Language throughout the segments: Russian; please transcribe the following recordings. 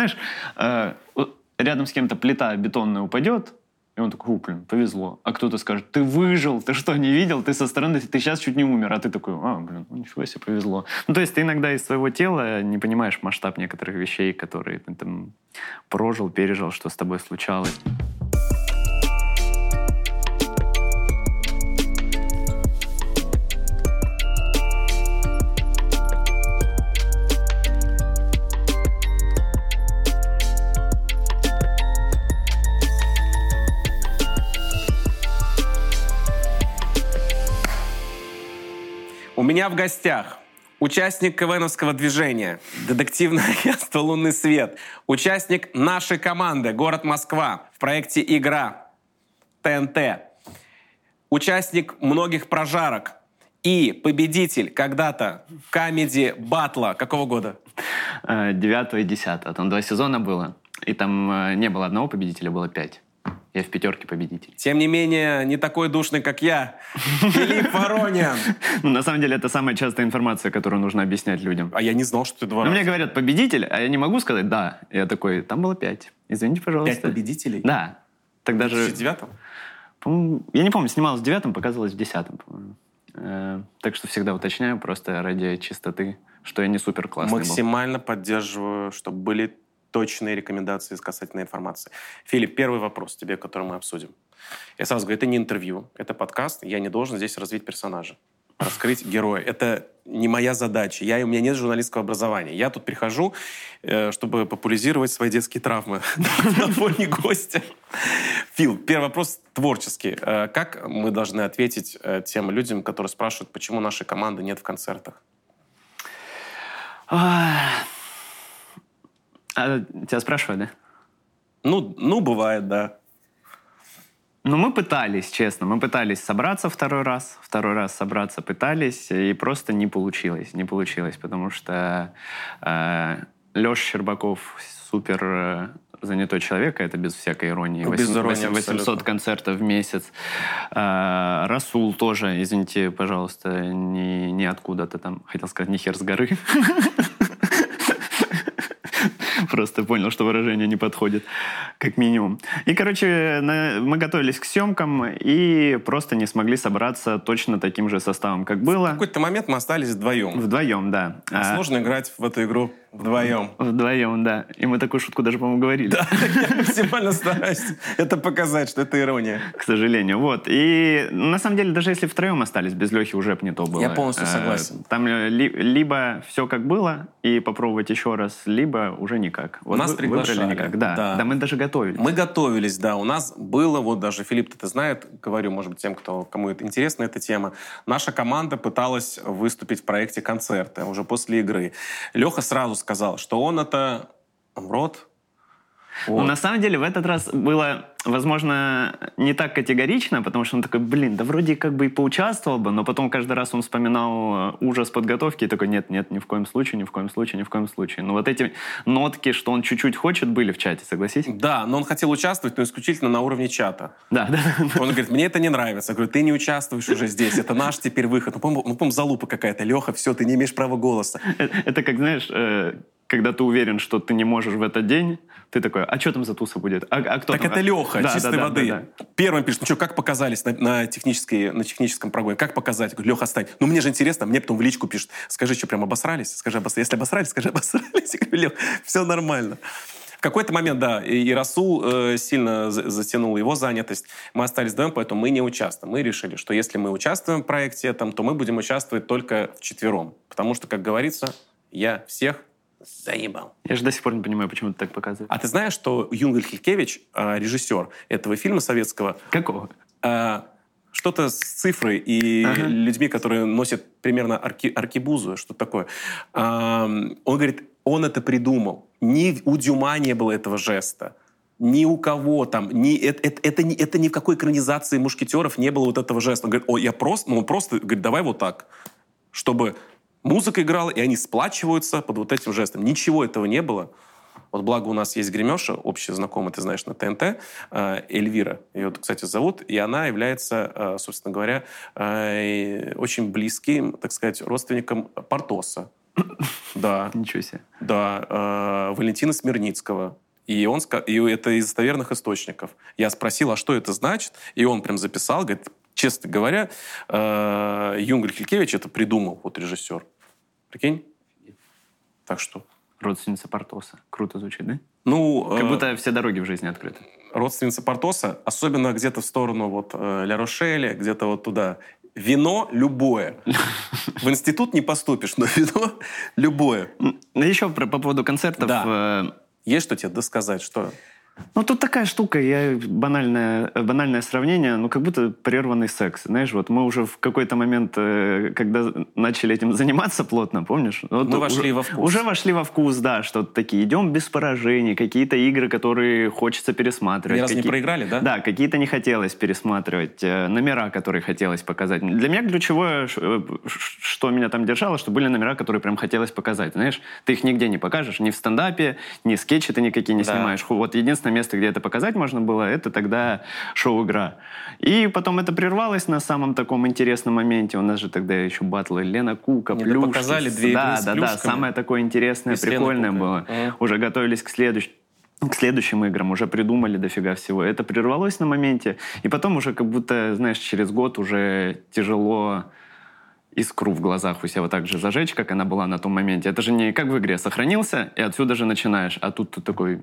Знаешь, э, рядом с кем-то плита бетонная упадет, и он такой, блин, повезло. А кто-то скажет, ты выжил, ты что, не видел? Ты со стороны, ты сейчас чуть не умер. А ты такой, а, блин, ну ничего себе, повезло. Ну, то есть ты иногда из своего тела не понимаешь масштаб некоторых вещей, которые ты там прожил, пережил, что с тобой случалось. Меня в гостях участник КВНовского движения, детективное агентство «Лунный свет», участник нашей команды «Город Москва» в проекте «Игра» ТНТ, участник многих прожарок и победитель когда-то камеди батла какого года? Э, девятого и десятого. Там два сезона было, и там э, не было одного победителя, было пять. Я в пятерке победитель. Тем не менее, не такой душный, как я. Филипп Воронин. Ну, на самом деле, это самая частая информация, которую нужно объяснять людям. А я не знал, что ты два Ну, мне говорят, победитель, а я не могу сказать «да». Я такой, там было пять. Извините, пожалуйста. Пять победителей? Да. Тогда же... В девятом? Я не помню, снималась в девятом, показывалась в десятом, по-моему. Э, так что всегда уточняю, просто ради чистоты, что я не супер классный Максимально был. поддерживаю, чтобы были точные рекомендации из касательной информации. Филипп, первый вопрос тебе, который мы обсудим. Я сразу говорю, это не интервью, это подкаст, я не должен здесь развить персонажа раскрыть героя. Это не моя задача. Я, у меня нет журналистского образования. Я тут прихожу, э, чтобы популяризировать свои детские травмы на фоне гостя. Фил, первый вопрос творческий. Э, как мы должны ответить э, тем людям, которые спрашивают, почему нашей команды нет в концертах? А тебя спрашивают, да? Ну, ну, бывает, да. Ну, мы пытались, честно, мы пытались собраться второй раз, второй раз собраться пытались, и просто не получилось, не получилось, потому что э, Леша Щербаков супер э, занятой человек, это без всякой иронии. Без 800, иронии 800 абсолютно. концертов в месяц. Э, Расул тоже, извините, пожалуйста, не, не откуда-то там, хотел сказать, не хер с горы. Просто понял, что выражение не подходит, как минимум. И, короче, на, мы готовились к съемкам и просто не смогли собраться точно таким же составом, как было. В какой-то момент мы остались вдвоем. Вдвоем, да. А сложно а... играть в эту игру Вдвоем. Вдвоем, да. И мы такую шутку даже, по-моему, говорили. Да, я максимально стараюсь это показать, что это ирония. К сожалению, вот. И на самом деле, даже если втроем остались, без Лехи уже бы не то было. Я полностью э, согласен. Там либо все как было, и попробовать еще раз, либо уже никак. Вот Нас приглашали. никак, да. да. Да, мы даже готовились. Мы готовились, да. У нас было, вот даже Филипп это знает, говорю, может быть, тем, кто, кому это интересна эта тема. Наша команда пыталась выступить в проекте концерта уже после игры. Леха сразу сказал, что он это род. Вот. Ну, на самом деле в этот раз было, возможно, не так категорично, потому что он такой, блин, да вроде как бы и поучаствовал бы, но потом каждый раз он вспоминал э, ужас подготовки и такой, нет, нет, ни в коем случае, ни в коем случае, ни в коем случае. Но вот эти нотки, что он чуть-чуть хочет, были в чате, согласись? Да, но он хотел участвовать, но исключительно на уровне чата. Да, да. Он говорит, мне это не нравится. Я говорю, ты не участвуешь уже здесь, это наш теперь выход. Ну, по-моему, ну, залупа какая-то. Леха, все, ты не имеешь права голоса. Это, это как, знаешь, э, когда ты уверен, что ты не можешь в этот день, ты такой, а что там за туса будет? А, а кто так там? это Леха, да, чистой да, воды. Да, да. Первым пишет, ну что, как показались на, на, технической, на техническом прогоне? Как показать? говорю, Леха, отстань. Ну мне же интересно, мне потом в личку пишет, скажи, что, прям обосрались? Скажи, обосрались. Если обосрались, скажи, обосрались. Я говорю, Лех, все нормально. В какой-то момент, да, и Расул э, сильно затянул его занятость. Мы остались вдвоем, поэтому мы не участвуем. Мы решили, что если мы участвуем в проекте этом, то мы будем участвовать только вчетвером. Потому что, как говорится, я всех заебал. Я же до сих пор не понимаю, почему ты так показываешь. А ты знаешь, что Юнгель Хилькевич, а, режиссер этого фильма советского... Какого? А, что-то с цифрой и ага. людьми, которые носят примерно арки, аркибузу, что такое. Он говорит, он это придумал. Ни у Дюма не было этого жеста ни у кого там, ни, это, это, это, это, это ни в какой экранизации «Мушкетеров» не было вот этого жеста. Он говорит, о, я просто, ну он просто говорит, давай вот так, чтобы Музыка играла, и они сплачиваются под вот этим жестом. Ничего этого не было. Вот благо у нас есть гремеша, общая знакомая, ты знаешь, на ТНТ, э, Эльвира, ее, кстати, зовут, и она является, э, собственно говоря, э, очень близким, так сказать, родственником Портоса. Да. Ничего себе. Да, Валентина Смирницкого. И, он, и это из достоверных источников. Я спросил, а что это значит? И он прям записал, говорит, честно говоря, э, Юнгель Хилькевич это придумал, вот режиссер. Прикинь? Так что? Родственница Портоса. Круто звучит, да? Ну, как будто э, все дороги в жизни открыты. Родственница Портоса, особенно где-то в сторону вот э, Ля Рошеля, где-то вот туда. Вино любое. В институт не поступишь, но вино любое. Ну, Еще по поводу концертов. Да. Э, Есть что тебе досказать? Что? Ну, тут такая штука, я банальное, банальное сравнение, ну, как будто прерванный секс. Знаешь, вот мы уже в какой-то момент, э, когда начали этим заниматься плотно, помнишь? Вот мы вошли уже, во вкус. Уже вошли во вкус, да, что такие, идем без поражений, какие-то игры, которые хочется пересматривать. Ни разу какие... не проиграли, да? Да, какие-то не хотелось пересматривать, э, номера, которые хотелось показать. Для меня ключевое, э, что меня там держало, что были номера, которые прям хотелось показать. Знаешь, ты их нигде не покажешь, ни в стендапе, ни скетчи ты никакие не да. снимаешь. Вот единственное единственное место, где это показать можно было, это тогда шоу-игра. И потом это прервалось на самом таком интересном моменте. У нас же тогда еще батлы Лена Кука, Мне Плюшки. показали две Да, да, да. Самое такое интересное, Без прикольное было. Ага. Уже готовились к следующему к следующим играм уже придумали дофига всего. Это прервалось на моменте, и потом уже как будто, знаешь, через год уже тяжело искру в глазах у себя вот так же зажечь, как она была на том моменте. Это же не как в игре. Сохранился, и отсюда же начинаешь. А тут ты такой,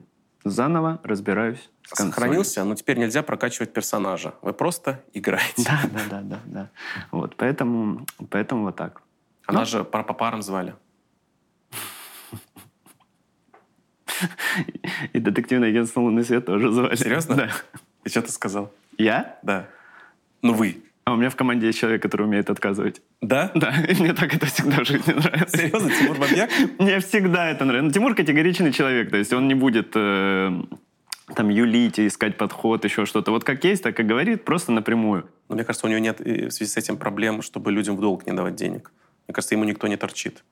заново разбираюсь с Сохранился, но теперь нельзя прокачивать персонажа. Вы просто играете. Да, да, да, да, да. Вот, поэтому, поэтому вот так. Она но... же по, по парам звали. И детективное агентство «Лунный свет» тоже звали. Серьезно? Да. И что ты сказал? Я? Да. Ну, вы. А у меня в команде есть человек, который умеет отказывать. Да? Да, и мне так это всегда в жизни нравится. Серьезно, Тимур Бабьяк? Мне всегда это нравится. Ну, Тимур категоричный человек, то есть он не будет э, там юлить, искать подход, еще что-то. Вот как есть, так и говорит, просто напрямую. Но мне кажется, у него нет э, в связи с этим проблем, чтобы людям в долг не давать денег. Мне кажется, ему никто не торчит.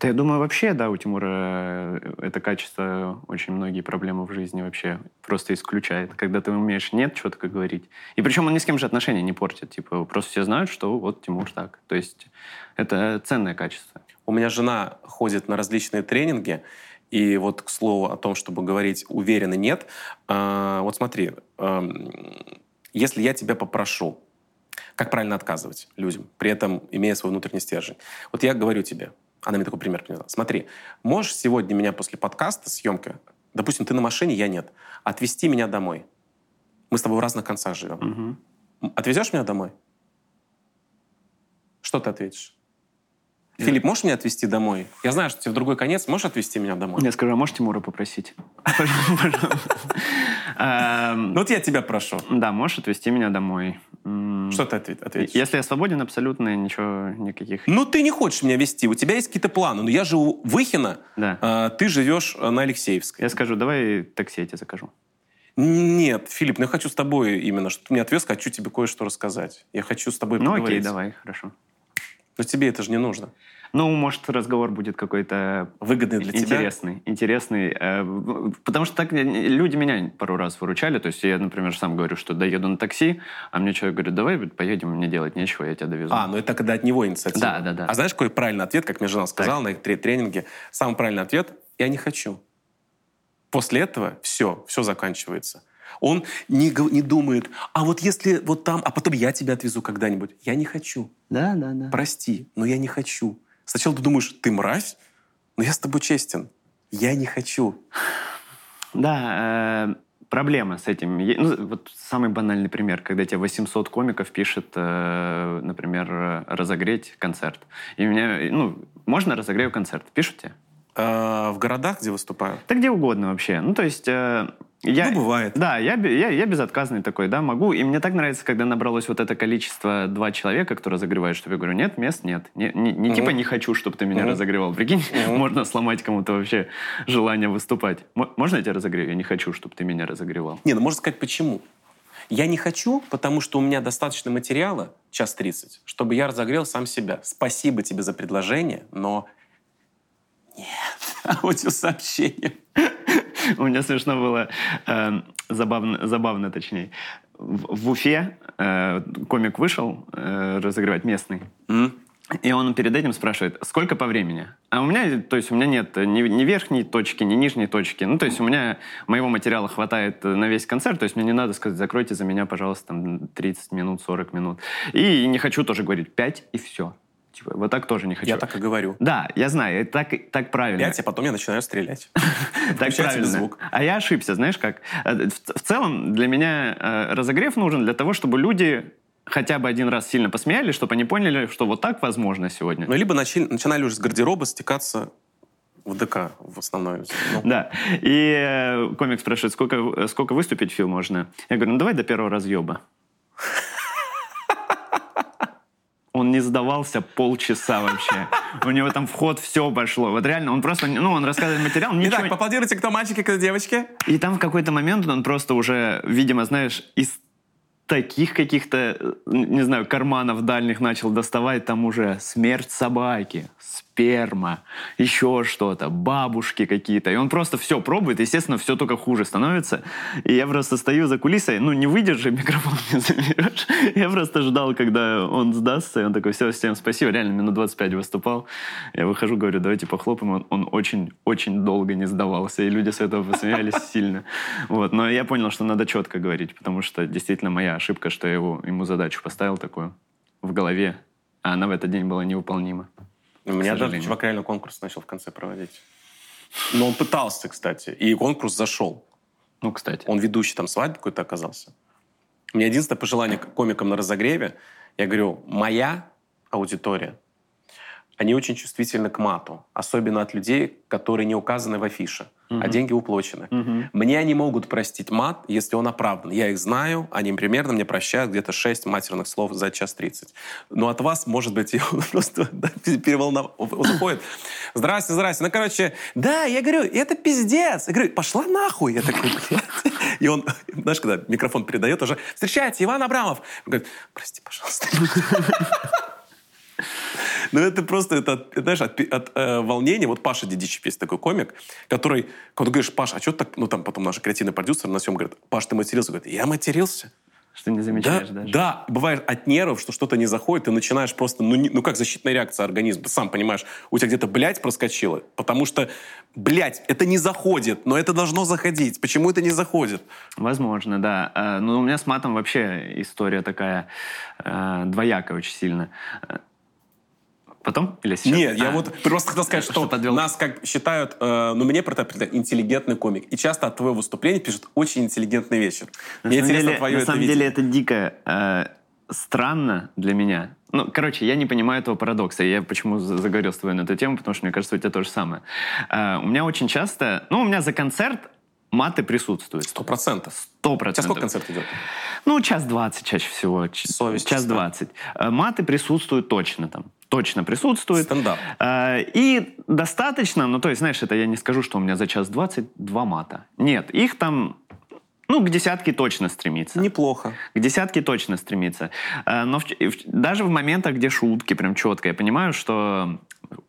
Да, я думаю, вообще, да, у Тимура э, это качество очень многие проблемы в жизни вообще просто исключает. Когда ты умеешь нет четко говорить. И причем он ни с кем же отношения не портит. Типа, просто все знают, что вот Тимур так. То есть это ценное качество. У меня жена ходит на различные тренинги, и вот к слову о том, чтобы говорить уверенно нет, э, вот смотри, э, если я тебя попрошу, как правильно отказывать людям, при этом имея свой внутренний стержень. Вот я говорю тебе, она мне такой пример привела. Смотри, можешь сегодня меня после подкаста, съемки, допустим, ты на машине, я нет, отвезти меня домой. Мы с тобой в разных концах живем. Угу. Отвезешь меня домой? Что ты ответишь? Я... Филипп, можешь меня отвезти домой? Я знаю, что тебе в другой конец. Можешь отвезти меня домой? Я скажу, а можешь Тимура попросить? Ну вот я тебя прошу. Да, можешь отвезти меня домой. Что ты ответишь? Если я свободен, абсолютно ничего, никаких... Ну, ты не хочешь меня вести, у тебя есть какие-то планы. Но я живу в Ихино, да. а ты живешь на Алексеевской. Я скажу, давай такси я тебе закажу. Нет, Филипп, ну я хочу с тобой именно, что ты меня отвез, хочу тебе кое-что рассказать. Я хочу с тобой ну, поговорить. Ну окей, давай, хорошо. Но тебе это же не нужно. Ну, может, разговор будет какой-то выгодный для интересный, тебя? Интересный, э, потому что так люди меня пару раз выручали. То есть я, например, сам говорю, что доеду на такси, а мне человек говорит, давай поедем, мне делать нечего, я тебя довезу. А, ну это когда от него инициатива. Да, да, да. А знаешь, какой правильный ответ, как мне жена сказала так. на тренинге? Самый правильный ответ – я не хочу. После этого все, все заканчивается. Он не, не думает, а вот если вот там, а потом я тебя отвезу когда-нибудь. Я не хочу. Да, да, да. Прости, но я не хочу. Сначала ты думаешь, ты мразь, но я с тобой честен. Я не хочу. Да, э, проблема с этим. Ну, вот самый банальный пример, когда тебе 800 комиков пишет, э, например, разогреть концерт. И меня, ну, можно разогрею концерт? Пишут тебе? Э, в городах, где выступаю? Да где угодно вообще. Ну, то есть... Э, я, ну, бывает. Да, я, я, я безотказный такой, да, могу. И мне так нравится, когда набралось вот это количество, два человека, кто разогревает, что я говорю, нет, мест нет. Не, не, не угу. типа не хочу, чтобы ты меня угу. разогревал. Прикинь, угу. можно сломать кому-то вообще желание выступать. Можно я тебя разогрею? Я не хочу, чтобы ты меня разогревал. Не, ну можно сказать, почему. Я не хочу, потому что у меня достаточно материала, час 30, чтобы я разогрел сам себя. Спасибо тебе за предложение, но нет, аудиосообщение. У меня смешно было, э, забавно, забавно точнее. В, в Уфе э, комик вышел э, разыгрывать местный. Mm. И он перед этим спрашивает, сколько по времени? А у меня, то есть у меня нет ни, ни верхней точки, ни нижней точки. Ну, то есть у меня моего материала хватает на весь концерт, то есть мне не надо сказать, закройте за меня, пожалуйста, там 30 минут, 40 минут. И не хочу тоже говорить 5 и все. Типа, вот так тоже не хочу. Я так и говорю. Да, я знаю, так, так правильно. Пять, а потом я начинаю стрелять. Так правильно. звук. А я ошибся, знаешь как? Э, в целом для меня э, разогрев нужен для того, чтобы люди хотя бы один раз сильно посмеялись, чтобы они поняли, что вот так возможно сегодня. Ну, либо начинали уже с гардероба стекаться в ДК в основной. Ну. Да. И э, комик спрашивает, сколько, сколько выступить в фильм можно? Я говорю, ну давай до первого разъеба. Он не сдавался полчаса вообще. У него там вход все пошло. Вот реально, он просто, ну, он рассказывает материал. Ничего... Итак, поаплодируйте, кто мальчики, кто девочки. И там в какой-то момент он просто уже, видимо, знаешь, из таких каких-то, не знаю, карманов дальних начал доставать, там уже смерть собаки, сперма, еще что-то, бабушки какие-то. И он просто все пробует, естественно, все только хуже становится. И я просто стою за кулисой, ну, не выдержи, микрофон не заберешь. Я просто ждал, когда он сдастся, и он такой, все, всем спасибо, реально, минут 25 выступал. Я выхожу, говорю, давайте похлопаем. Он очень-очень долго не сдавался, и люди с этого посмеялись сильно. Вот. Но я понял, что надо четко говорить, потому что действительно моя ошибка, что я его, ему задачу поставил такую в голове, а она в этот день была невыполнима. У меня даже чувак реально конкурс начал в конце проводить. Но он пытался, кстати, и конкурс зашел. Ну, кстати. Он ведущий там свадьбы какой-то оказался. У меня единственное пожелание комикам на разогреве. Я говорю, моя аудитория, они очень чувствительны к мату. Особенно от людей, которые не указаны в афише угу. а деньги уплочены. Угу. Мне они могут простить мат, если он оправдан. Я их знаю, они примерно мне прощают где-то 6 матерных слов за час 30. Но от вас, может быть, просто да, переволнов... заходит. Здрасте, здрасте. Ну, короче, да, я говорю, это пиздец. Я говорю, пошла нахуй. Я такой, блядь. И он, знаешь, когда микрофон передает, уже, встречайте, Иван Абрамов. Он говорит, прости, пожалуйста. Ну, это просто, это, знаешь, от, от э, волнения. Вот Паша Дедичев есть такой комик, который, когда говоришь, Паша, а что так, ну, там потом наш креативный продюсер на всем говорит, Паш, ты матерился? Говорит, я матерился. Что не замечаешь да, даже. Да, бывает от нервов, что что-то не заходит, ты начинаешь просто, ну, не, ну как защитная реакция организма, сам понимаешь, у тебя где-то, блядь, проскочило, потому что, блядь, это не заходит, но это должно заходить. Почему это не заходит? Возможно, да. Э, ну, у меня с матом вообще история такая э, двоякая очень сильно. Потом или сейчас? Нет, а, я вот просто хотел сказать, что, что нас как считают, э, ну, мне про это интеллигентный комик. И часто от твоего выступления пишут очень интеллигентный вечер. На мне интересно деле, твое На это самом видеть. деле это дико э, странно для меня. Ну, короче, я не понимаю этого парадокса. Я почему заговорил с тобой на эту тему, потому что мне кажется, у тебя то же самое. Э, у меня очень часто... Ну, у меня за концерт маты присутствуют. Сто процентов. Сто процентов. сколько концерт идет? Ну, час двадцать чаще всего. Совесть. Час двадцать. Э, маты присутствуют точно там точно присутствует. Стендап. Э, и достаточно, ну, то есть, знаешь, это я не скажу, что у меня за час 22 мата. Нет, их там ну, к десятке точно стремится. Неплохо. К десятке точно стремится. Э, но в, в, даже в моментах, где шутки прям четко, я понимаю, что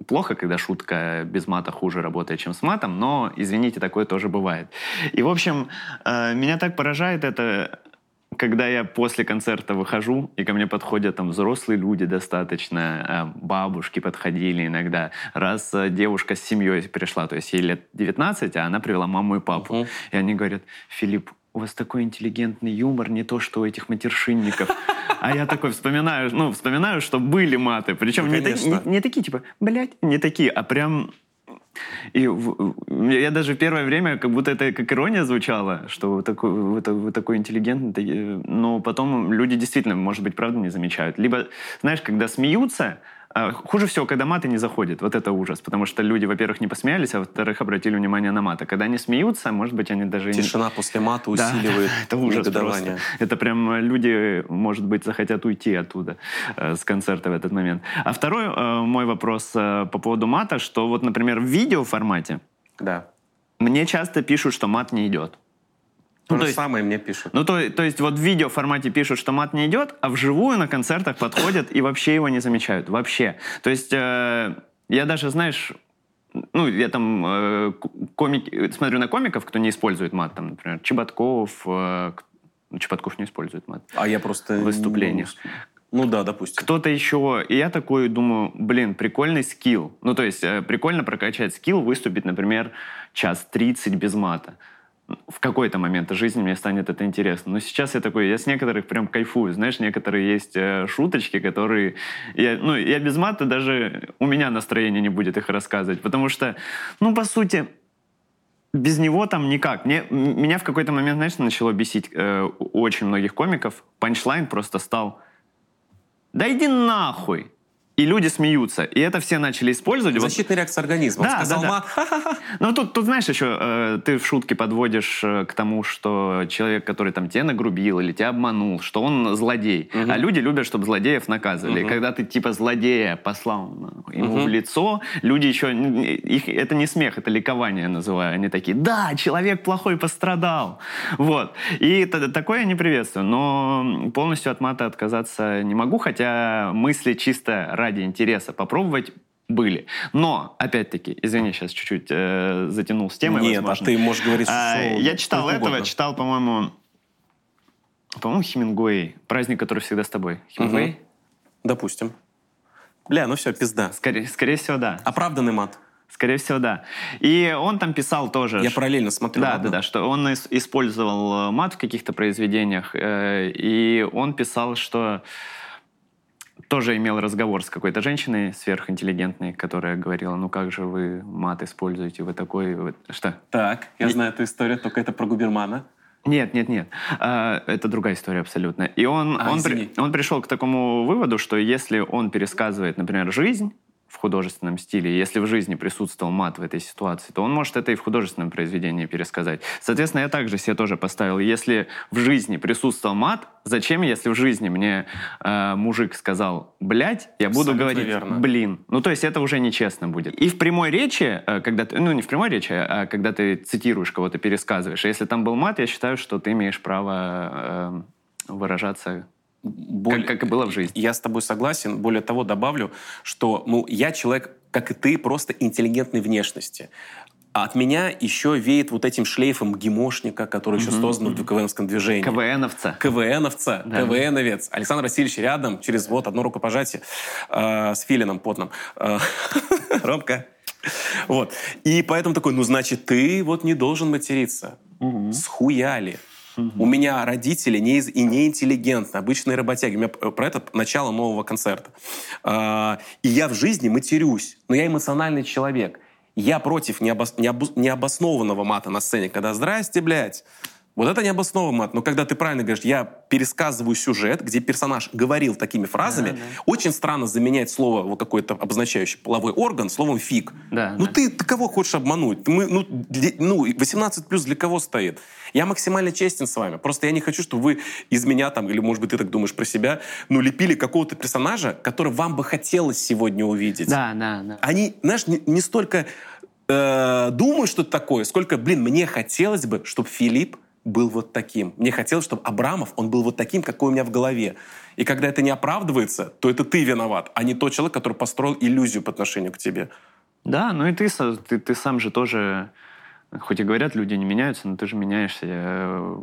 плохо, когда шутка без мата хуже работает, чем с матом, но, извините, такое тоже бывает. И, в общем, э, меня так поражает это когда я после концерта выхожу, и ко мне подходят там взрослые люди достаточно, э, бабушки подходили иногда. Раз э, девушка с семьей пришла, то есть ей лет 19, а она привела маму и папу. Uh-huh. И они говорят, Филипп, у вас такой интеллигентный юмор, не то, что у этих матершинников. А я такой вспоминаю, ну, вспоминаю, что были маты. Причем ну, не, не, не такие, типа, блядь, не такие, а прям и я даже первое время, как будто это как ирония звучала, что вы такой, вы, вы такой интеллигентный, но потом люди действительно, может быть, правда не замечают. Либо, знаешь, когда смеются, хуже всего, когда маты не заходят. Вот это ужас. Потому что люди, во-первых, не посмеялись, а во-вторых, обратили внимание на маты. Когда они смеются, может быть, они даже... Тишина не... после мата усиливает да, это ужас просто. Это прям люди, может быть, захотят уйти оттуда э, с концерта в этот момент. А второй э, мой вопрос э, по поводу мата, что вот, например, в видеоформате да. мне часто пишут, что мат не идет. То ну, же есть, самое мне пишут. Ну, то, то есть вот в видео формате пишут, что мат не идет, а вживую на концертах подходят и вообще его не замечают. Вообще. То есть э, я даже, знаешь, ну, я там э, комик, смотрю на комиков, кто не использует мат, там, например, Чеботков, э, Чеботков не использует мат. А я просто... В выступлениях. Ну да, допустим. Кто-то еще... И я такой думаю, блин, прикольный скилл. Ну, то есть э, прикольно прокачать скилл, выступить, например, час 30 без мата в какой-то момент жизни мне станет это интересно. Но сейчас я такой, я с некоторых прям кайфую. Знаешь, некоторые есть э, шуточки, которые... Я, ну, я без мата даже... У меня настроения не будет их рассказывать. Потому что, ну, по сути, без него там никак. Мне, меня в какой-то момент, знаешь, начало бесить э, очень многих комиков. Панчлайн просто стал... Да иди нахуй! И люди смеются. И это все начали использовать. Защитная реакция организма. Да, сказал да, да. Ну, тут, тут, знаешь, еще э, ты в шутке подводишь э, к тому, что человек, который там тебя нагрубил или тебя обманул, что он злодей. Угу. А люди любят, чтобы злодеев наказывали. Угу. И когда ты типа злодея послал ему угу. в лицо, люди еще... Их, это не смех, это ликование называю. Они такие, да, человек плохой пострадал. Вот. И т- такое я не приветствую. Но полностью от мата отказаться не могу, хотя мысли чисто ради интереса попробовать были. Но, опять-таки, извини, сейчас чуть-чуть э, затянул с темой. Нет, а возможно. а ты можешь говорить, а, что... Я читал этого, угодно. читал, по-моему, по-моему, Хемингуэй. Праздник, который всегда с тобой. Хемингуэй? Угу. Допустим. Бля, ну все, пизда. Скорее, скорее всего, да. Оправданный мат. Скорее всего, да. И он там писал тоже... Я параллельно смотрел. Да, да, да, что он использовал мат в каких-то произведениях, э, и он писал, что тоже имел разговор с какой-то женщиной сверхинтеллигентной, которая говорила, ну как же вы мат используете, вы такой... Вы... Что? Так, я знаю эту историю, только это про Губермана. Нет, нет, нет. А, это другая история абсолютно. И он, а, он, при, он пришел к такому выводу, что если он пересказывает, например, жизнь, в художественном стиле. Если в жизни присутствовал мат в этой ситуации, то он может это и в художественном произведении пересказать. Соответственно, я также себе тоже поставил, если в жизни присутствовал мат, зачем, если в жизни мне э, мужик сказал «блядь», я буду Абсолютно говорить верно. «блин». Ну, то есть это уже нечестно будет. И в прямой речи, э, когда ты, ну, не в прямой речи, а когда ты цитируешь кого-то, пересказываешь, если там был мат, я считаю, что ты имеешь право э, выражаться более, как, как и было в жизни. Я с тобой согласен. Более того, добавлю, что ну, я человек, как и ты, просто интеллигентной внешности. А от меня еще веет вот этим шлейфом гемошника, который еще создан в КВНском движении. КВНовца. КВНовца, да. КВНовец. Александр Васильевич рядом, через вот одно рукопожатие э, с филином потным. Э, Ромка. Вот. И поэтому такой, ну, значит, ты вот не должен материться. Угу. Схуяли. Угу. У меня родители не из, и не интеллигентны, обычные работяги. У меня про это начало нового концерта. А, и я в жизни матерюсь, но я эмоциональный человек. Я против необос, необос, необоснованного мата на сцене, когда «здрасте, блядь», вот это необоснованный мат. Но когда ты правильно говоришь, я пересказываю сюжет, где персонаж говорил такими фразами, да, да. очень странно заменять слово, вот какой-то обозначающий половой орган, словом «фиг». Да, ну да. Ты, ты кого хочешь обмануть? Мы, ну, для, ну, 18 плюс для кого стоит? Я максимально честен с вами. Просто я не хочу, чтобы вы из меня там, или, может быть, ты так думаешь про себя, ну, лепили какого-то персонажа, который вам бы хотелось сегодня увидеть. Да, да, да. Они, знаешь, не, не столько э, думают, что это такое, сколько, блин, мне хотелось бы, чтобы Филипп был вот таким. Мне хотелось, чтобы Абрамов, он был вот таким, какой у меня в голове. И когда это не оправдывается, то это ты виноват, а не тот человек, который построил иллюзию по отношению к тебе. Да, ну и ты, ты, ты сам же тоже, хоть и говорят, люди не меняются, но ты же меняешься э,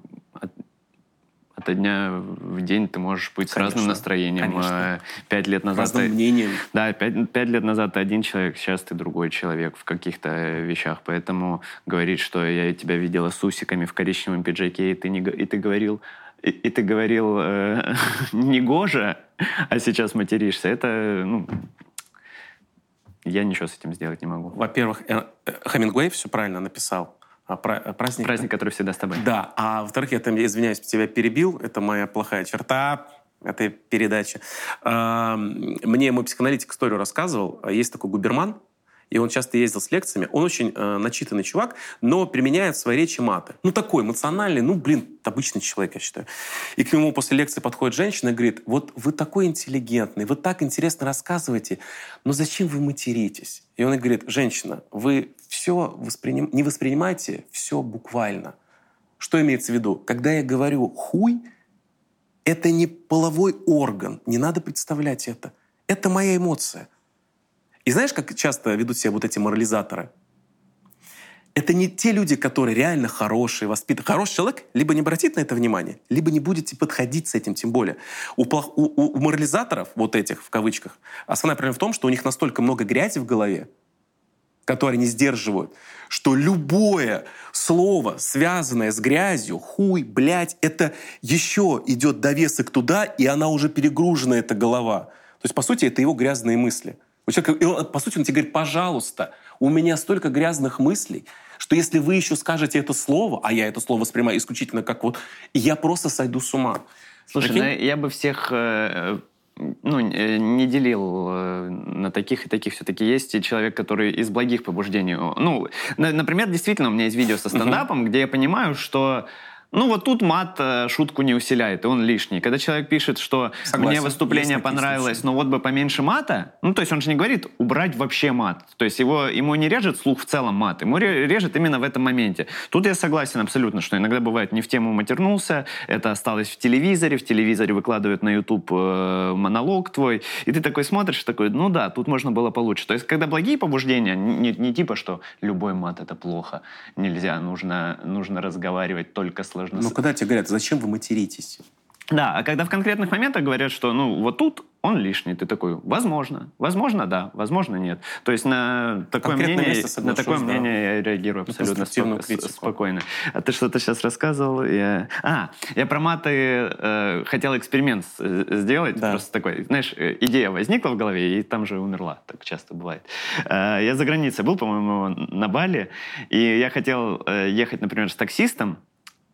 от дня в день ты можешь быть конечно, с разным настроением. Конечно. Пять лет назад... Разным ты, мнением. Да, пять, пять лет назад ты один человек, сейчас ты другой человек в каких-то вещах. Поэтому говорить, что я тебя видела с усиками в коричневом пиджаке, и ты, не, и ты говорил, и, и ты говорил э, не гоже, а сейчас материшься, это, ну, я ничего с этим сделать не могу. Во-первых, э, э, Хемингуэй все правильно написал. А, праздник. Праздник, который всегда с тобой. Да. А во-вторых, я там, извиняюсь, тебя перебил. Это моя плохая черта этой передачи. Мне мой психоаналитик историю рассказывал. Есть такой губерман, и он часто ездил с лекциями. Он очень э, начитанный чувак, но применяет в своей речи маты. Ну, такой эмоциональный, ну, блин, обычный человек, я считаю. И к нему после лекции подходит женщина и говорит, вот вы такой интеллигентный, вы так интересно рассказываете, но зачем вы материтесь? И он говорит, женщина, вы все восприним... не воспринимайте все буквально. Что имеется в виду? Когда я говорю «хуй», это не половой орган, не надо представлять это. Это моя эмоция. И знаешь, как часто ведут себя вот эти морализаторы? это не те люди, которые реально хорошие, воспитанные. Хороший человек либо не обратит на это внимание, либо не будете подходить с этим тем более. У, плох... у, у, у морализаторов, вот этих в кавычках, основная проблема в том, что у них настолько много грязи в голове, которые не сдерживают, что любое слово, связанное с грязью, хуй, блядь, это еще идет довесок туда, и она уже перегружена, эта голова. То есть, по сути, это его грязные мысли. И он, по сути, он тебе говорит, пожалуйста, у меня столько грязных мыслей, что если вы еще скажете это слово, а я это слово воспринимаю исключительно как вот, я просто сойду с ума. Слушай, ну, я бы всех э, ну, э, не делил э, на таких и таких. Все-таки есть человек, который из благих побуждений. Ну, например, действительно, у меня есть видео со стендапом, uh-huh. где я понимаю, что ну вот тут мат э, шутку не усиляет, и он лишний. Когда человек пишет, что Согласен. мне выступление понравилось, но вот бы поменьше мата, ну то есть он же не говорит убрать вообще мат. То есть его, ему не режет слух в целом мат, ему режет именно в этом моменте. Тут я согласен абсолютно, что иногда бывает не в тему матернулся, это осталось в телевизоре, в телевизоре выкладывают на YouTube э, монолог твой, и ты такой смотришь, такой, ну да, тут можно было получше. То есть когда благие побуждения, не, не типа, что любой мат это плохо, нельзя, нужно, нужно разговаривать только с сложно. Ну, когда тебе говорят, зачем вы материтесь? Да, а когда в конкретных моментах говорят, что ну вот тут он лишний, ты такой, возможно, возможно, да, возможно, нет. То есть на такое мнение, на такое да. мнение я реагирую абсолютно спо- спокойно. А ты что-то сейчас рассказывал? Я... А, я про маты э, хотел эксперимент сделать, да. просто такой, знаешь, э, идея возникла в голове и там же умерла, так часто бывает. Э, я за границей был, по-моему, на Бали, и я хотел э, ехать, например, с таксистом,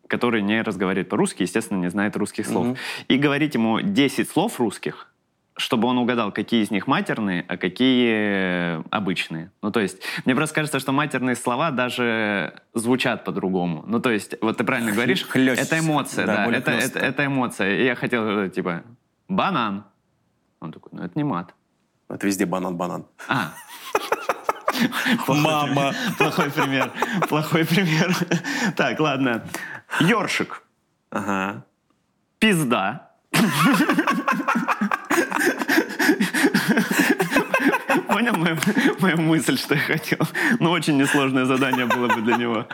который не разговаривает по-русски, естественно, не знает русских слов. Угу. И говорить ему 10 слов русских, чтобы он угадал, какие из них матерные, а какие обычные. Ну, то есть, мне просто кажется, что матерные слова даже звучат по-другому. Ну, то есть, вот ты правильно говоришь, это эмоция, да, да это, это, это эмоция. И я хотел, типа, банан. Он такой, ну, это не мат. Это везде банан-банан. А, Мама. Плохой пример. Плохой пример. Так, ладно. Ёршик. Ага. Пизда. Понял мою, мою мысль, что я хотел? Ну, очень несложное задание было бы для него.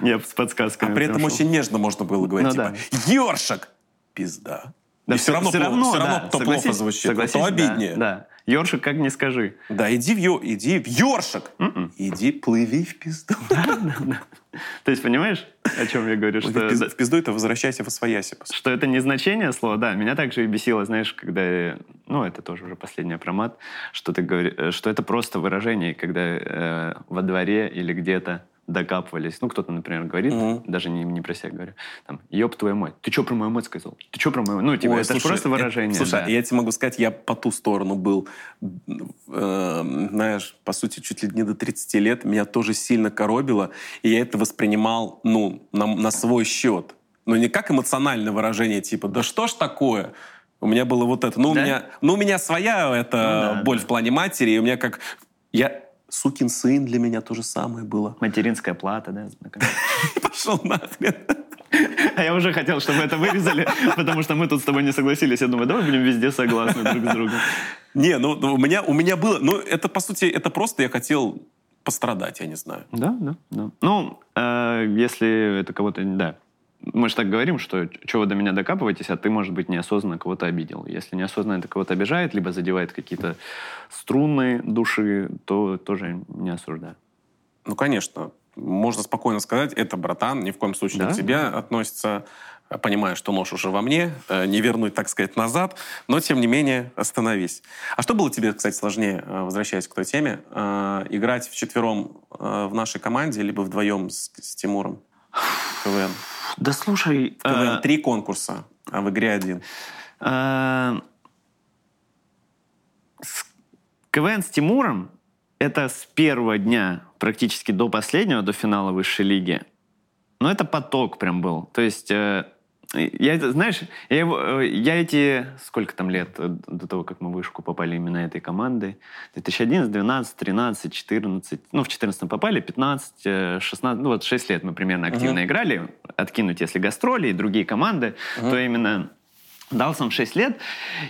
Я с подсказками. А при этом очень нежно можно было говорить, ну, типа, да. ёршик! Пизда. Да, И все равно, все равно, все равно да, то плохо звучит, то обиднее. Да, да. Ёршик как не скажи. Да, иди в, ё... иди в ёршик. Mm-mm. М-м. Иди плыви в пизду. То есть, понимаешь, о чем я говорю? Что в пизду это возвращайся в освояси. Что это не значение слова, да. Меня также и бесило, знаешь, когда... Ну, это тоже уже последний апромат, что ты говоришь, э, что это просто выражение, когда э, во дворе или где-то докапывались. Ну, кто-то, например, говорит, угу. даже не, не про себя говорю, там, ёб твою мать, ты что про мою мать сказал? Ты что про мою Ну, типа, Ой, это слушай, просто выражение. Это, слушай, да. я тебе могу сказать, я по ту сторону был, э, знаешь, по сути, чуть ли не до 30 лет, меня тоже сильно коробило, и я это воспринимал, ну, на, на свой счет. Но не как эмоциональное выражение, типа, да что ж такое? У меня было вот это. Ну, да? у, меня, ну у меня своя это ну, да, боль да. в плане матери, и у меня как... Я Сукин сын для меня то же самое было. Материнская плата, да? Пошел нахрен. А я уже хотел, чтобы это вырезали, потому что мы тут с тобой не согласились. Я думаю, давай будем везде согласны друг с другом. Не, ну у меня, у меня было... Ну, это, по сути, это просто я хотел пострадать, я не знаю. Да, да, да. Ну, э, если это кого-то... Да, мы же так говорим, что чего до меня докапываетесь, а ты, может быть, неосознанно кого-то обидел. Если неосознанно это кого-то обижает, либо задевает какие-то струны души, то тоже не осуждаю. Ну, конечно. Можно спокойно сказать, это, братан, ни в коем случае да? к тебе относится. Понимаю, что нож уже во мне, э, не вернуть, так сказать, назад, но, тем не менее, остановись. А что было тебе, кстати, сложнее, э, возвращаясь к той теме, э, играть вчетвером в нашей команде, либо вдвоем с, с Тимуром? КВН. Да слушай... КВН э... три конкурса, а в игре один. Э... С... КВН с Тимуром это с первого дня практически до последнего, до финала высшей лиги. Но это поток прям был. То есть э, я, знаешь, я, э, я эти, сколько там лет э, до того, как мы в вышку попали именно этой команды, 2011, 12, 13, 14, ну, в 14 попали, 15, 16, ну, вот 6 лет мы примерно активно uh-huh. играли, откинуть, если гастроли и другие команды, uh-huh. то именно дал сам 6 лет.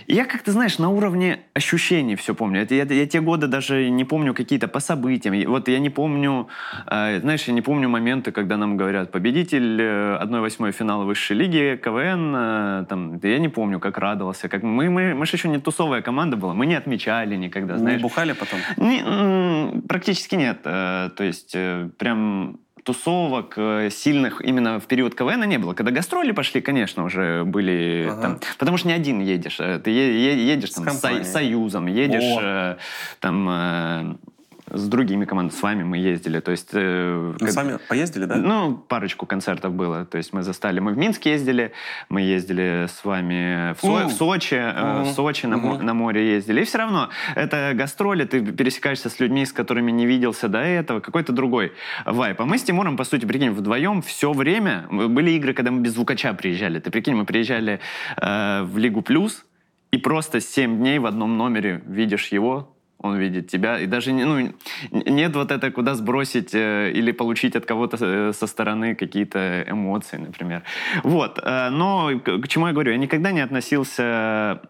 И я как-то, знаешь, на уровне ощущений все помню. Это, я, я те годы даже не помню какие-то по событиям. Вот я не помню, э, знаешь, я не помню моменты, когда нам говорят, победитель 1-8 финала высшей лиги, КВН, э, там, я не помню, как радовался. Как мы, мы, мы же еще не тусовая команда была, мы не отмечали никогда, знаешь. Не бухали потом? Не, практически нет. Э, то есть э, прям тусовок э, сильных именно в период КВН не было. Когда гастроли пошли, конечно, уже были ага. там... Потому что не один едешь. Ты едешь там с, с Союзом, едешь О. там с другими командами, с вами мы ездили. То есть, э, как... С вами поездили, да? Ну, парочку концертов было. То есть мы застали, мы в Минск ездили, мы ездили с вами в, Со... в Сочи, uh-huh. в Сочи на, на море ездили. И все равно, это гастроли, ты пересекаешься с людьми, с которыми не виделся до этого, какой-то другой вайп. А мы с Тимуром, по сути, прикинь, вдвоем все время, были игры, когда мы без звукача приезжали. Ты прикинь, мы приезжали э, в Лигу Плюс, и просто 7 дней в одном номере видишь его, он видит тебя, и даже ну, нет вот это, куда сбросить э, или получить от кого-то э, со стороны какие-то эмоции, например. Вот, э, но к, чему я говорю, я никогда не относился,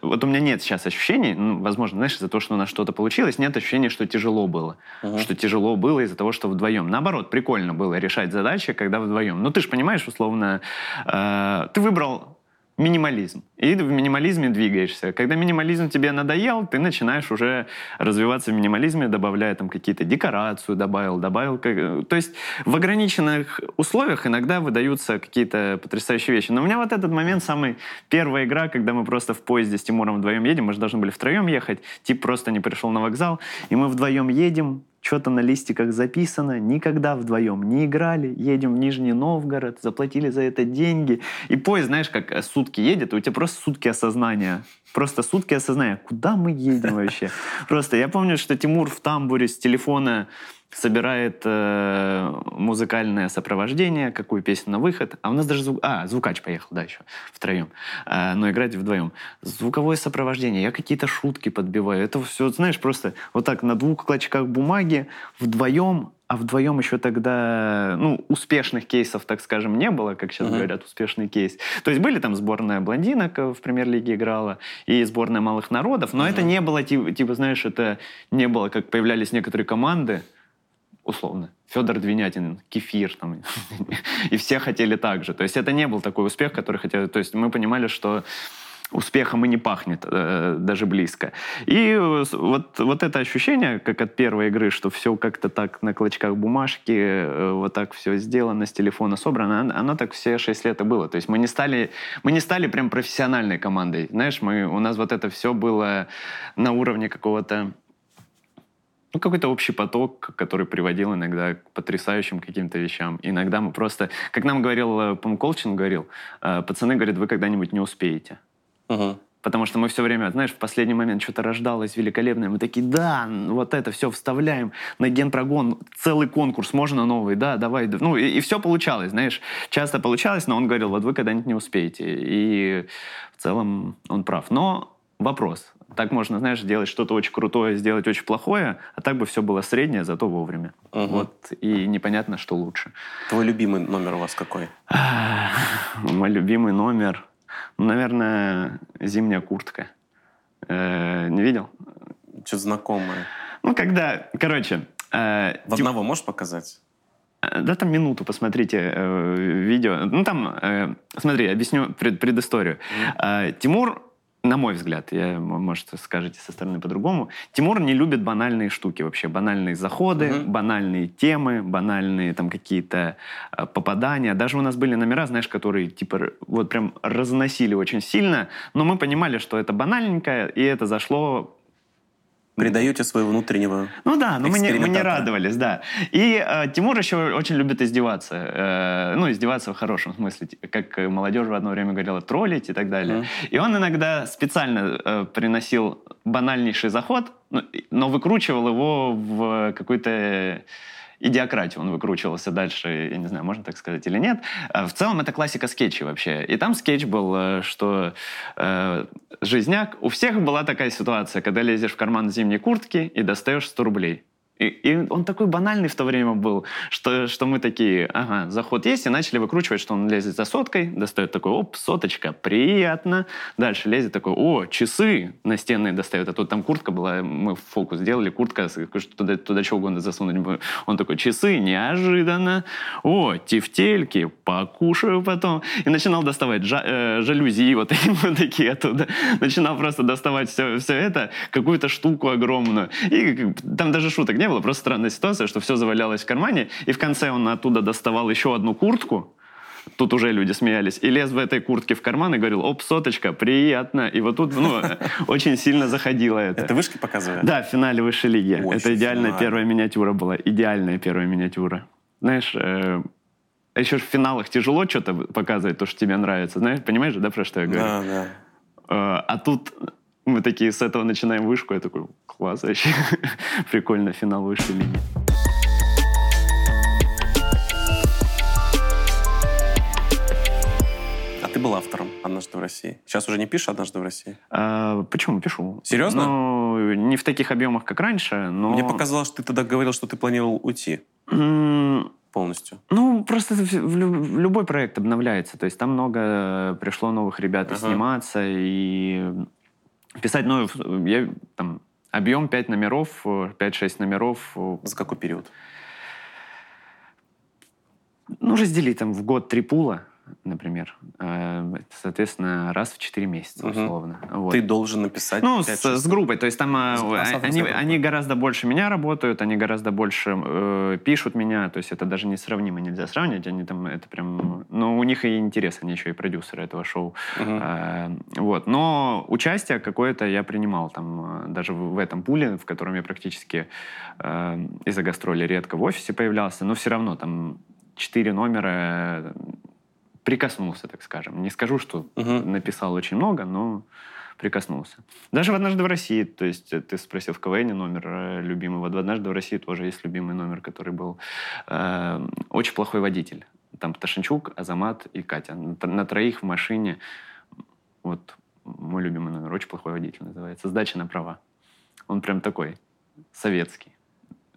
вот у меня нет сейчас ощущений, ну, возможно, знаешь, из-за того, что у нас что-то получилось, нет ощущения, что тяжело было, uh-huh. что тяжело было из-за того, что вдвоем. Наоборот, прикольно было решать задачи, когда вдвоем. Ну, ты же понимаешь, условно, э, ты выбрал минимализм. И в минимализме двигаешься. Когда минимализм тебе надоел, ты начинаешь уже развиваться в минимализме, добавляя там какие-то декорацию, добавил, добавил. То есть в ограниченных условиях иногда выдаются какие-то потрясающие вещи. Но у меня вот этот момент, самый первая игра, когда мы просто в поезде с Тимуром вдвоем едем, мы же должны были втроем ехать, тип просто не пришел на вокзал, и мы вдвоем едем, что-то на листиках записано, никогда вдвоем не играли, едем в Нижний Новгород, заплатили за это деньги. И поезд, знаешь, как э, сутки едет, и у тебя просто сутки осознания. Просто сутки осознания, куда мы едем вообще. Просто я помню, что Тимур в тамбуре с телефона собирает э, музыкальное сопровождение, какую песню на выход. А у нас даже звук... А, звукач поехал, да, еще втроем. Э, но играть вдвоем. Звуковое сопровождение. Я какие-то шутки подбиваю. Это все, знаешь, просто вот так на двух клочках бумаги вдвоем а вдвоем еще тогда, ну, успешных кейсов, так скажем, не было, как сейчас uh-huh. говорят, успешный кейс. То есть были там сборная блондинок в премьер-лиге играла, и сборная малых народов, но uh-huh. это не было, типа, знаешь, это не было, как появлялись некоторые команды, условно. Федор Двинятин, Кефир, там, и все хотели так же. То есть это не был такой успех, который хотели... То есть мы понимали, что успехом и не пахнет э, даже близко. И вот, вот это ощущение, как от первой игры, что все как-то так на клочках бумажки, э, вот так все сделано, с телефона собрано, оно, оно так все шесть лет и было. То есть мы не стали, мы не стали прям профессиональной командой. Знаешь, мы, у нас вот это все было на уровне какого-то ну, какой-то общий поток, который приводил иногда к потрясающим каким-то вещам. Иногда мы просто, как нам говорил, э, по-моему, Колчин говорил, э, пацаны говорят, вы когда-нибудь не успеете. Угу. Потому что мы все время, знаешь, в последний момент что-то рождалось великолепное. Мы такие, да, вот это все вставляем на генпрогон, целый конкурс, можно новый, да, давай. Ну, и, и все получалось, знаешь. Часто получалось, но он говорил, вот вы когда-нибудь не успеете. И в целом он прав. Но вопрос, так можно, знаешь, делать что-то очень крутое, сделать очень плохое, а так бы все было среднее, зато вовремя. Угу. Вот. И непонятно, что лучше. Твой любимый номер у вас какой? Мой любимый номер, ну, наверное, зимняя куртка. Э, не видел? Что-то знакомое. Ну, когда, короче... Э, В одного можешь показать? Э, да, там минуту посмотрите э, видео. Ну, там, э, смотри, объясню пред, предысторию. Mm. Э, Тимур на мой взгляд, я, может, скажете со стороны по-другому, Тимур не любит банальные штуки вообще, банальные заходы, mm-hmm. банальные темы, банальные там какие-то э, попадания. Даже у нас были номера, знаешь, которые типа вот прям разносили очень сильно, но мы понимали, что это банальненькое, и это зашло Придаете своего внутреннего Ну да, но мы не, мы не радовались, да. И э, Тимур еще очень любит издеваться. Э, ну, издеваться в хорошем смысле. Как молодежь в одно время говорила, троллить и так далее. Mm. И он иногда специально э, приносил банальнейший заход, но, но выкручивал его в какой-то идиократию он выкручивался дальше, я не знаю, можно так сказать или нет. А в целом это классика скетчей вообще. И там скетч был, э, что э, жизняк, у всех была такая ситуация, когда лезешь в карман зимней куртки и достаешь 100 рублей. И, и он такой банальный в то время был, что, что мы такие, ага, заход есть, и начали выкручивать, что он лезет за соткой, достает такой, оп, соточка, приятно. Дальше лезет такой, о, часы настенные достает, а тут там куртка была, мы фокус сделали, куртка, туда, туда что угодно засунуть. Он такой, часы, неожиданно. О, тефтельки, покушаю потом. И начинал доставать жа, э, жалюзи вот, вот такие оттуда. Начинал просто доставать все, все это, какую-то штуку огромную. И там даже шуток не было, просто странная ситуация, что все завалялось в кармане, и в конце он оттуда доставал еще одну куртку, тут уже люди смеялись, и лез в этой куртке в карман и говорил, оп, соточка, приятно. И вот тут, ну, очень сильно заходило это. Это вышки показывали? Да, в финале высшей лиги. это идеальная первая миниатюра была, идеальная первая миниатюра. Знаешь, э, еще в финалах тяжело что-то показывать, то, что тебе нравится. Знаешь, понимаешь да, про что я говорю? Да, да. Э, а тут мы такие с этого начинаем вышку. Я такой, класс вообще. Прикольно, финал высшей линии. А ты был автором «Однажды в России». Сейчас уже не пишешь «Однажды в России»? А, почему? Пишу. Серьезно? Ну, не в таких объемах, как раньше, но... Мне показалось, что ты тогда говорил, что ты планировал уйти полностью? Ну, просто в, любой проект обновляется. То есть там много пришло новых ребят ага. сниматься, и писать, ну, я там объем 5 номеров, 5-6 номеров. За какой период? Ну, раздели там в год три пула например. Э, соответственно, раз в 4 месяца, условно. Угу. Вот. Ты должен написать Ну, с, с группой. То есть там а, они, они гораздо больше меня работают, они гораздо больше э, пишут меня. То есть это даже несравнимо, нельзя сравнивать. Они там, это прям... Ну, у них и интерес, они еще и продюсеры этого шоу. Угу. Э, вот. Но участие какое-то я принимал там, э, даже в, в этом пуле, в котором я практически э, из-за гастроли редко в офисе появлялся, но все равно там четыре номера прикоснулся, так скажем. Не скажу, что угу. написал очень много, но прикоснулся. Даже в «Однажды в России», то есть э, ты спросил в КВН номер э, любимый, вот в «Однажды в России» тоже есть любимый номер, который был э, «Очень плохой водитель». Там Ташенчук, Азамат и Катя. На, на троих в машине. Вот мой любимый номер «Очень плохой водитель» называется. «Сдача на права». Он прям такой советский,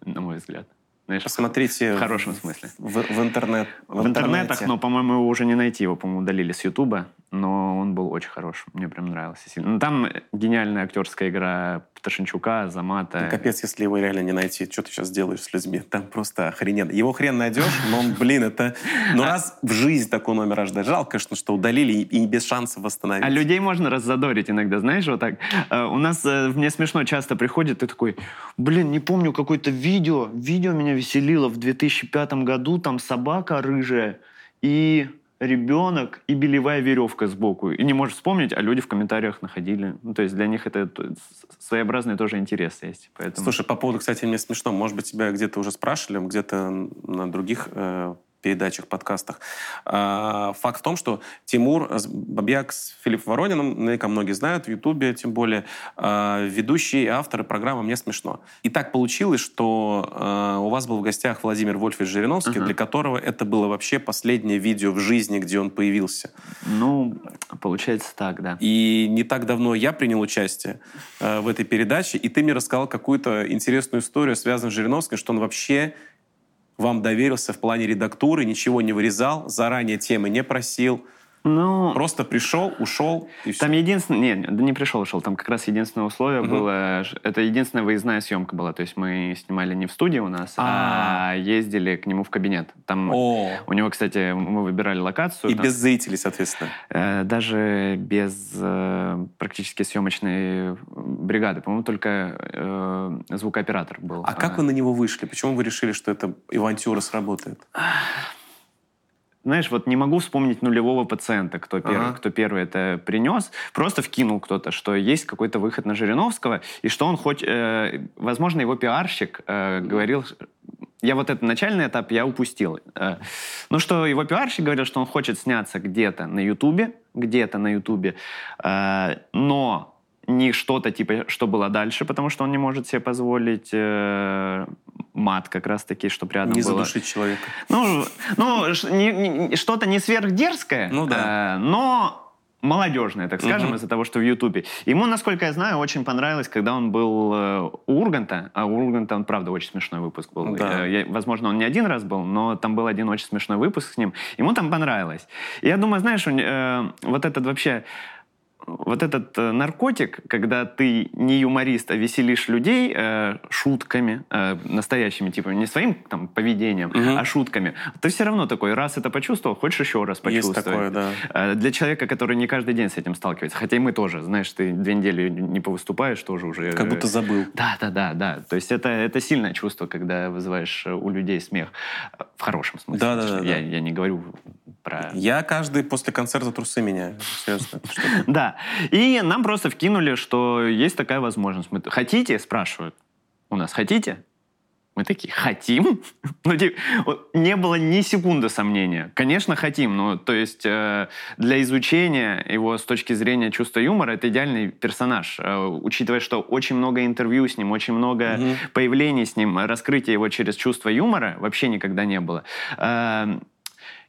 на мой взгляд. Знаешь, Посмотрите в хорошем смысле. В, в, интернет, в, в интернетах, но, по-моему, его уже не найти. Его, по-моему, удалили с Ютуба. Но он был очень хорош. Мне прям нравился сильно. Ну, там гениальная актерская игра Пташенчука, Замата. Ну, капец, если его реально не найти. Что ты сейчас делаешь с людьми? Там просто охрененно. Его хрен найдешь, но он, блин, это... Ну, раз в жизнь такой номер аж Жалко, конечно, что удалили и без шансов восстановить. А людей можно раззадорить иногда, знаешь, вот так. Э, у нас, э, мне смешно часто приходит, ты такой, блин, не помню какое-то видео. Видео меня веселило в 2005 году, там собака рыжая и ребенок и белевая веревка сбоку. И не можешь вспомнить, а люди в комментариях находили. Ну, то есть для них это своеобразный тоже интерес есть. Поэтому... Слушай, по поводу, кстати, мне смешно. Может быть, тебя где-то уже спрашивали, где-то на других э, передачах, подкастах. А, факт в том, что Тимур Бабьяк с Филиппом Ворониным, наверняка многие знают, в Ютубе тем более, а, ведущие и авторы программы «Мне смешно». И так получилось, что а, у вас был в гостях Владимир Вольфович Жириновский, uh-huh. для которого это было вообще последнее видео в жизни, где он появился. Ну, получается так, да. И не так давно я принял участие в этой передаче, и ты мне рассказал какую-то интересную историю, связанную с Жириновским, что он вообще вам доверился в плане редактуры, ничего не вырезал, заранее темы не просил, ну, Просто пришел, ушел. И там все. единственное... Нет, да не пришел, ушел. Там как раз единственное условие угу. было... Это единственная выездная съемка была. То есть мы снимали не в студии у нас, а, а ездили к нему в кабинет. Там О. у него, кстати, мы выбирали локацию. И там, без зрителей, соответственно. Э, даже без э, практически съемочной бригады. По-моему, только э, звукооператор был. А как вы на него вышли? Почему вы решили, что эта авантюра сработает? Знаешь, вот не могу вспомнить нулевого пациента, кто, ага. первый, кто первый это принес. Просто вкинул кто-то, что есть какой-то выход на Жириновского, и что он хоть... Э, возможно, его пиарщик э, говорил... Я вот этот начальный этап я упустил. Э, ну, что его пиарщик говорил, что он хочет сняться где-то на Ютубе, где-то на Ютубе, э, но не что-то типа, что было дальше, потому что он не может себе позволить э, мат как раз-таки, чтобы рядом не было. Не задушить человека. Ну, ну что-то не сверхдерзкое, ну, да. э, но молодежное, так скажем, Мгм. из-за того, что в Ютубе. Ему, насколько я знаю, очень понравилось, когда он был э, у Урганта. А у Урганта, он, правда, очень смешной выпуск был. Да. Э, я- возможно, он не один раз был, но там был один очень смешной выпуск с ним. Ему там понравилось. И я думаю, знаешь, не- э, вот этот вообще вот этот э, наркотик, когда ты не юморист, а веселишь людей э, шутками, э, настоящими, типа не своим там поведением, Мгм. а шутками, ты все равно такой, раз это почувствовал, хочешь еще раз Есть почувствовать. такое, да. Э, Для человека, который не каждый день с этим сталкивается, хотя и мы тоже, знаешь, ты две недели не повыступаешь, тоже уже... Как э, будто забыл. Да, да, да, да. То есть это, это сильное чувство, когда вызываешь э, у людей смех. Э, В хорошем смысле. Да, да, да, Я, да. я не говорю про... Я каждый после концерта трусы меняю. Серьезно. Да. И нам просто вкинули, что есть такая возможность. Мы, хотите? Спрашивают. У нас хотите? Мы такие, хотим? Ну, типа, не было ни секунды сомнения. Конечно, хотим. Ну, то есть э, для изучения его с точки зрения чувства юмора это идеальный персонаж. Э, учитывая, что очень много интервью с ним, очень много Мгм. появлений с ним, раскрытия его через чувство юмора вообще никогда не было. Э,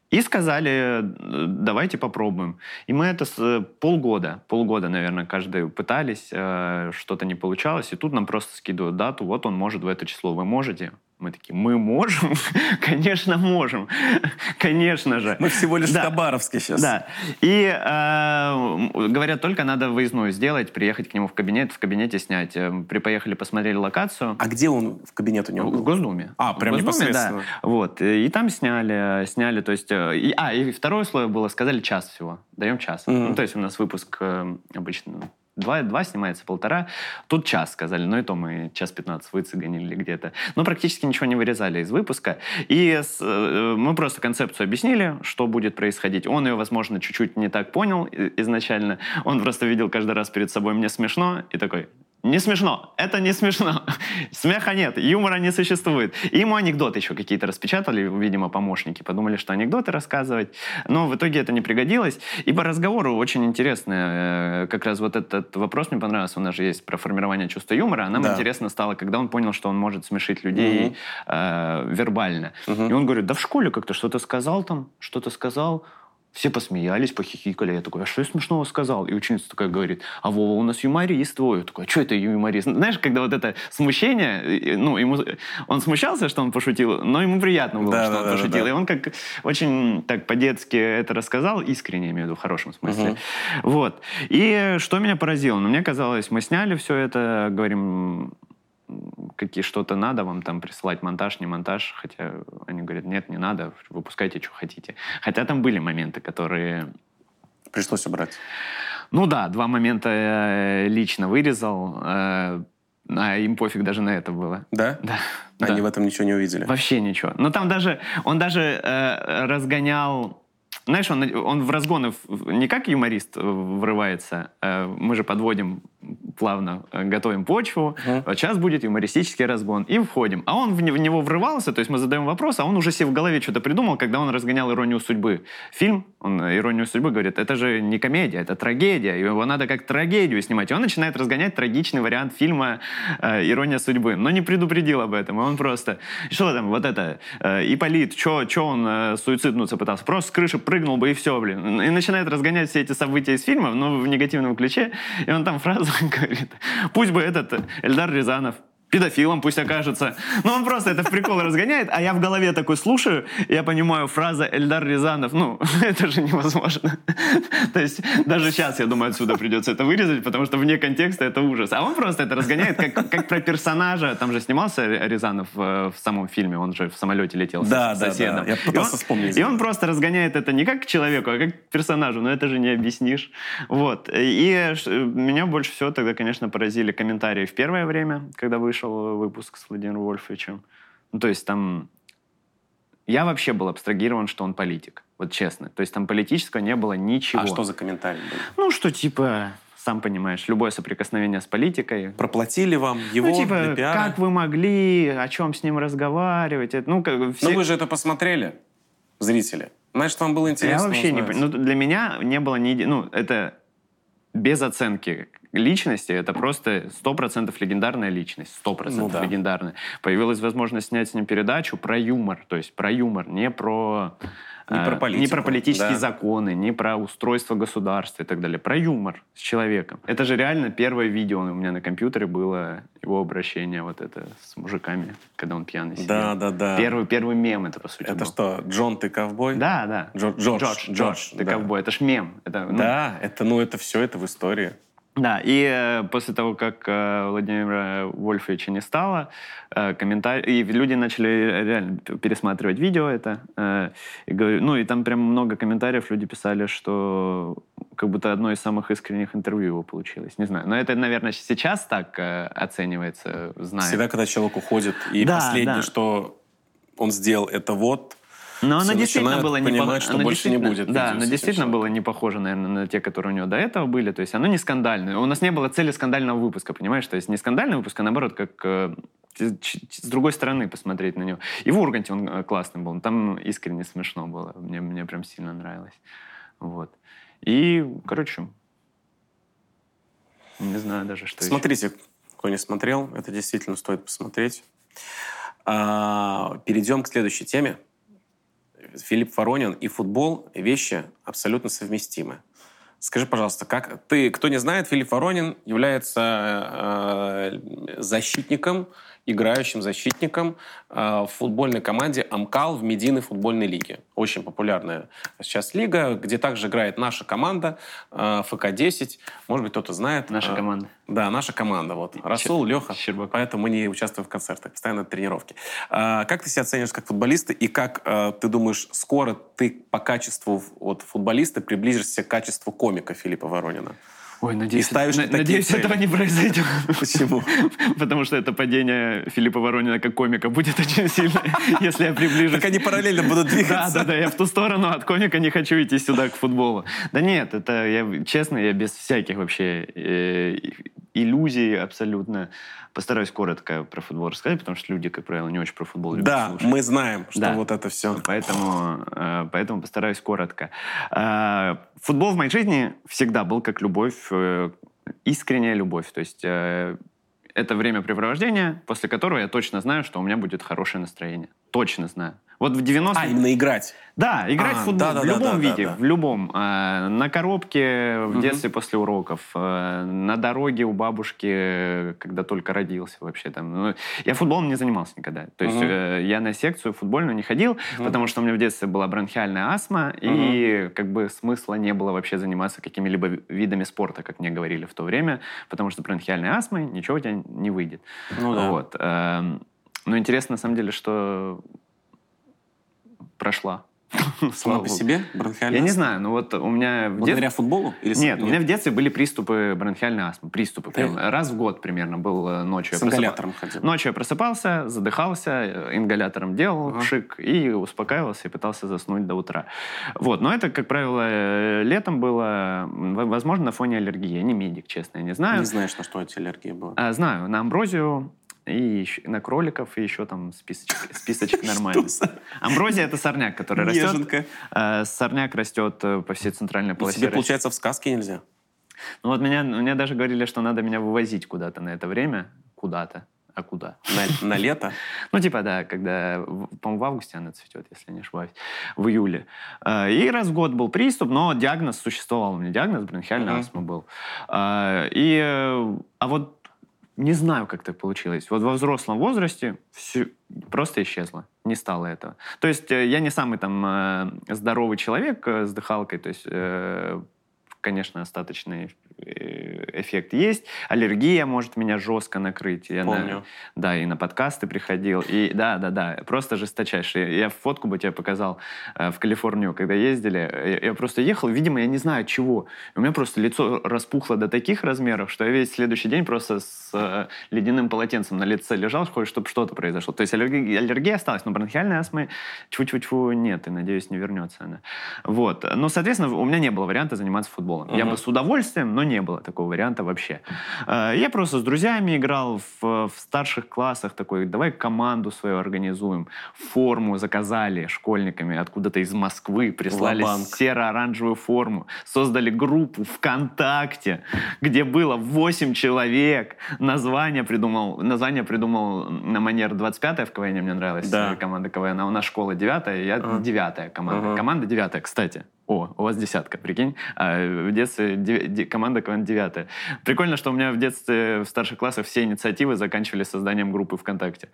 И сказали, э, давайте попробуем. И мы это с, э, полгода, полгода, наверное, каждый пытались, э, что-то не получалось. И тут нам просто скидывают дату, вот он может в это число, вы можете? Мы такие, мы можем? Конечно, можем. Конечно же. Мы всего лишь Да. в Хабаровске сейчас. Да. И э, говорят, только надо выездную сделать, приехать к нему в кабинет, в кабинете снять. Э, При поехали, посмотрели локацию. А где он в кабинет у него В? Госдуме. А, прям В Госдуме, непосредственно. Да. Вот. И там сняли, сняли, то есть... э, И, а, и второе условие было, сказали час всего. Даем час. Мгм. Ну, то есть у нас выпуск э, обычно два, два снимается, полтора. Тут час сказали, но и то мы час 15 выцеганили где-то. Но практически ничего не вырезали из выпуска. И с- э, мы просто концепцию объяснили, что будет происходить. Он ее, возможно, чуть-чуть не так понял и- изначально. Он просто видел каждый раз перед собой «мне смешно» и такой не смешно. Это не смешно. Смеха нет, юмора не существует. И ему анекдоты еще какие-то распечатали, видимо, помощники. Подумали, что анекдоты рассказывать. Но в итоге это не пригодилось. И по разговору очень интересно. э, Как раз вот этот вопрос мне понравился. У нас же есть про формирование чувства юмора. А нам Да. интересно стало, когда он понял, что он может смешить людей Мгм. э, вербально. Мгм. И он говорит, да в школе как-то что-то сказал там, что-то сказал. Все посмеялись, похихикали. Я такой, а что я смешного сказал? И ученица такая говорит, а Вова у нас юморист твой. Я такой, а что это юморист? Знаешь, когда вот это смущение, ну, ему, он смущался, что он пошутил, но ему приятно было, Да, что да, он да, пошутил. да. И он как очень так по-детски это рассказал, искренне, имею в виду, в хорошем смысле. Мгм. Вот. И что меня поразило? Ну, мне казалось, мы сняли все это, говорим, какие что-то надо вам там присылать, монтаж, не монтаж, хотя они говорят, нет, не надо, выпускайте, что хотите. Хотя там были моменты, которые... Пришлось убрать. Ну да, два момента я лично вырезал, э, а им пофиг даже на это было. Да? Да. Они да. в этом ничего не увидели. Вообще ничего. Но там даже, он даже э, разгонял... Знаешь, он, он в разгоны не как юморист э, врывается. э, мы же подводим плавно, э, готовим почву. Вот Сейчас будет юмористический разгон. И входим. А он в, в него врывался, то есть мы задаем вопрос, а он уже себе в голове что-то придумал, когда он разгонял «Иронию судьбы». Фильм, он э, «Иронию судьбы» говорит, это же не комедия, это трагедия. Его надо как трагедию снимать. И он начинает разгонять трагичный вариант фильма э, «Ирония судьбы». Но не предупредил об этом. И он просто, что там, вот это, э, Ипполит, что он э, суициднуться пытался? Просто с крыши прыгнул бы и все, блин. И начинает разгонять все эти события из фильма, но в негативном ключе. И он там фразу говорит, пусть бы этот Эльдар Рязанов педофилом пусть окажется. Ну, он просто это в прикол разгоняет, а я в голове такой слушаю, и я понимаю, фраза Эльдар Рязанов, ну, это же невозможно. То есть даже сейчас, я думаю, отсюда придется это вырезать, потому что вне контекста это ужас. А он просто это разгоняет, как, как про персонажа. Там же снимался Рязанов э, в самом фильме, он же в самолете летел с- Да, с да, да. соседом. Я И пытался он- вспомнить. И он просто разгоняет это не как к человеку, а как к персонажу. Но это же не объяснишь. Вот. И меня больше всего тогда, конечно, поразили комментарии в первое время, когда вышел выпуск с Владимиром Вольфовичем. Ну, то есть там... Я вообще был абстрагирован, что он политик. Вот честно. То есть там политического не было ничего. А что за комментарий был? Ну, что типа, сам понимаешь, любое соприкосновение с политикой, Проплатили вам его ну, типа, для пиара? как вы могли, о чем с ним разговаривать? Это, ну, как бы все... Ну вы же это посмотрели, зрители. Значит, вам было интересно Я вообще не узнать. понимаю. Ну, для меня не было ни... Ну, это без оценки личности, это просто 100% легендарная личность. 100% Ну да. легендарная. Появилась возможность снять с ним передачу про юмор. То есть про юмор, не про Не про политику, Не про политические да. законы, не про устройство государства и так далее. Про юмор с человеком. Это же реально первое видео у меня на компьютере было его обращение вот это с мужиками, когда он пьяный сидел. Да, да, да. Первый, первый мем это, по сути, Это был. что, Джон, ты ковбой? Да, да. Джо- Джордж, Джордж, Джордж, ты да. ковбой. Это ж мем. Это, ну, Да, это, ну, это все, это в истории. Да, и э, после того, как э, Владимира Вольфовича не стало, э, комментарии, и люди начали реально пересматривать видео это, э, и говорю- ну и там прям много комментариев, люди писали, что как будто одно из самых искренних интервью его получилось, не знаю. Но это, наверное, сейчас так э, оценивается, зная. Всегда, когда человек уходит, и Да, последнее, да. что он сделал, это вот, Но оно действительно было не понимать, что оно больше не будет Да, этим действительно человеком. не похоже, наверное, на те, которые у него до этого были. То есть оно не скандальное. У нас не было цели скандального выпуска, понимаешь? То есть не скандальный выпуск, а наоборот, как э, с другой стороны посмотреть на него. И в Урганте он э, классный был. Там искренне смешно было. Мне, мне прям сильно нравилось. Вот. И, короче, не знаю даже, что еще. Смотрите, кто не смотрел, это действительно стоит посмотреть. А, перейдем к следующей теме. Филипп Воронин и футбол – вещи абсолютно совместимы. Скажи, пожалуйста, как ты, кто не знает, Филипп Воронин является э, защитником, играющим защитником э, в футбольной команде «Амкал» в Медийной футбольной лиге. Очень популярная сейчас лига, где также играет наша команда э, ФК-10. Может быть, кто-то знает. Наша Э, команда. Да, наша команда. Вот. Расул, Леха. Щербаков. Поэтому мы не участвуем в концертах, постоянно. А, как ты себя оцениваешь как футболиста? И как ты думаешь, скоро ты по качеству вот, футболиста приблизишься к качеству комика Филиппа Воронина? Ой, надеюсь, ставишь на- такие надеюсь цели? этого не произойдет. Почему? Потому что это падение Филиппа Воронина как комика будет очень сильно, если я приближусь. Так они параллельно будут Да, двигаться. да, да, я в ту сторону от комика не хочу идти сюда к футболу. Да нет, это я честно, я без всяких вообще иллюзий абсолютно постараюсь коротко про футбол рассказать, потому что люди, как правило, не очень про футбол любят Да, слушать. мы знаем, что Да. вот это все. Поэтому, э, поэтому постараюсь коротко. Э, Футбол в моей жизни всегда был как любовь, э, искренняя любовь. То есть это времяпрепровождение, после которого я точно знаю, что у меня будет хорошее настроение. Точно знаю. Вот в 90 А, именно играть. Да, играть А, в футбол да-да-да, в любом да-да, виде, да. в любом. Э, на коробке в Мгм. детстве после уроков, э, на дороге у бабушки, э, когда только родился вообще там. Ну, я футболом не занимался никогда. То есть Мгм. э, я на секцию футбольную не ходил, Мгм. потому что у меня в детстве была бронхиальная астма, и как бы смысла не было вообще заниматься какими-либо ви- видами спорта, как мне говорили в то время, потому что бронхиальной астмой ничего у тебя не выйдет. Ну да. Вот. эм, Но интересно, на самом деле, что прошла. Сама по себе бронхиальная Я не знаю, но вот у меня в Благодаря футболу? Или с- Нет, у меня в детстве были приступы бронхиальной астмы. Приступы. Прям Да. раз в год примерно был э, ночью. С Я просыпал- ингалятором ходил. Ночью я просыпался, задыхался, э, ингалятором делал Ага. пшик и успокаивался и пытался заснуть до утра. Вот. Но это, как правило, э, летом было, возможно, на фоне аллергии. Я не медик, честно, я не знаю. Не знаешь, на что эти аллергии была. А, знаю, на амброзию и еще- на кроликов, и еще там списочек, списочек нормальный. Амброзия — это сорняк, который растет. Э, Сорняк растет э, по всей центральной полосе тебе, получается, в сказке нельзя. Ну вот меня, мне даже говорили, что надо меня вывозить куда-то на это время. Куда-то. А куда? На, на лето. Ну, типа, да, когда, по-моему, в августе она цветет, если не ошибаюсь, в июле. Э, И раз в год был приступ, но диагноз существовал. У меня диагноз бронхиальная астма был. И, а вот не знаю, как так получилось. Вот во взрослом возрасте всё просто исчезло. Не стало этого. То есть э, я не самый там э, здоровый человек э, с дыхалкой, то есть конечно, остаточный э, эффект есть. Аллергия может меня жестко накрыть. Я на- Помню. да, и на подкасты приходил. И да, да, да, просто жесточайший. Я фотку бы тебе показал э, в Калифорнию, когда ездили. Я, я просто ехал, видимо, я не знаю от чего. У меня просто лицо распухло до таких размеров, что я весь следующий день просто с э, ледяным полотенцем на лице лежал, хоть чтобы что-то произошло. То есть аллергия, аллергия осталась, но бронхиальной астмы чу-чу-чу нет, и, надеюсь, не вернется она. Вот. Ну, соответственно, у меня не было варианта заниматься футболом. Футболом. Я бы с удовольствием, но не было такого варианта вообще. Э, я просто с друзьями играл в, в старших классах такой, давай команду свою организуем. Форму заказали школьниками откуда-то из Москвы, прислали серо-оранжевую форму. Создали группу ВКонтакте, где было 8 человек. Название придумал, название придумал на манер 25-я в КВН, мне нравилась Да. команда КВН, а у нас школа 9 я Ага. 9 команда. Ага. Команда 9 кстати. О, у вас десятка, прикинь. А в детстве дев- де- команда КВН 9 Прикольно, что у меня в детстве в старших классах все инициативы заканчивались созданием группы ВКонтакте.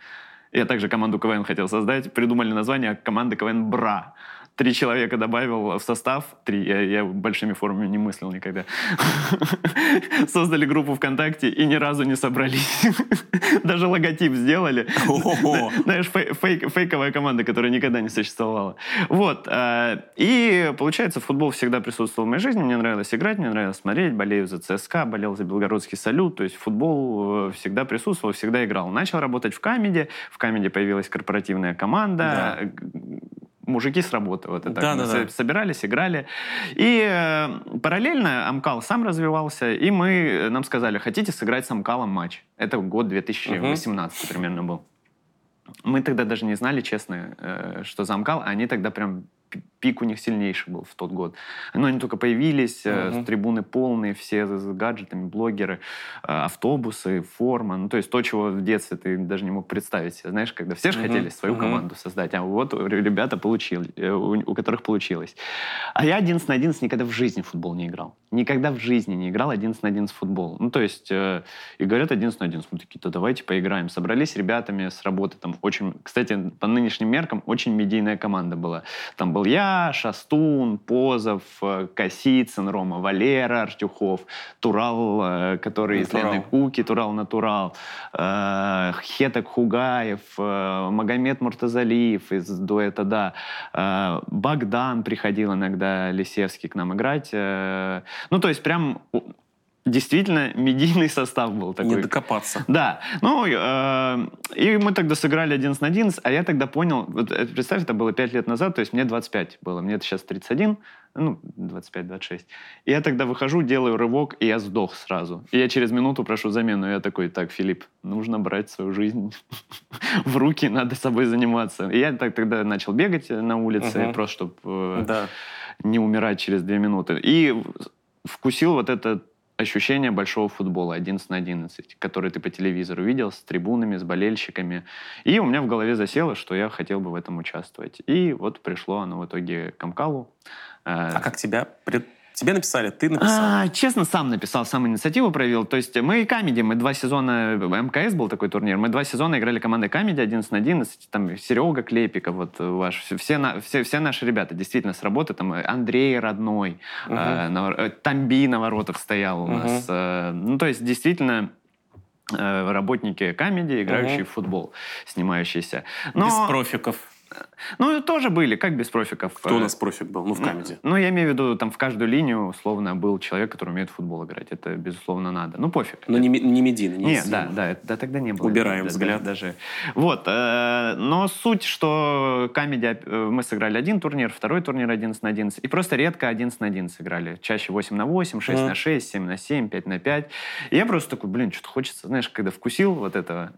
Я также команду КВН хотел создать. Придумали название команды КВН «Бра». Три человека добавил в состав. Три. Я, я большими формами не мыслил никогда. Создали группу ВКонтакте и ни разу не собрались. Даже логотип сделали. Знаешь, фей- фейк- фейковая команда, которая никогда не существовала. Вот. э, И, получается, футбол всегда присутствовал в моей жизни. Мне нравилось играть, мне нравилось смотреть. Болею за ЦСКА, болел за Белгородский салют. То есть футбол э, всегда присутствовал, всегда играл. Начал работать в Comedy. В Comedy появилась корпоративная команда. Э, Мужики с работы. Вот это. Да, да, да. собирались, играли. И э, параллельно Амкал сам развивался, и мы, нам сказали, хотите сыграть с Амкалом матч? Это год 2018 примерно был. Мы тогда даже не знали, честно, э, что за Амкал, а они тогда прям пик у них сильнейший был в тот год. Но они только появились, Мгм. трибуны полные, все с гаджетами, блогеры, э, автобусы, форма. Ну, то есть то, чего в детстве ты даже не мог представить себе. Знаешь, когда все же Мгм. хотели свою Мгм. команду создать, а вот ребята получили, э, у, которых получилось. А я 11 на 11 никогда в жизни в футбол не играл. Никогда в жизни не играл 11 на 11 в футбол. Ну, то есть, э, и говорят 11 на 11. Мы такие, то давайте поиграем. Собрались с ребятами с работы. Там очень, кстати, по нынешним меркам, очень медийная команда была. Там был я, Шастун, Позов, э, Косицын, Рома Валера, Артюхов, Турал, э, который из. Лены Куки, Турал Натурал, э, Хетак Хугаев, Магомед Муртазалиев из дуэта «Да», Богдан приходил иногда, Лисевский к нам играть. Ну, то есть прям действительно медийный состав был Не такой. докопаться. Да, ну, э, и мы тогда сыграли 11 на 11, а я тогда понял, вот э, представь, это было 5 лет назад, то есть мне 25 было, мне это сейчас 31, ну, 25-26. И я тогда выхожу, делаю рывок, и я сдох сразу. И я через минуту прошу замену, и я такой, так, Филипп, нужно брать свою жизнь в руки, надо собой заниматься. И я так тогда начал бегать на улице, Мгм. просто чтобы Да. не умирать через две минуты. И вкусил вот это ощущение большого футбола 11 на 11, который ты по телевизору видел с трибунами, с болельщиками. И у меня в голове засело, что я хотел бы в этом участвовать. И вот пришло оно в итоге к Амкалу. Э, А как тебя? Тебе написали, ты написал. а, честно, сам написал, сам инициативу проявил. То есть мы и Comedy, мы два сезона, МКС был такой турнир, мы два сезона играли командой Comedy 11 на 11, там Серега Клепиков, вот ваш, все, все, на- все, все наши ребята действительно с работы, там Андрей Родной, Мгм. э, на э, Тамби на воротах стоял у Мгм. нас. э, ну, то есть действительно э, работники Comedy, играющие Мгм. в футбол, снимающиеся. Но, Без профиков. Ну, тоже были, как без профиков. Кто у Э, нас профик был? Ну, в Comedy. ну, я имею в виду, там в каждую линию, условно, был человек, который умеет в футбол играть. Это, безусловно, надо. Ну, пофиг. Но не, Ми- не Медина, не Нет, Зима. да, да, это- да, тогда не было. Убираем Да, взгляд. да, даже. Вот, э, но суть, что Comedy, э, мы сыграли один турнир, второй турнир 11 на 11, и просто редко 11 на 11 сыграли. Чаще 8 на 8, 6 Мгм. на 6, 7 на 7, 5 на 5. И я просто такой, блин, что-то хочется, знаешь, когда вкусил вот этого,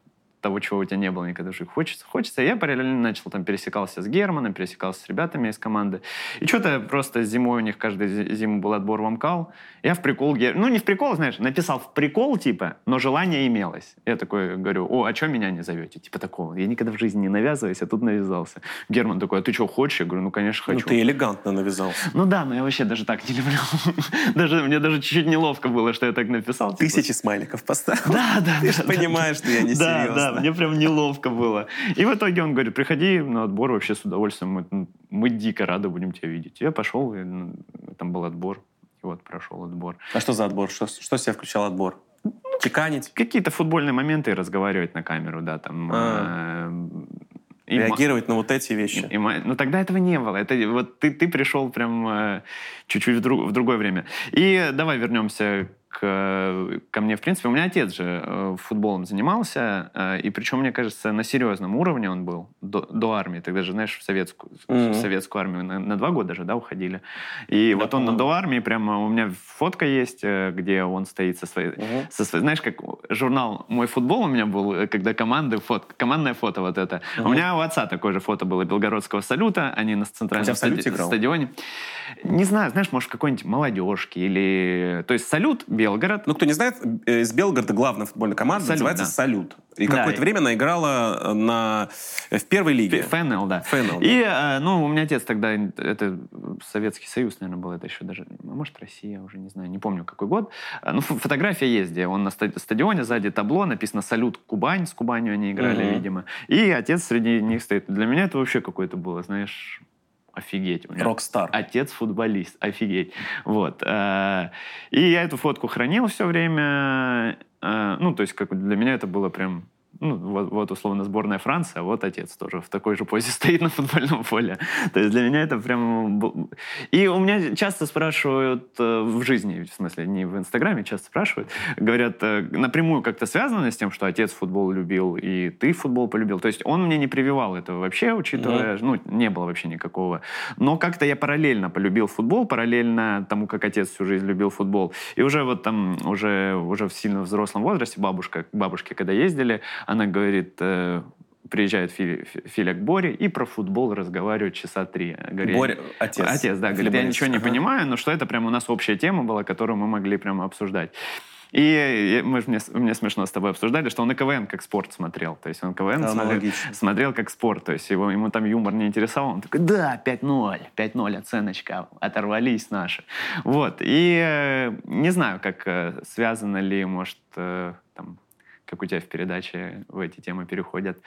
того, чего у тебя не было никогда в жизни. Хочется, хочется. И я параллельно начал, там, пересекался с Германом, пересекался с ребятами из команды. И что-то просто зимой у них каждую зи- зиму был отбор в Амкал. Я в прикол, Гер- ну не в прикол, знаешь, написал в прикол, типа, но желание имелось. Я такой говорю, о, а что меня не зовете? Типа такого. Я никогда в жизни не навязываюсь, а тут навязался. Герман такой, а ты что, хочешь? Я говорю, ну, конечно, Ну, хочу. ты элегантно навязался. Ну да, но я вообще даже так не люблю. даже, мне даже чуть-чуть неловко было, что я так написал. типа. Тысячи смайликов поставил. Да, да, Ты да, же да. понимаешь, что я не Да, да, серьезно. Мне прям неловко было. И в итоге он говорит, приходи на отбор вообще с удовольствием, мы, мы дико рады будем тебя видеть. Я пошел, и, ну, там был отбор, и вот прошел отбор. А что за отбор? Что, что себя включал отбор? Чеканить? Какие-то футбольные моменты и разговаривать на камеру, да, там... А. э, и ма- Реагировать на вот эти вещи? и ма- ну тогда этого не было. Это вот ты, ты пришел прям э, чуть-чуть в, друг- в другое время. И давай вернемся к, ко мне, в принципе, у меня отец же э, футболом занимался, э, и причем, мне кажется, на серьезном уровне он был до, до армии. Тогда же, знаешь, в советскую, mm-hmm. в советскую армию на, на два года же, да, уходили. И да, вот он на до армии прямо, у меня фотка есть, э, где он стоит со своей, mm-hmm. со своей, знаешь, как журнал «Мой футбол» у меня был, когда команды, фото, командное фото вот это. Mm-hmm. У меня у отца такое же фото было Белгородского салюта, они на центральном стади- стадионе. Не знаю, знаешь, может, какой-нибудь молодежки или... То есть салют Белгород. Ну, кто не знает, э, из Белгорода главная футбольная команда Салют, называется да. «Салют». И да, какое-то и... время она играла э, на... в первой лиге. ФНЛ, да. ФНЛ, И, э, ну, у меня отец тогда, это Советский Союз, наверное, был, это еще даже, может, Россия, уже не знаю, не помню, какой год. Ну, фотография есть, где он на стадионе, сзади табло, написано «Салют Кубань», с Кубанью они играли, угу. видимо. И отец среди них стоит. Для меня это вообще какое-то было, знаешь, офигеть. Рокстар. Отец футболист, офигеть. Вот. Э, и я эту фотку хранил все время. Э, ну, то есть, как для меня это было прям ну, вот, вот условно сборная Франции, а вот отец тоже в такой же позе стоит на футбольном поле. То есть для меня это прям... И у меня часто спрашивают э, в жизни, в смысле, не в Инстаграме, часто спрашивают, говорят, э, напрямую как-то связано с тем, что отец футбол любил и ты футбол полюбил. То есть он мне не прививал этого вообще, учитывая, mm-hmm. ну, не было вообще никакого. Но как-то я параллельно полюбил футбол, параллельно тому, как отец всю жизнь любил футбол. И уже вот там, уже, уже в сильно взрослом возрасте бабушка, бабушки, когда ездили, она говорит, э, приезжает Филя, Филя к Боре и про футбол разговаривают часа три. Говорит, Боря, отец. Отец, да. Говорит, я ничего не ага. понимаю, но что это прям у нас общая тема была, которую мы могли прямо обсуждать. И мы, мне, мне смешно с тобой обсуждали, что он и КВН как спорт смотрел. То есть он КВН да, смотрел, смотрел как спорт. То есть его, ему там юмор не интересовал. Он такой, да, 5-0, 5-0 оценочка, оторвались наши. Вот. И э, не знаю, как э, связано ли, может, там, как у тебя в передаче в эти темы переходят,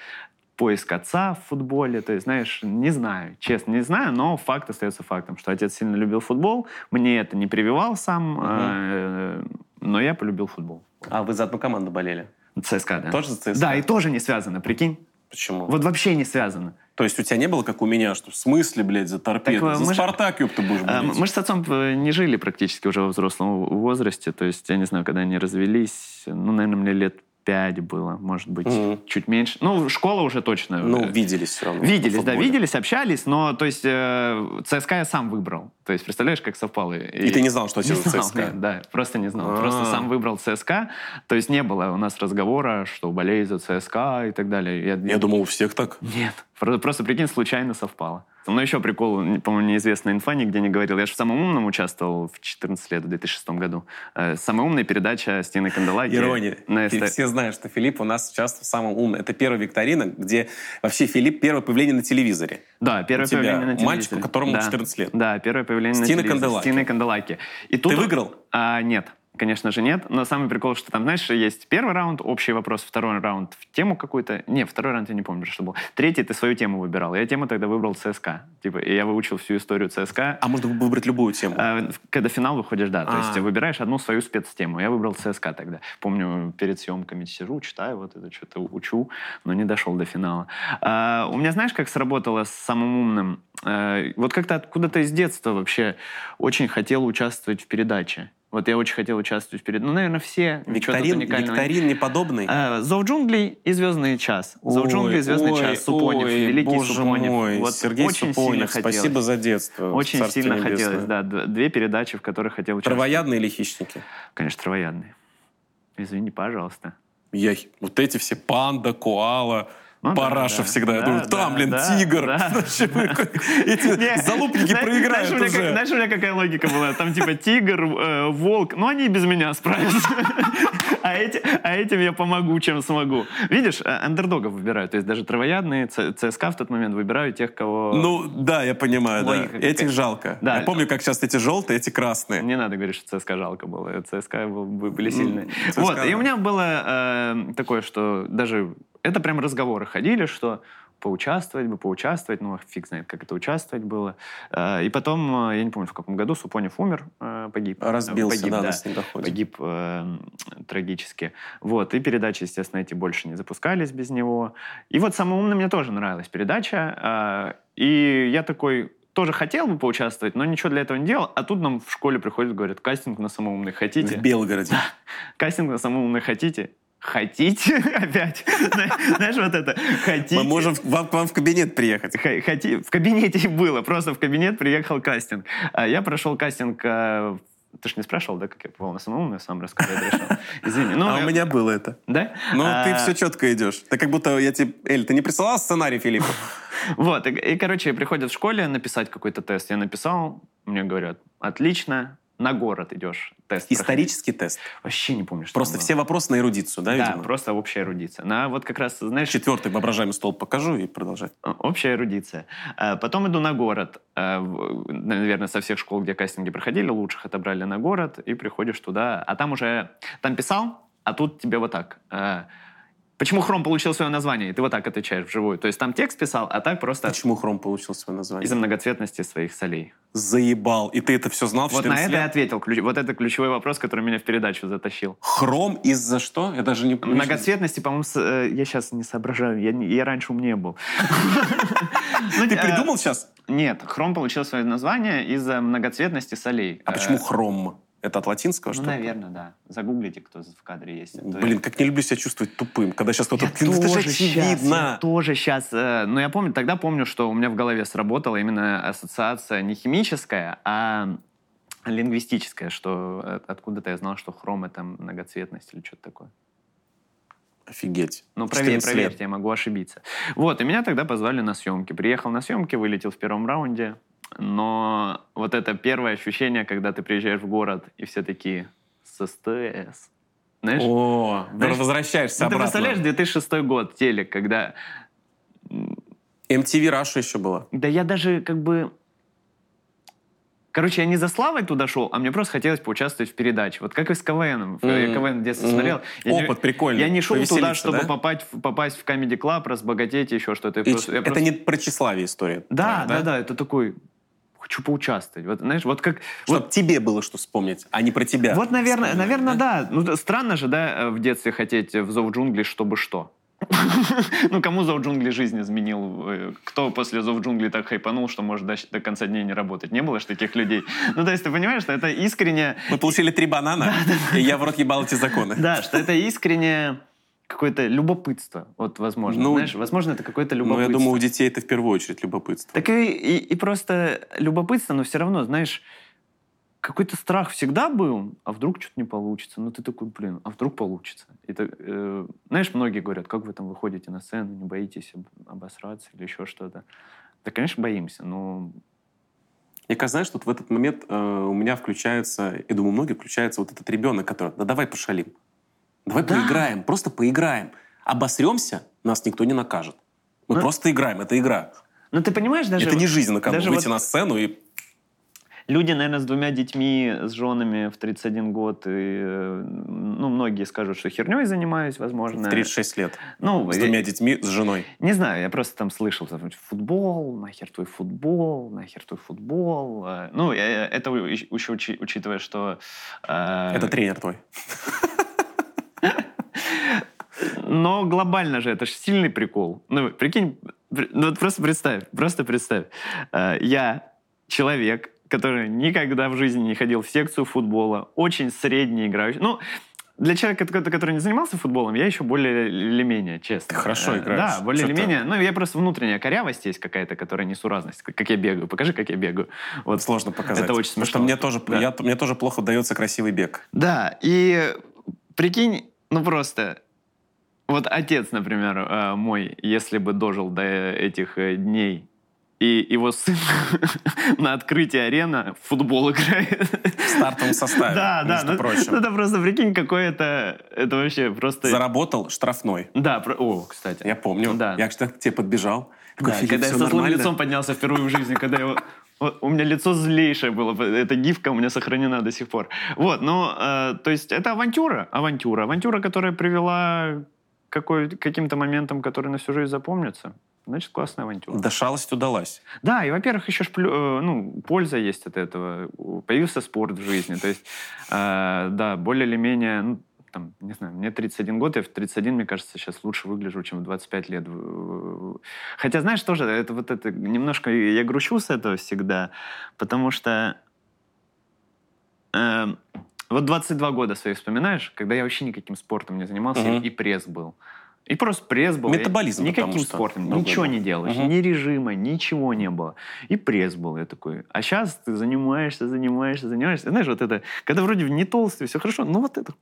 поиск отца в футболе. То есть, знаешь, не знаю, честно, не знаю, но факт остается фактом, что отец сильно любил футбол. Мне это не прививал сам, э, но я полюбил футбол. А вы за одну команду болели? ЦСКА, да. Тоже за ЦСКА? Да, и тоже не связано, прикинь. Почему? Вот вообще не связано. То есть у тебя не было, как у меня, что в смысле, блядь, за торпеду? Так, за Спартак, ёб ты будешь а, болеть. Мы же с отцом э, не жили практически уже во взрослом возрасте. То есть, я не знаю, когда они развелись, ну, наверное, мне лет пять было, может быть, mm-hmm. чуть меньше. Ну, школа уже точно. Ну, виделись все равно. Виделись, да, виделись, общались, но, то есть, э, ЦСКА я сам выбрал. То есть, представляешь, как совпало. И, и ты не знал, что это ЦСКА? Нет, да, просто не знал. А-а-а. Просто сам выбрал ЦСКА. То есть, не было у нас разговора, что болею за ЦСКА и так далее. Я, я думал, у всех так. Нет. Просто, прикинь, случайно совпало. Но еще прикол, по-моему, неизвестная инфа, нигде не говорил. Я же в «Самом умном» участвовал в 14 лет, в 2006 году. Э, «Самая умная» передача Стены Канделаки. Ирония. На СТ... Все знают, что Филипп у нас участвовал в «Самом умном». Это первая викторина, где вообще Филипп первое появление на телевизоре. Да, первое появление на телевизоре. Мальчику, которому да. 14 лет. Да, первое появление Стены на телевизоре. Канделаки. Стены Канделаки. И тут Ты выиграл? А, нет. Конечно же, нет. Но самый прикол, что там, знаешь, есть первый раунд, общий вопрос, второй раунд в тему какую-то. Не, второй раунд я не помню, что был. Третий ты свою тему выбирал. Я тему тогда выбрал ЦСКА. Типа, и я выучил всю историю ЦСКА. А можно выбрать любую тему? А, когда финал выходишь, да. А-а-а. То есть а. выбираешь одну свою спецтему. Я выбрал ЦСКА тогда. Помню, перед съемками сижу, читаю, вот это что-то учу, но не дошел до финала. А, у меня, знаешь, как сработало с самым умным? А, вот как-то откуда-то из детства вообще очень хотел участвовать в передаче. Вот я очень хотел участвовать вперед. Ну, наверное, все. Викторин, викторин неподобный? А, «Зов джунглей» и «Звездный час». «Зов джунглей» и «Звездный ой, час». Супонев, ой, великий боже Супонев. Мой, вот Сергей очень Супонев, сильно спасибо хотелось. за детство. Очень сильно небесное. хотелось, да. Две передачи, в которых хотел участвовать. Травоядные или хищники? Конечно, травоядные. Извини, пожалуйста. Я, вот эти все панда, коала, ну, Параша да, всегда. Да, я думаю, там, да, блин, да, тигр. Да. Эти залупники проиграют знаешь, уже. Знаешь, у меня какая логика была? Там типа тигр, э, волк. Ну, они и без меня справятся. а, эти, а этим я помогу, чем смогу. Видишь, э, андердогов выбирают. То есть даже травоядные, ЦСКА в тот момент выбирают тех, кого... Ну, да, я понимаю, да. Этих жалко. Да. Я помню, как сейчас эти желтые, эти красные. Не надо говорить, что ЦСКА жалко было. ЦСКА были сильные. Вот, и у меня было э, такое, что даже это прям разговоры ходили, что поучаствовать бы, поучаствовать, ну, фиг знает, как это участвовать было. Э, и потом, э, я не помню, в каком году Супонев умер, э, погиб. Разбился, погиб, да, да, снегоходе. Погиб э, трагически. Вот, и передачи, естественно, эти больше не запускались без него. И вот «Самый умный» мне тоже нравилась передача. И я такой, тоже хотел бы поучаствовать, но ничего для этого не делал. А тут нам в школе приходят, говорят, кастинг на самоумный хотите? В Белгороде. Кастинг на самоумный хотите? Хотите опять? Знаешь, вот это. Хотите? Мы можем вам, к вам в кабинет приехать. Хоти... В кабинете было. Просто в кабинет приехал кастинг. А Я прошел кастинг э, ты же не спрашивал, да, как я попал на самому, я сам рассказать решил. Извини. Ну, а я... у меня было это. Да? Ну, а... ты все четко идешь. Ты как будто я тебе... Эль, ты не присылал сценарий Филиппу? Вот, и, и, короче, приходят в школе написать какой-то тест. Я написал, мне говорят, отлично, на город идешь тест Исторический проходить. тест? Вообще не помню, что Просто все вопросы на эрудицию, да, Да, видимо? просто общая эрудиция. На вот как раз, знаешь... Четвертый воображаемый стол покажу и продолжать. Общая эрудиция. А, Потом иду на город. А, Наверное, со всех школ, где кастинги проходили, лучших отобрали на город, и приходишь туда. А там уже... Там писал, а тут тебе вот так. Почему Хром получил свое название? И ты вот так отвечаешь вживую. То есть там текст писал, а так просто Почему Хром получил свое название? из-за многоцветности своих солей. Заебал. И ты это все знал в Вот на 14 это я ответил. Ключ- Вот это ключевой вопрос, который меня в передачу затащил. Хром из-за что? Я даже не помню. Многоцветности, по-моему, с- э, я сейчас не соображаю. Я, не- я раньше умнее был. Ты э, придумал сейчас? Нет, хром получил свое название из-за многоцветности солей. А Э, почему хром? Это от латинского, Ну, что ли? наверное, да. Загуглите, кто в кадре есть. Это- Блин, как не люблю себя чувствовать тупым, когда сейчас кто-то... Я «Ну, тоже щас, я тоже сейчас. но я помню, тогда помню, что у меня в голове сработала именно ассоциация не химическая, а лингвистическая, что э, откуда-то я знал, что хром это многоцветность или что-то такое. Офигеть. Ну, проверь, 14 лет. проверьте, я могу ошибиться. Вот, и меня тогда позвали на съемки. Приехал на съемки, вылетел в первом раунде. Но вот это первое ощущение, когда ты приезжаешь в город, и все такие с СТС. Знаешь? О, Знаешь, возвращаешься Ну, ты обратно. представляешь, 2006 год, телек, когда... MTV Раша еще была. Да я даже как бы... Короче, я не за славой туда шел, а мне просто хотелось поучаствовать в передаче. Вот как и с КВНом. Я Мгм. КВН в детстве Мгм. смотрел. Я не- Опыт прикольный. Я не шел туда, чтобы да? попасть, в- попасть в Comedy Club, разбогатеть, еще что-то. Я И просто- я это просто- не про тщеславие история. Да, твоя, да, да, это такой, хочу поучаствовать. Вот, знаешь, вот как... Чтобы Вот, тебе было что вспомнить, а не про тебя. вот наверное, наверное, да. Ну, да, странно же, да, э, в детстве хотеть в «Зов джунглей», чтобы что? Ну, кому «Зов джунглей» жизнь изменил? Э, Кто после «Зов джунглей» так хайпанул, что может до, до конца дней не работать? Не было же таких людей. Ну, то есть ты понимаешь, что это искренне... Мы получили три банана, и я в рот ебал эти законы. Да, что это искренне какое-то любопытство. Вот, возможно. Ну, Знаешь, возможно, это какое-то любопытство. я думаю, у детей это в первую очередь любопытство. Так и, и, и просто любопытство, но все равно, знаешь, какой-то страх всегда был, а вдруг что-то не получится. Ну ты такой, блин, а вдруг получится? Это, э, знаешь, многие говорят, как вы там выходите на сцену, не боитесь об- обосраться или еще что-то. Да, конечно, боимся, но Мне кажется, знаешь, тут в этот момент э, у меня включается, я думаю, у многих включается вот этот ребенок, который, да давай пошалим. Давай Да. поиграем, просто поиграем. Обосремся, нас никто не накажет. Мы Ну, просто играем, это игра. ну ты понимаешь, даже это не жизнь на кону. даже Выйти вот- на сцену и... люди, наверное, с двумя детьми, с женами в 31 год, и, э, ну, многие скажут, что херней занимаюсь, возможно. В 36 лет. Ну, С я- двумя детьми, с женой. Не знаю, я просто там слышал, футбол, нахер твой футбол, нахер твой футбол. Э, Ну, э, это еще учи- учитывая, что... э, Это тренер твой. Но глобально же это же сильный прикол. Ну, прикинь, при- ну вот просто представь, просто представь. Э, Я человек, который никогда в жизни не ходил в секцию футбола, очень средний играющий. Ну, для человека, который не занимался футболом, я еще более или менее, честно. Ты хорошо Э, играешь. Да, более или менее. Ну, я просто внутренняя корявость есть какая-то, которая несуразность. Как я бегаю. Покажи, как я бегаю. Вот. Сложно показать. Это очень Потому что смешно. мне тоже, Да. я- мне тоже плохо дается красивый бег. Да, и прикинь, ну просто, вот отец, например, э, мой, если бы дожил до этих э, дней, и его сын на открытии арены в футбол играет. В стартовом составе, Да, да. между ну, прочим. ну, это просто, прикинь, какой это... Это вообще просто... Заработал штрафной. Да, про- о, кстати. Я помню. Да. Я кстати, к тебе подбежал. Такой, Да, «Филипп, когда я со злым нормально?» лицом поднялся впервые в жизни, когда его... Вот у меня лицо злейшее было, эта гифка у меня сохранена до сих пор. Вот, ну, э, то есть это авантюра, авантюра, авантюра, которая привела к какой, каким-то моментам, которые на всю жизнь запомнятся. Значит, классная авантюра. Да шалость удалась. Да, и, во-первых, еще ж э, ну, польза есть от этого. Появился спорт в жизни. То есть, э, да, более или менее, ну, там, не знаю, мне 31 год, я в 31, мне кажется, сейчас лучше выгляжу, чем в 25 лет. Хотя, знаешь, тоже, это вот это, немножко я грущу с этого всегда, потому что э, вот 22 года свои вспоминаешь, когда я вообще никаким спортом не занимался, угу. и пресс был. И просто пресс был. Метаболизм. Я, никаким спортом. Ничего не делаешь. Угу. Ни режима, ничего не было. И пресс был. Я такой. А сейчас ты занимаешься, занимаешься, занимаешься. Знаешь, вот это, когда вроде не толстый, все хорошо, ну вот это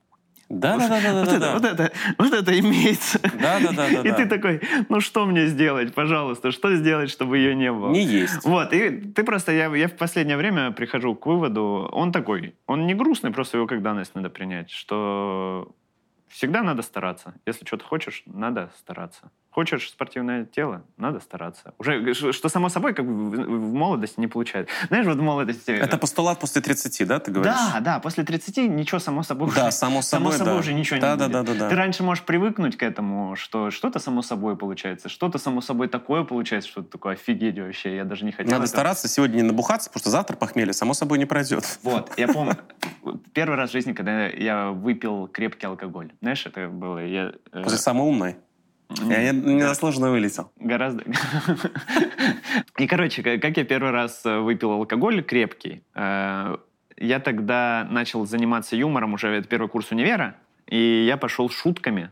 да, да, да, да, вот да, это, да. Вот это, вот это имеется. Да, да, да, да. И ты такой, ну что мне сделать, пожалуйста, что сделать, чтобы ее не было? Не есть. Вот, и ты просто, я, я в последнее время прихожу к выводу, он такой, он не грустный, просто его как данность надо принять, что всегда надо стараться. Если что-то хочешь, надо стараться. Хочешь спортивное тело, надо стараться. Уже, что само собой, как в молодости не получается. Знаешь, вот в молодости... Это постулат после 30, да, ты говоришь? Да, да, после 30 ничего само собой Да, уже, само собой, само собой да. уже ничего да, не да. Да, да, да. Ты раньше можешь привыкнуть к этому, что что-то само собой получается, что-то само собой такое получается, что-то такое офигеть вообще, я даже не хотел Надо этого. стараться сегодня не набухаться, потому что завтра похмелье само собой не пройдет. Вот, я помню, первый раз в жизни, когда я выпил крепкий алкоголь. Знаешь, это было... Я, э, После самой Я незаслуженно вылетел. Гораздо. И, короче, как я первый раз э, выпил алкоголь крепкий, э, я тогда начал заниматься юмором, уже это первый курс универа, и я пошел шутками.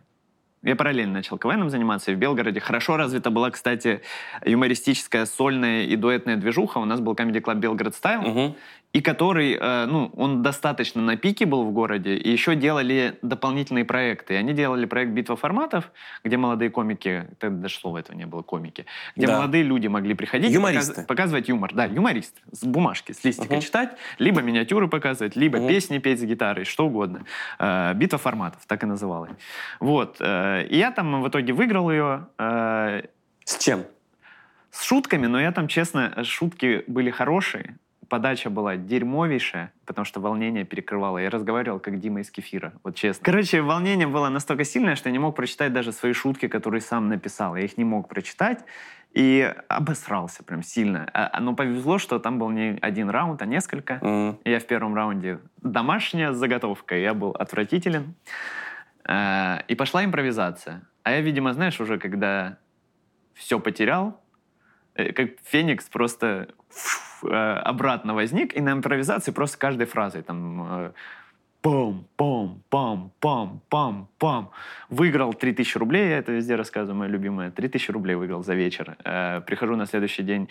Я параллельно начал КВНом заниматься, и в Белгороде хорошо развита была, кстати, юмористическая сольная и дуэтная движуха. У нас был Comedy Club Белгород Стайл, Угу. И который, э, ну, он достаточно на пике был в городе, и еще делали дополнительные проекты. И они делали проект «Битва форматов», где молодые комики, тогда даже слова этого не было, комики, где Да. молодые люди могли приходить и Юмористы. показ- показывать юмор. Да, юморист. С бумажки, с листика Мгм. читать, либо миниатюры показывать, либо Мгм. песни петь с гитарой, что угодно. Э, «Битва форматов», так и называлась. Вот. э, И я там в итоге выиграл ее. С чем? с шутками, но я там, честно, шутки были хорошие. Подача была дерьмовейшая, потому что волнение перекрывало. Я разговаривал, как Дима из Кефира, вот честно. Короче, волнение было настолько сильное, что я не мог прочитать даже свои шутки, которые сам написал. Я их не мог прочитать. И обосрался прям сильно. А- а, Но повезло, что там был не один раунд, а несколько. М. Я в первом раунде домашняя заготовка, я был отвратителен. Э, И пошла импровизация. А я, видимо, знаешь, уже когда все потерял, э, как Феникс просто фу, обратно возник, и на импровизации просто каждой фразой там э, пам, пам, пам, пам, пам, пам. Выиграл 3000 рублей, я это везде рассказываю, моя любимая. 3000 рублей выиграл за вечер. Э, прихожу на следующий день,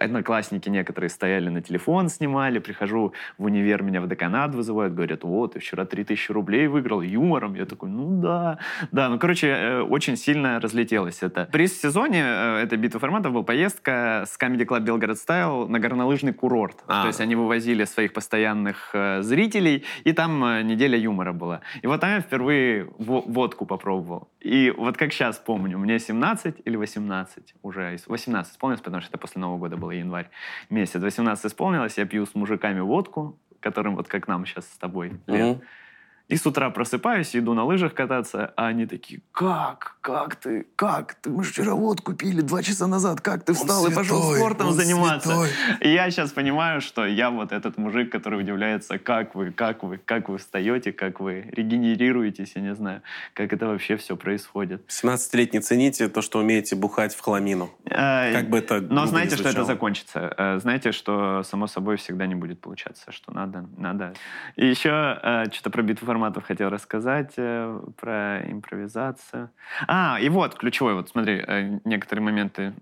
одноклассники некоторые стояли на телефон, снимали. Прихожу в универ, меня в деканат вызывают, говорят, вот, ты вчера 3000 рублей выиграл юмором. Я такой, ну да. Да, ну, короче, э, очень сильно разлетелось это. Приз в сезоне э, этой битвы форматов был поездка с Comedy Club Белгород Стайл на горнолыжный курорт. А. То есть они вывозили своих постоянных э, зрителей, и там э, неделя юмора была. И вот там я впервые во- водку попробовал. И вот как сейчас помню, мне 17 или 18 уже, 18 исполнилось, потому что это после Нового года было январь месяц. 18 исполнилось, я пью с мужиками водку, которым вот как нам сейчас с тобой лет. Мгм. И с утра просыпаюсь, иду на лыжах кататься, а они такие, как, как ты, как ты, мы же вчера водку пили два часа назад, как ты встал и пошел святой, спортом он заниматься. святой. И я сейчас понимаю, что я вот этот мужик, который удивляется, как вы, как вы, как вы встаете, как вы регенерируетесь, я не знаю, как это вообще все происходит. 17-летний цените то, что умеете бухать в хламину. Э, Как бы это Но знаете, не что это закончится. Э, Знаете, что само собой всегда не будет получаться, что надо, надо. И еще э, что-то про битву форматов хотел рассказать, э, про импровизацию. А, и вот, ключевой, вот смотри, э, некоторые моменты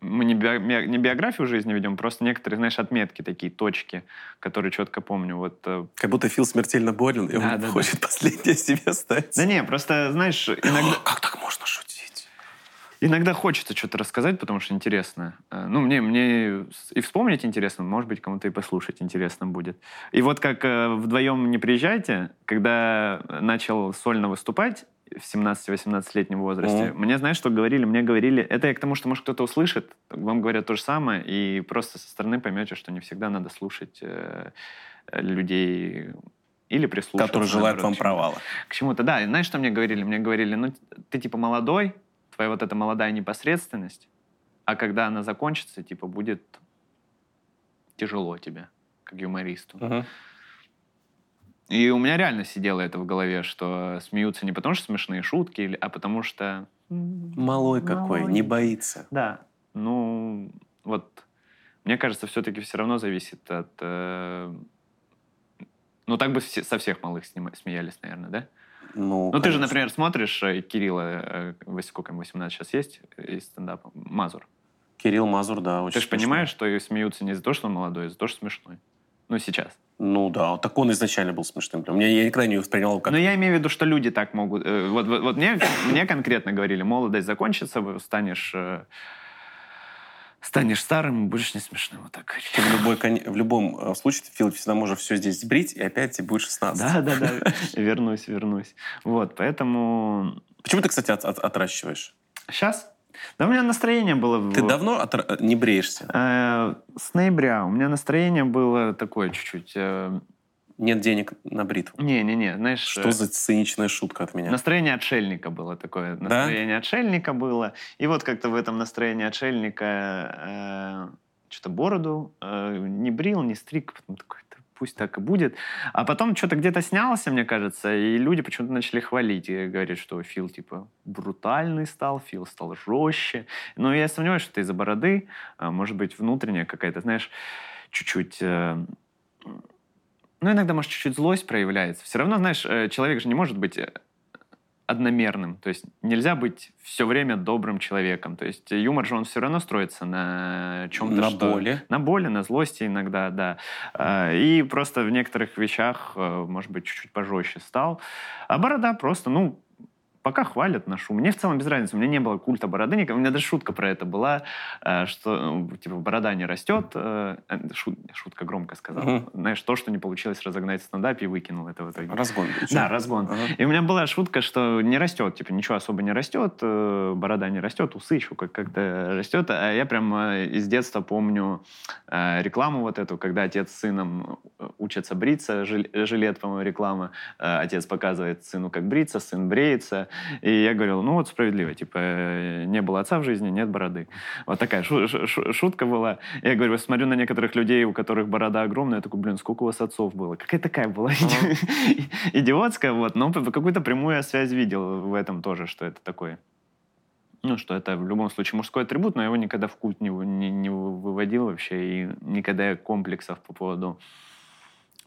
мы не, био- не биографию жизни ведем, просто некоторые, знаешь, отметки такие, точки, которые четко помню. Вот, э, Как будто Фил смертельно болен, и он Да, да, да. хочет последнее себе стать. да не, просто, знаешь, иногда... Как так можно шутить? Иногда хочется что-то рассказать, потому что интересно. Э, Ну, мне, мне и вспомнить интересно, может быть, кому-то и послушать интересно будет. И вот как э, вдвоем не приезжайте, когда начал сольно выступать в 17-18-летнем возрасте, Мгм. мне, знаешь, что говорили? Мне говорили, это я к тому, что, может, кто-то услышит, вам говорят то же самое, и просто со стороны поймете, что не всегда надо слушать э, людей или прислушиваться. Который желает наоборот, вам провала. к чему-то. Да, и знаешь, что мне говорили? Мне говорили, ну, ты типа молодой, твоя вот эта молодая непосредственность, а когда она закончится, типа, будет тяжело тебе, как юмористу. Мгм. И у меня реально сидело это в голове, что смеются не потому, что смешные шутки, а потому что... Малой какой, малой. не боится. Да. Ну, вот, мне кажется, все-таки все равно зависит от... э, Ну, так бы все- со всех малых снима- смеялись, наверное, да? Ну, Ну, ты же, например, смотришь э, Кирилла, сколько ему, 18 сейчас есть, э, из стендапа, Мазур. Кирилл Мазур, да, очень Ты же понимаешь, что и смеются не из-за того, что он молодой, а из-за того, что смешной. Ну, сейчас. Ну да, так он изначально был смешным. У меня я никогда не воспринимал его как... Но я имею в виду, что люди так могут... э, Вот, вот, вот мне, мне конкретно говорили, молодость закончится, станешь... э, Станешь старым, и будешь не смешным. Вот так. Ты в, любой, в любом э, случае, ты, Филипп, всегда можешь все здесь сбрить, и опять тебе будет 16. Да, да, да. Вернусь, вернусь. Вот, поэтому... Почему ты, кстати, от- от- отращиваешь? Сейчас? Да у меня настроение было... Ты давно отра- не бреешься? Э, С ноября у меня настроение было такое чуть-чуть... э, Нет денег на бритву. Не-не-не, знаешь... Что э, за циничная шутка от меня? Настроение отшельника было такое. Настроение отшельника было. И вот как-то в этом настроении отшельника что-то бороду э, не брил, не стриг. Потом такой, «Да пусть так и будет. А потом что-то где-то снялся, мне кажется, и люди почему-то начали хвалить. И говорят, что Фил, типа, брутальный стал, Фил стал жестче. Но я сомневаюсь, что это из-за бороды. А, может быть, внутренняя какая-то, знаешь, чуть-чуть... э, ну, иногда, может, чуть-чуть злость проявляется. Все равно, знаешь, э, человек же не может быть э, одномерным. То есть нельзя быть все время добрым человеком. То есть юмор же он все равно строится на чем-то, На что- боли. На боли, на злости иногда, да. А, И просто в некоторых вещах, э, может быть, чуть-чуть пожестче стал. А борода просто, ну, пока хвалят, ношу. Мне в целом без разницы. У меня не было культа бороды. У меня даже шутка про это была, э, что, ну, типа, борода не растет. э, э, шу- Шутка громко сказал. Мгм. Знаешь, то, что не получилось разогнать в стендапе, и выкинул это в итоге. Разгон. Да, разгон. Ага. И у меня была шутка, что не растет, типа ничего особо не растет, борода не растет, усы еще как- как-то растет. А я прям из детства помню рекламу вот эту, когда отец с сыном учатся бриться, жил- жилет, по-моему, реклама. Отец показывает сыну, как бриться, сын бреется. И я говорил, ну вот справедливо, типа не было отца в жизни, нет бороды. Вот такая шу- шу- шу- шутка была. Я говорю, смотрю на некоторых людей, у которых борода огромная, я такой, блин, сколько у вас отцов было? Какая такая была идиотская, вот. Но какую-то прямую связь видел в этом тоже, что это такое. Ну, что это в любом случае мужской атрибут, но я его никогда в культ не, не, не выводил вообще, и никогда комплексов по поводу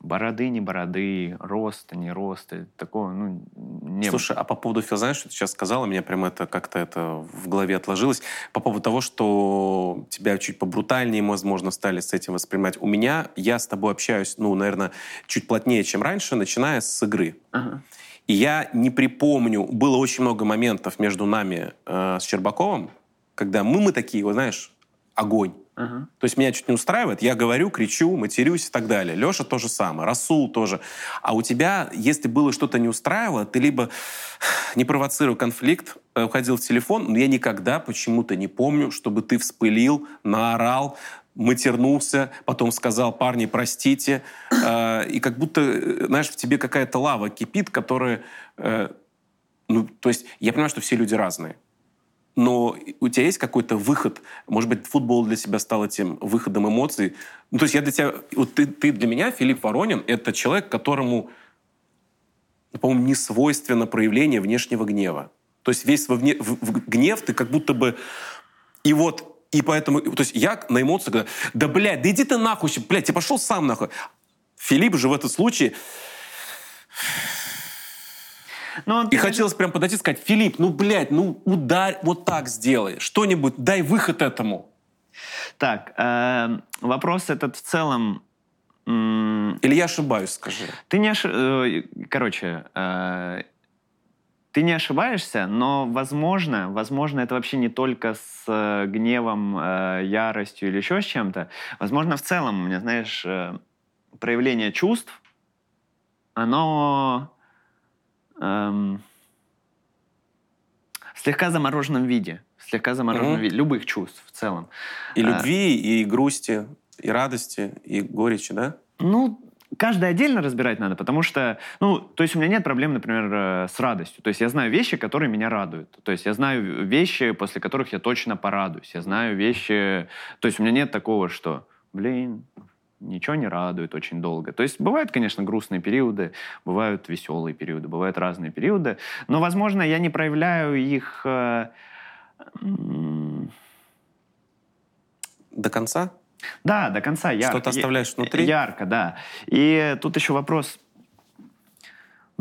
бороды, не бороды, роста, не роста, такого, ну, не было. Слушай, а по поводу Фил, знаешь, что ты сейчас сказала, мне прям это как-то это в голове отложилось. По поводу того, что тебя чуть побрутальнее, возможно, стали с этим воспринимать. У меня, я с тобой общаюсь, ну, наверное, чуть плотнее, чем раньше, начиная с игры. Ага. И я не припомню, было очень много моментов между нами э, с Щербаковым, когда мы, мы такие, вот знаешь, огонь. Ага. То есть меня чуть не устраивает, я говорю, кричу, матерюсь и так далее. Леша то же самое, Расул тоже. А у тебя, если было что-то не устраивало, ты либо не провоцируя конфликт, э, уходил в телефон, но я никогда почему-то не помню, чтобы ты вспылил, наорал, матернулся, потом сказал, парни, простите. Э, И как будто, э, знаешь, в тебе какая-то лава кипит, которая... Ну, то есть я понимаю, что все люди разные. Но у тебя есть какой-то выход? Может быть, футбол для тебя стал этим выходом эмоций? Ну, то есть я для тебя... Вот ты, ты для меня, Филипп Воронин, это человек, которому, ну, по-моему, не свойственно проявление внешнего гнева. То есть весь во вне- в- в гнев ты как будто бы... И вот... И поэтому... То есть я на эмоциях... говорю, Да, блядь, да иди ты нахуй, блядь, я пошел сам нахуй. Филипп же в этом случае... Ну, И ты- хотелось прям подойти и сказать, Филипп, ну, блядь, ну, ударь, вот так сделай. Что-нибудь, дай выход этому. Так, э, вопрос этот в целом... м, Или я ошибаюсь, скажи. Ты не ошиб... э, Короче, э, ты не ошибаешься, но, возможно, возможно, это вообще не только с э, гневом, э, яростью или еще с чем-то. Возможно, в целом, у меня, знаешь, э, проявление чувств, оно эм, в слегка замороженном виде. В слегка замороженном Мгм. виде. Любых чувств в целом. И А. любви, и грусти, и радости, и горечи, да? Ну, каждый отдельно разбирать надо, потому что, ну, то есть у меня нет проблем, например, э, с радостью. То есть я знаю вещи, которые меня радуют. То есть я знаю вещи, после которых я точно порадуюсь. Я знаю вещи... То есть у меня нет такого, что, блин, ничего не радует очень долго. То есть бывают, конечно, грустные периоды, бывают веселые периоды, бывают разные периоды, но, возможно, я не проявляю их... Э, До конца? Да, до конца ярко. Что-то оставляешь внутри? Ярко, да. И тут еще вопрос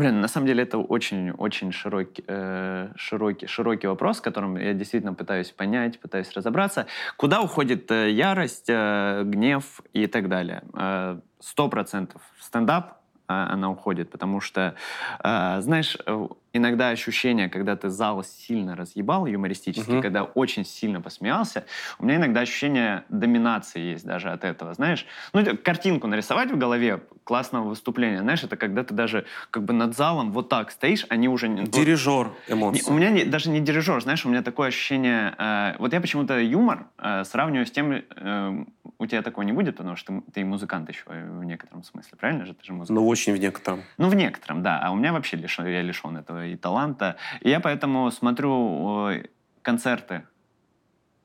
Блин, на самом деле это очень-очень широкий, э, широкий, широкий вопрос, которым я действительно пытаюсь понять, пытаюсь разобраться. Куда уходит э, ярость, э, гнев и так далее? Э, сто процентов стендап э, она уходит, потому что, э, знаешь, э, иногда ощущение, когда ты зал сильно разъебал юмористически, угу. когда очень сильно посмеялся, у меня иногда ощущение доминации есть даже от этого, знаешь. Ну, картинку нарисовать в голове классного выступления, знаешь, это когда ты даже как бы над залом вот так стоишь, они уже... Дирижер эмоций. У меня не, даже не дирижер, знаешь, у меня такое ощущение... Э, вот я почему-то юмор э, сравниваю с тем... Э, у тебя такого не будет, потому что ты, ты музыкант еще в некотором смысле, правильно же? Ты же музыкант. Ну, очень в некотором. Ну, в некотором, да. А у меня вообще лишен, я лишен этого и таланта. И я поэтому смотрю концерты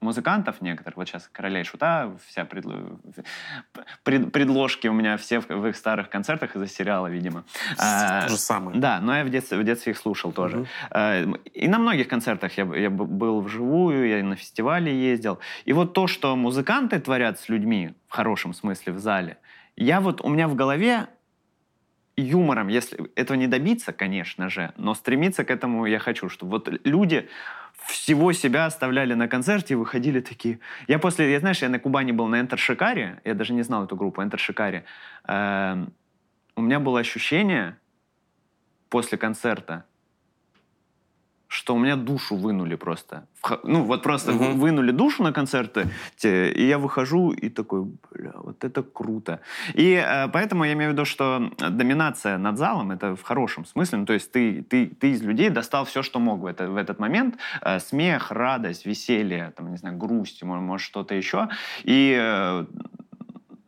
музыкантов некоторых, вот сейчас «Короля и Шута», вся пред, пред, предложки у меня все в, в их старых концертах из-за сериала, видимо. А, То же самое. Да, но я в детстве, в детстве их слушал тоже. Угу. А, и на многих концертах я, я был вживую, я на фестивале ездил. И вот то, что музыканты творят с людьми, в хорошем смысле, в зале, я вот, у меня в голове юмором, если этого не добиться, конечно же, но стремиться к этому я хочу, чтобы вот люди всего себя оставляли на концерте и выходили такие. Я после, я знаешь, я на Кубани был на Enter Шикаре, я даже не знал эту группу, Enter Шикаре. Э, у меня было ощущение после концерта, что у меня душу вынули просто. Ну, вот просто угу. вынули душу на концерты, и я выхожу и такой, бля, вот это круто. И э, поэтому я имею в виду, что доминация над залом, это в хорошем смысле, ну, то есть ты, ты, ты из людей достал все, что мог в, это, в этот момент. Э, смех, радость, веселье, там, не знаю, грусть, может, может что-то еще. И э,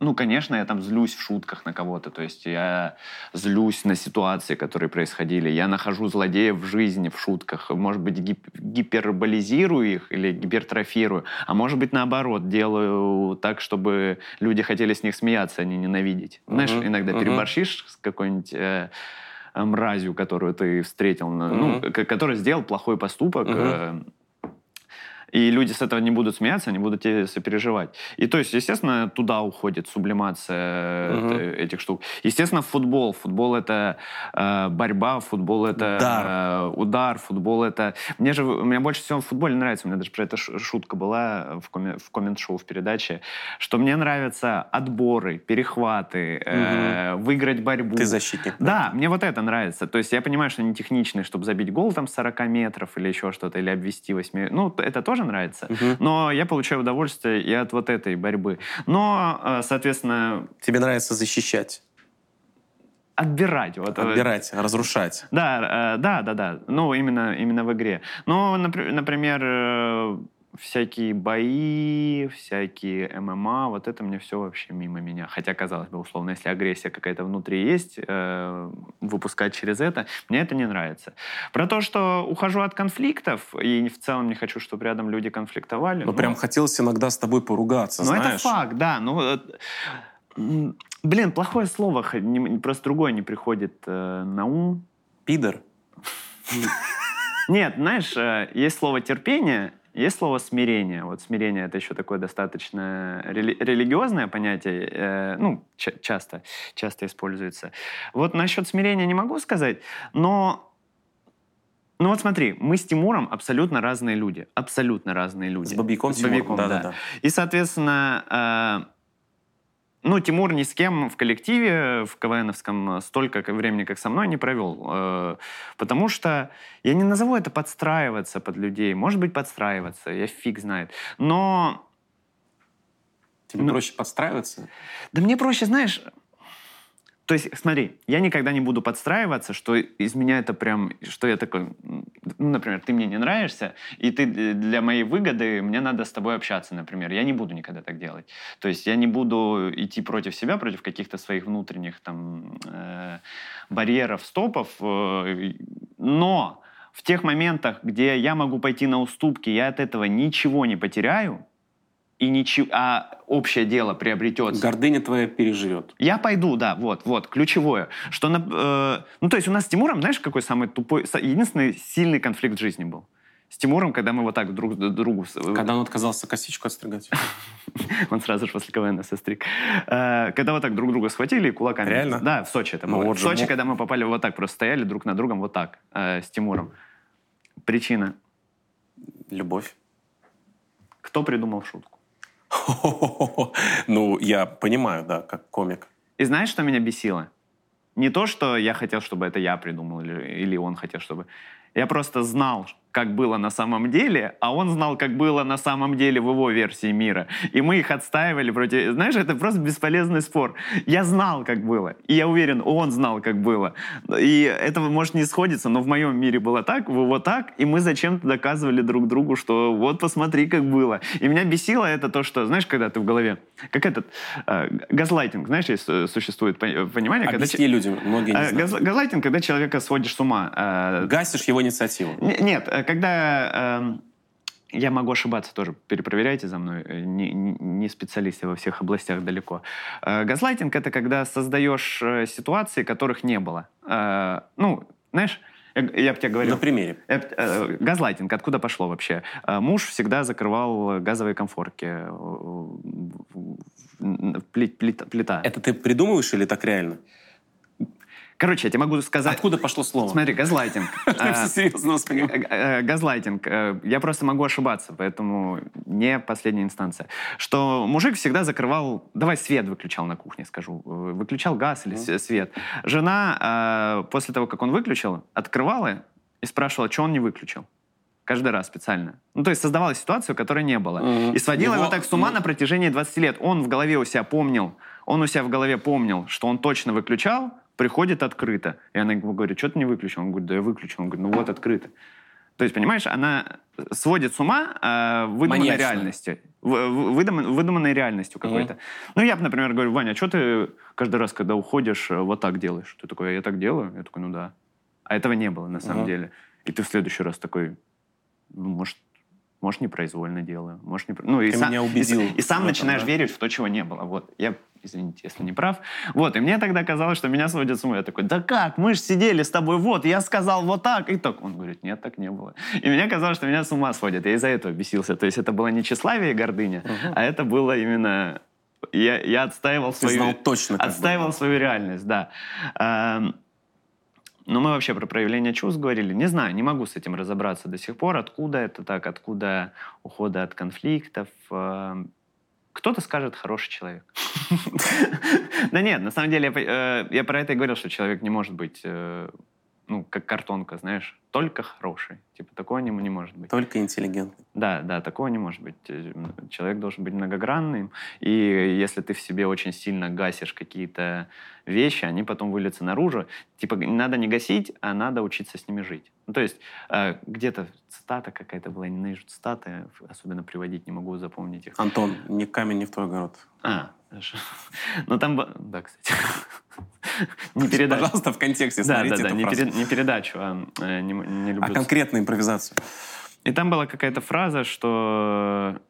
ну, конечно, я там злюсь в шутках на кого-то, то есть я злюсь на ситуации, которые происходили, я нахожу злодеев в жизни, в шутках, может быть, гип- гиперболизирую их или гипертрофирую, а может быть, наоборот, делаю так, чтобы люди хотели с них смеяться, а не ненавидеть. Uh-huh. Знаешь, иногда uh-huh. переборщишь с какой-нибудь... Э, мразью, которую ты встретил, uh-huh. ну, который сделал плохой поступок, uh-huh. И люди с этого не будут смеяться, они будут тебе сопереживать. И то есть, естественно, туда уходит сублимация угу. этих штук. Естественно, футбол. Футбол это э, борьба, футбол это удар. Э, удар, футбол это... Мне же, мне больше всего в футболе нравится, у меня даже про это шутка была в, коме, в коммент-шоу в передаче, что мне нравятся отборы, перехваты, угу. э, выиграть борьбу. Ты защитник. Да? да, мне вот это нравится. То есть я понимаю, что они техничные, чтобы забить гол там с 40 метров или еще что-то, или обвести 8... Ну, это тоже тоже нравится, угу. но я получаю удовольствие и от вот этой борьбы. Но, э, соответственно... Тебе нравится защищать? отбирать. Вот, э, отбирать, разрушать. Да, э, да, да, да. Ну, именно, именно в игре. Ну, например, всякие бои, всякие ММА, вот это мне все вообще мимо меня. Хотя, казалось бы, условно, если агрессия какая-то внутри есть, э, выпускать через это, мне это не нравится. Про то, что ухожу от конфликтов, и в целом не хочу, чтобы рядом люди конфликтовали. Ну, ну прям хотелось иногда с тобой поругаться, Ну, это факт, да. Ну, э, блин, плохое слово, просто другое не приходит э, на ум. Пидор? Нет, знаешь, э, есть слово терпение, есть слово смирение. Вот смирение это еще такое достаточно рели- религиозное понятие, э, ну, ч- часто, часто используется. Вот насчет смирения не могу сказать, но ну вот смотри, мы с Тимуром абсолютно разные люди. Абсолютно разные люди. С Бабиком, с Бабиком, да, да. да. И, соответственно, э, ну, Тимур ни с кем в коллективе, в КВНовском, столько времени, как со мной, не провел. Э, потому что я не назову это подстраиваться под людей. Может быть, подстраиваться, я фиг знает. Но... Тебе ну, проще подстраиваться? Да мне проще, знаешь, то есть, смотри, я никогда не буду подстраиваться, что из меня это прям, что я такой, ну, например, ты мне не нравишься, и ты для моей выгоды, мне надо с тобой общаться, например. Я не буду никогда так делать. То есть я не буду идти против себя, против каких-то своих внутренних там э, барьеров, стопов, э, но в тех моментах, где я могу пойти на уступки, я от этого ничего не потеряю, и ничего, а общее дело приобретется. Гордыня твоя переживет. Я пойду, да, вот, вот, ключевое. Что, на, э, ну, то есть у нас с Тимуром, знаешь, какой самый тупой, единственный сильный конфликт в жизни был? С Тимуром, когда мы вот так друг другу... Когда он отказался косичку отстригать. Он сразу же после КВН состриг. Э, когда вот так друг друга схватили кулаками... Реально? Да, в Сочи это было. Ну, в Сочи, когда мы попали вот так, просто стояли друг на другом вот так, э, с Тимуром. Причина? Любовь. Кто придумал шутку? Ну, я понимаю, да, как комик. И знаешь, что меня бесило? Не то, что я хотел, чтобы это я придумал, или, он хотел, чтобы... Я просто знал, как было на самом деле, а он знал, как было на самом деле в его версии мира. И мы их отстаивали против... Знаешь, это просто бесполезный спор. Я знал, как было. И я уверен, он знал, как было. И это может не сходиться, но в моем мире было так, в его так, и мы зачем-то доказывали друг другу, что вот посмотри, как было. И меня бесило это то, что, знаешь, когда ты в голове... Как этот... Э, газлайтинг, знаешь, есть, э, существует понимание... Объясни когда, людям, многие не э, знают. Газлайтинг, когда человека сводишь с ума. Э, Гасишь его инициативу. Нет, э, когда... Э, я могу ошибаться тоже, перепроверяйте за мной, э, не, не специалист я во всех областях далеко. Э, газлайтинг — это когда создаешь э, ситуации, которых не было. Э, ну, знаешь, я, бы тебе говорил... На примере. Э, э, газлайтинг, откуда пошло вообще? Э, муж всегда закрывал газовые комфорки. Э, плит, плит, плита. Это ты придумываешь или так реально? Короче, я тебе могу сказать... Откуда пошло слово? Смотри, газлайтинг. все серьезно воспринимаю. Э, газлайтинг. Э, я просто могу ошибаться, поэтому не последняя инстанция. Что мужик всегда закрывал... Давай свет выключал на кухне, скажу. Э, выключал газ или свет. Жена после того, как он выключил, открывала и спрашивала, что он не выключил каждый раз специально. Ну, то есть создавала ситуацию, которой не было. Mm-hmm. И сводила его, его так с ума mm-hmm. на протяжении 20 лет. Он в голове у себя помнил, он у себя в голове помнил, что он точно выключал, приходит открыто. И она ему говорит, что ты не выключил? Он говорит, да я выключил. Он говорит, ну вот открыто. То есть, понимаешь, она сводит с ума э, выдуманной Маньячно. реальности. Выдум, выдуманной реальностью какой-то. Mm-hmm. Ну, я бы, например, говорю, Ваня, а что ты каждый раз, когда уходишь, вот так делаешь? Ты такой, я так делаю? Я такой, ну да. А этого не было на самом mm-hmm. деле. И ты в следующий раз такой, ну, может, может, непроизвольно делаю. Может, не... ну, и Ты сам, меня убедил. И, и сам начинаешь да? верить в то, чего не было. Вот. Я извините, если не прав. Вот, и мне тогда казалось, что меня сводят с ума. Я такой, да как, мы же сидели с тобой, вот, я сказал вот так, и так. Он говорит, нет, так не было. И мне казалось, что меня с ума сводят. Я из-за этого бесился. То есть это было не тщеславие и гордыня, угу. а это было именно... Я, я отстаивал Ты свою... знал точно, Отстаивал свою реальность, да. Но мы вообще про проявление чувств говорили. Не знаю, не могу с этим разобраться до сих пор, откуда это так, откуда ухода от конфликтов. Эм, кто-то скажет хороший человек. Да нет, на самом деле э, я про это и говорил, что человек не может быть, э, ну, как картонка, знаешь, только хороший. Типа такого не, не может быть. Только интеллигентный. Да, да, такого не может быть. Э, человек должен быть многогранным. И если ты в себе очень сильно гасишь какие-то вещи, они потом выльются наружу. Типа надо не гасить, а надо учиться с ними жить. Ну, то есть э, где-то цитата какая-то была, ненавижу цитаты, особенно приводить не могу запомнить их. Антон, не камень, не в твой огород. А, ну там... Да, кстати. Не передачу. Пожалуйста, в контексте Да, да, да, не, перед, не передачу, а э, не, не люблю... А конкретную импровизацию. И там была какая-то фраза, что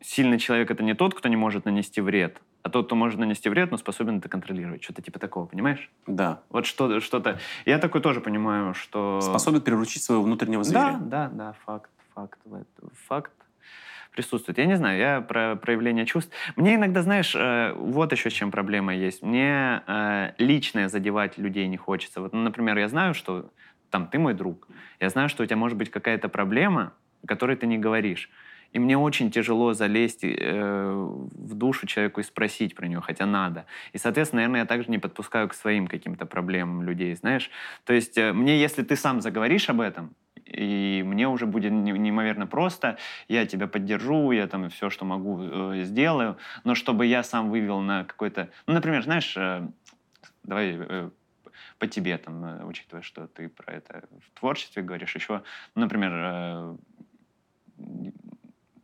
сильный человек — это не тот, кто не может нанести вред, а тот, кто может нанести вред, но способен это контролировать. Что-то типа такого, понимаешь? Да. Вот что, что-то... Я такой тоже понимаю, что... Способен приручить своего внутреннего зверя. Да, да, да, факт, факт. Факт присутствует. Я не знаю, я про проявление чувств. Мне иногда, знаешь, э, вот еще с чем проблема есть. Мне э, личное задевать людей не хочется. Вот, ну, например, я знаю, что там ты мой друг. Я знаю, что у тебя может быть какая-то проблема, о которой ты не говоришь. И мне очень тяжело залезть э, в душу человеку и спросить про нее, хотя надо. И, соответственно, наверное, я также не подпускаю к своим каким-то проблемам людей, знаешь. То есть э, мне, если ты сам заговоришь об этом, и мне уже будет неимоверно просто, я тебя поддержу, я там все, что могу, э, сделаю, но чтобы я сам вывел на какой-то... Ну, например, знаешь, э, давай э, по тебе, там, учитывая, что ты про это в творчестве говоришь, еще, например,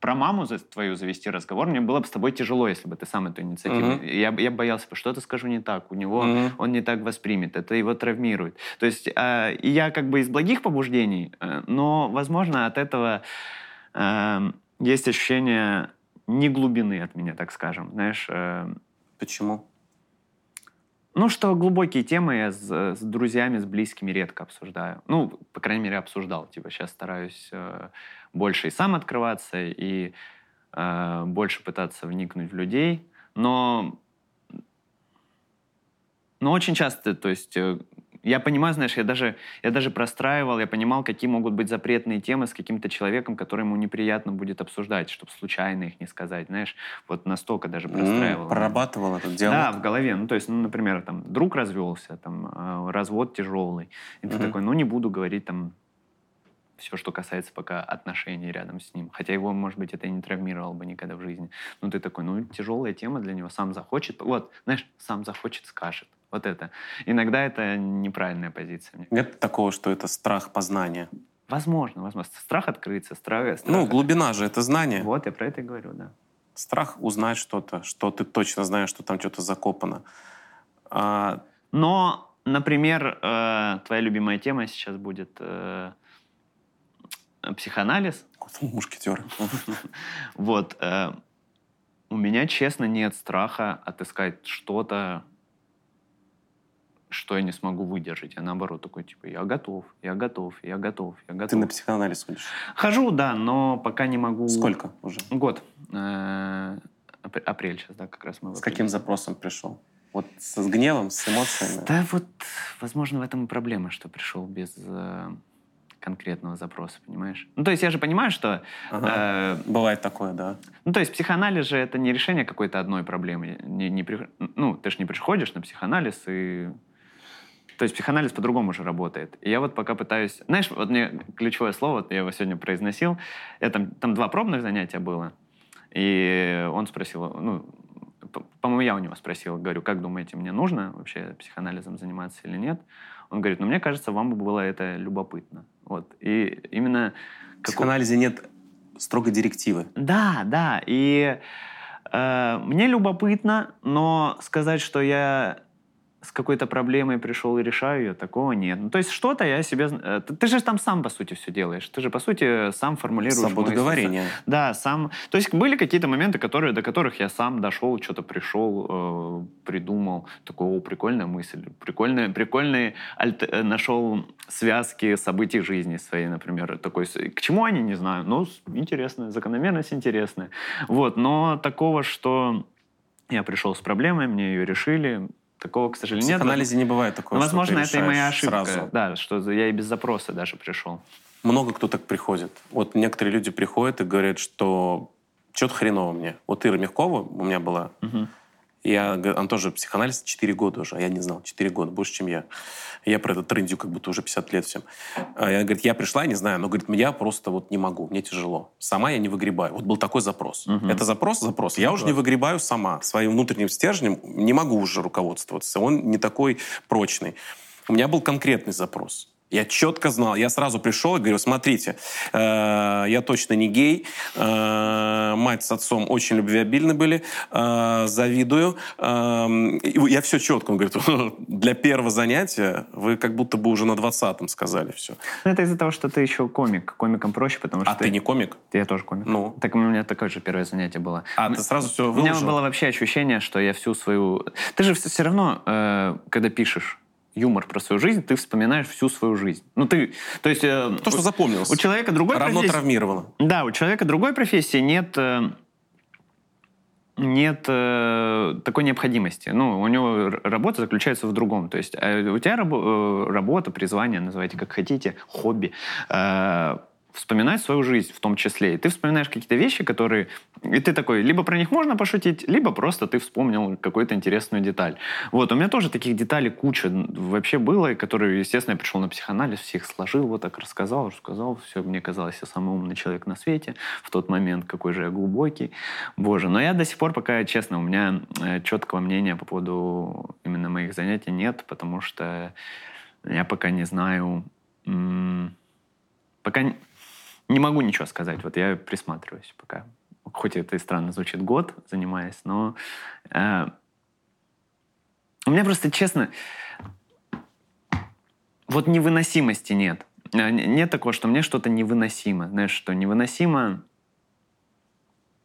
про маму за, твою завести разговор, мне было бы с тобой тяжело, если бы ты сам эту инициативу... Uh-huh. Я, я боялся, что-то скажу не так, у него uh-huh. он не так воспримет, это его травмирует. То есть э, я как бы из благих побуждений, э, но, возможно, от этого э, есть ощущение ни глубины от меня, так скажем. Знаешь, э, Почему? Ну, что глубокие темы я с, с друзьями, с близкими редко обсуждаю. Ну, по крайней мере, обсуждал. Типа, сейчас стараюсь э, больше и сам открываться, и э, больше пытаться вникнуть в людей. Но, но очень часто, то есть, э, я понимаю, знаешь, я даже, я даже простраивал, я понимал, какие могут быть запретные темы с каким-то человеком, который ему неприятно будет обсуждать, чтобы случайно их не сказать, знаешь. Вот настолько даже простраивал. М, Прорабатывал этот диалог? Да, в голове. Ну, то есть, ну, например, там, друг развелся, там, э, развод тяжелый. И ты Мгм. такой, ну, не буду говорить там все, что касается пока отношений рядом с ним. Хотя его, может быть, это и не травмировало бы никогда в жизни. Ну, ты такой, ну, тяжелая тема для него, сам захочет. Вот, знаешь, сам захочет, скажет. Вот это. Иногда это неправильная позиция. Нет такого, что это страх познания? Возможно, возможно. Страх открыться, страх... страх Ну, глубина же это знание. Вот, я про это и говорю, да. Страх узнать что-то, что ты точно знаешь, что там что-то закопано. А, Но, например, э, твоя любимая тема сейчас будет э, психоанализ. мушкетеры. Вот. э, у меня, честно, нет страха отыскать что-то, что я не смогу выдержать. Я наоборот такой, типа, я готов, я готов, я готов, я готов. Ты на психоанализ ходишь? Хожу, да, но пока не могу... Сколько уже? Год. Э, ап- апрель сейчас, да, как раз мы С каким запросом пришел? Вот с гневом, с эмоциями? Да вот, возможно, в этом и проблема, что пришел без э, конкретного запроса, понимаешь? Ну, то есть я же понимаю, что... Ага. э, Бывает такое, да. ну, то есть психоанализ же это не решение какой-то одной проблемы. Не, не при- ну, ты же не приходишь на психоанализ и... То есть психоанализ по-другому же работает. И я вот пока пытаюсь... Знаешь, вот мне ключевое слово, я его сегодня произносил, я там, там два пробных занятия было, и он спросил, ну, по- по-моему, я у него спросил, говорю, как думаете, мне нужно вообще психоанализом заниматься или нет? Он говорит, ну, мне кажется, вам бы было это любопытно. Вот. И именно... В психоанализе нет строгой директивы. Да, да. И э, мне любопытно, но сказать, что я с какой-то проблемой пришел и решаю ее, такого нет. Ну, то есть что-то я себе... э, Ты, же там сам, по сути, все делаешь. Ты же, по сути, сам формулируешь... Свобода мысли. говорения. Да, сам. То есть были какие-то моменты, которые, до которых я сам дошел, что-то пришел, э, придумал. Такой, о, прикольная мысль. Прикольные, прикольные альт- э, нашел связки событий жизни своей, например. Такой, к чему они, не знаю. Но с- интересно, закономерность интересная. Вот, но такого, что я пришел с проблемой, мне ее решили, такого, к В сожалению, нет. психоанализе не бывает такого, что возможно, это и моя ошибка. Сразу. Да, что я и без запроса даже пришел. Много кто так приходит. Вот некоторые люди приходят и говорят, что что-то хреново мне. Вот Ира Мягкова у меня была. Я, она тоже психоанализ 4 года уже, а я не знал, 4 года, больше, чем я. Я про это трендю как будто уже 50 лет всем. А я, говорит, я пришла, не знаю, но, говорит, я просто вот не могу, мне тяжело. Сама я не выгребаю. Вот был такой запрос. Мгм. Это запрос, запрос. Я уже не выгребаю сама. Своим внутренним стержнем не могу уже руководствоваться. Он не такой прочный. У меня был конкретный запрос. Я четко знал, я сразу пришел и говорю, смотрите, э, я точно не гей, э, мать с отцом очень любвеобильны были, э, завидую. Э, я все четко, он говорит, для первого занятия вы как будто бы уже на двадцатом сказали все. Ну, это из-за того, что ты еще комик. Комикам проще, потому что... А ты не комик? Я тоже комик. Ну? Так у меня такое же первое занятие было. А, ты сразу все У меня выложил? было вообще ощущение, что я всю свою... Ты же все, равно, э, когда пишешь юмор про свою жизнь, ты вспоминаешь всю свою жизнь. Ну, ты... То есть... э, То, что запомнилось. у человека другой Равно профессии- травмировало. Да, у человека другой профессии нет... э, нет э, такой необходимости. Ну, у него работа заключается в другом. То есть э, у тебя рабо- э, работа, призвание, называйте как хотите, хобби, э, вспоминать свою жизнь в том числе. И ты вспоминаешь какие-то вещи, которые... И ты такой, либо про них можно пошутить, либо просто ты вспомнил какую-то интересную деталь. Вот, у меня тоже таких деталей куча вообще было, и которые, естественно, я пришел на психоанализ, всех сложил, вот так рассказал, рассказал, все, мне казалось, я самый умный человек на свете в тот момент, какой же я глубокий. Боже, но я до сих пор пока, честно, у меня э, четкого мнения по поводу именно моих занятий нет, потому что я пока не знаю, пока не могу ничего сказать. Вот я присматриваюсь пока. Хоть это и странно звучит, год занимаясь, но э, у меня просто, честно, вот невыносимости нет. Э, Нет такого, что мне что-то невыносимо. Знаешь, что невыносимо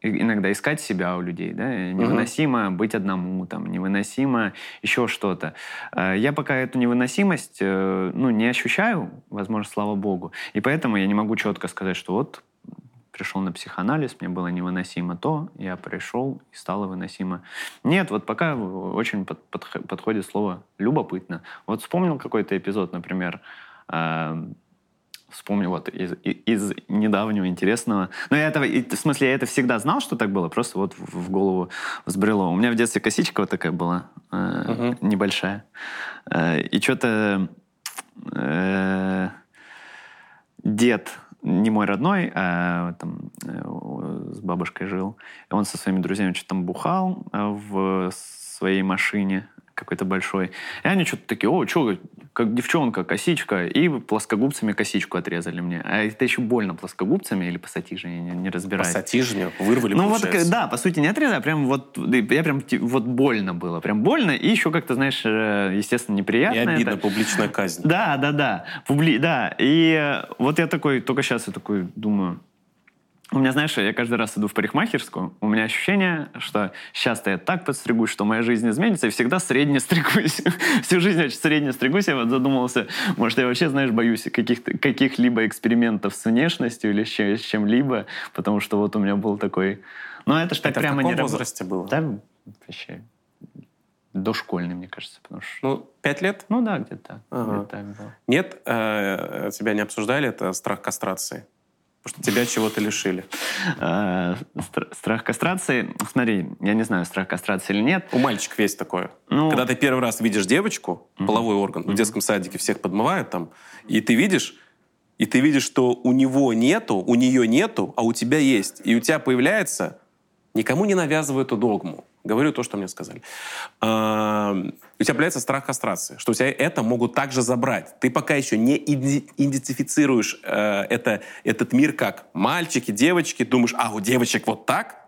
иногда искать себя у людей, да, невыносимо угу. быть одному, там, невыносимо еще что-то. Э, я пока эту невыносимость, э, ну, не ощущаю, возможно, слава богу, и поэтому я не могу четко сказать, что вот пришел на психоанализ, мне было невыносимо то, я пришел и стало выносимо. Нет, вот пока очень под, под, подходит слово «любопытно». Вот вспомнил какой-то эпизод, например, э, вспомнил вот из, из недавнего интересного. Но я это, в смысле, я это всегда знал, что так было, просто вот в, голову взбрело. У меня в детстве косичка вот такая была, э, uh-huh. небольшая. Э, и что-то э, дед не мой родной, а там э, с бабушкой жил. Он со своими друзьями что-то там бухал в своей машине какой-то большой. И они что-то такие, о, что, как девчонка, косичка, и плоскогубцами косичку отрезали мне. А это еще больно плоскогубцами или пассатижами, не, не разбираюсь. Пассатижами? Вырвали, Ну вот, да, по сути, не отрезали, а прям вот, я прям, вот больно было, прям больно, и еще как-то, знаешь, э, естественно, неприятно. И обидно, это. публичная казнь. Да, да, да, Публи... да. И вот я такой, только сейчас я такой думаю, у меня, знаешь, я каждый раз иду в парикмахерскую, у меня ощущение, что сейчас-то я так подстригусь, что моя жизнь изменится, и всегда средне стригусь. Всю жизнь очень средне стригусь, я вот задумался, может, я вообще, знаешь, боюсь каких-то, каких-либо экспериментов с внешностью или с чем-либо, потому что вот у меня был такой... Ну, это что это прямо в каком не возрасте было? Да, вообще дошкольный, мне кажется. Потому что... Ну, пять лет? Ну да, где-то. Ага. Где так было. Нет, э, тебя не обсуждали, это страх кастрации? Потому что тебя чего-то лишили. А, страх кастрации. Смотри, я не знаю, страх кастрации или нет. У мальчиков есть такое. Ну... Когда ты первый раз видишь девочку, половой орган, в детском садике всех подмывают там, и ты видишь, и ты видишь, что у него нету, у нее нету, а у тебя есть. И у тебя появляется, никому не навязываю эту догму, говорю то, что мне сказали. А, у тебя появляется страх кастрации, что у тебя это могут также забрать. Ты пока еще не идентифицируешь э, это, этот мир как мальчики, девочки, думаешь, а у девочек вот так?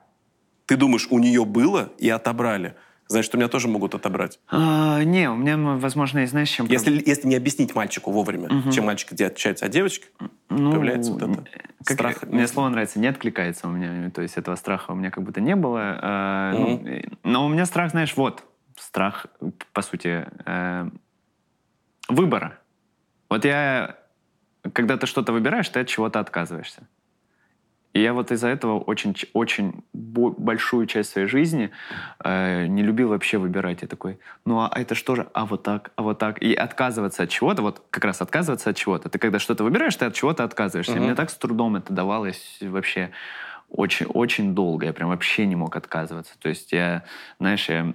Ты думаешь, у нее было и отобрали. Значит, у меня тоже могут отобрать. А, не, у меня, возможно, и знаешь, чем... Если, если не объяснить мальчику вовремя, угу. чем мальчик отличается от девочки, ну, появляется вот это как, страх. Мне слово нравится, не откликается у меня. То есть этого страха у меня как будто не было. Угу. но у меня страх, знаешь, вот, страх, по сути, э, выбора. Вот я, когда ты что-то выбираешь, ты от чего-то отказываешься. И я вот из-за этого очень, очень большую часть своей жизни э, не любил вообще выбирать. Я такой, ну а это что же, а вот так, а вот так. И отказываться от чего-то, вот как раз отказываться от чего-то. Ты когда что-то выбираешь, ты от чего-то отказываешься. Uh-huh. И мне так с трудом это давалось вообще очень, очень долго. Я прям вообще не мог отказываться. То есть я, знаешь, я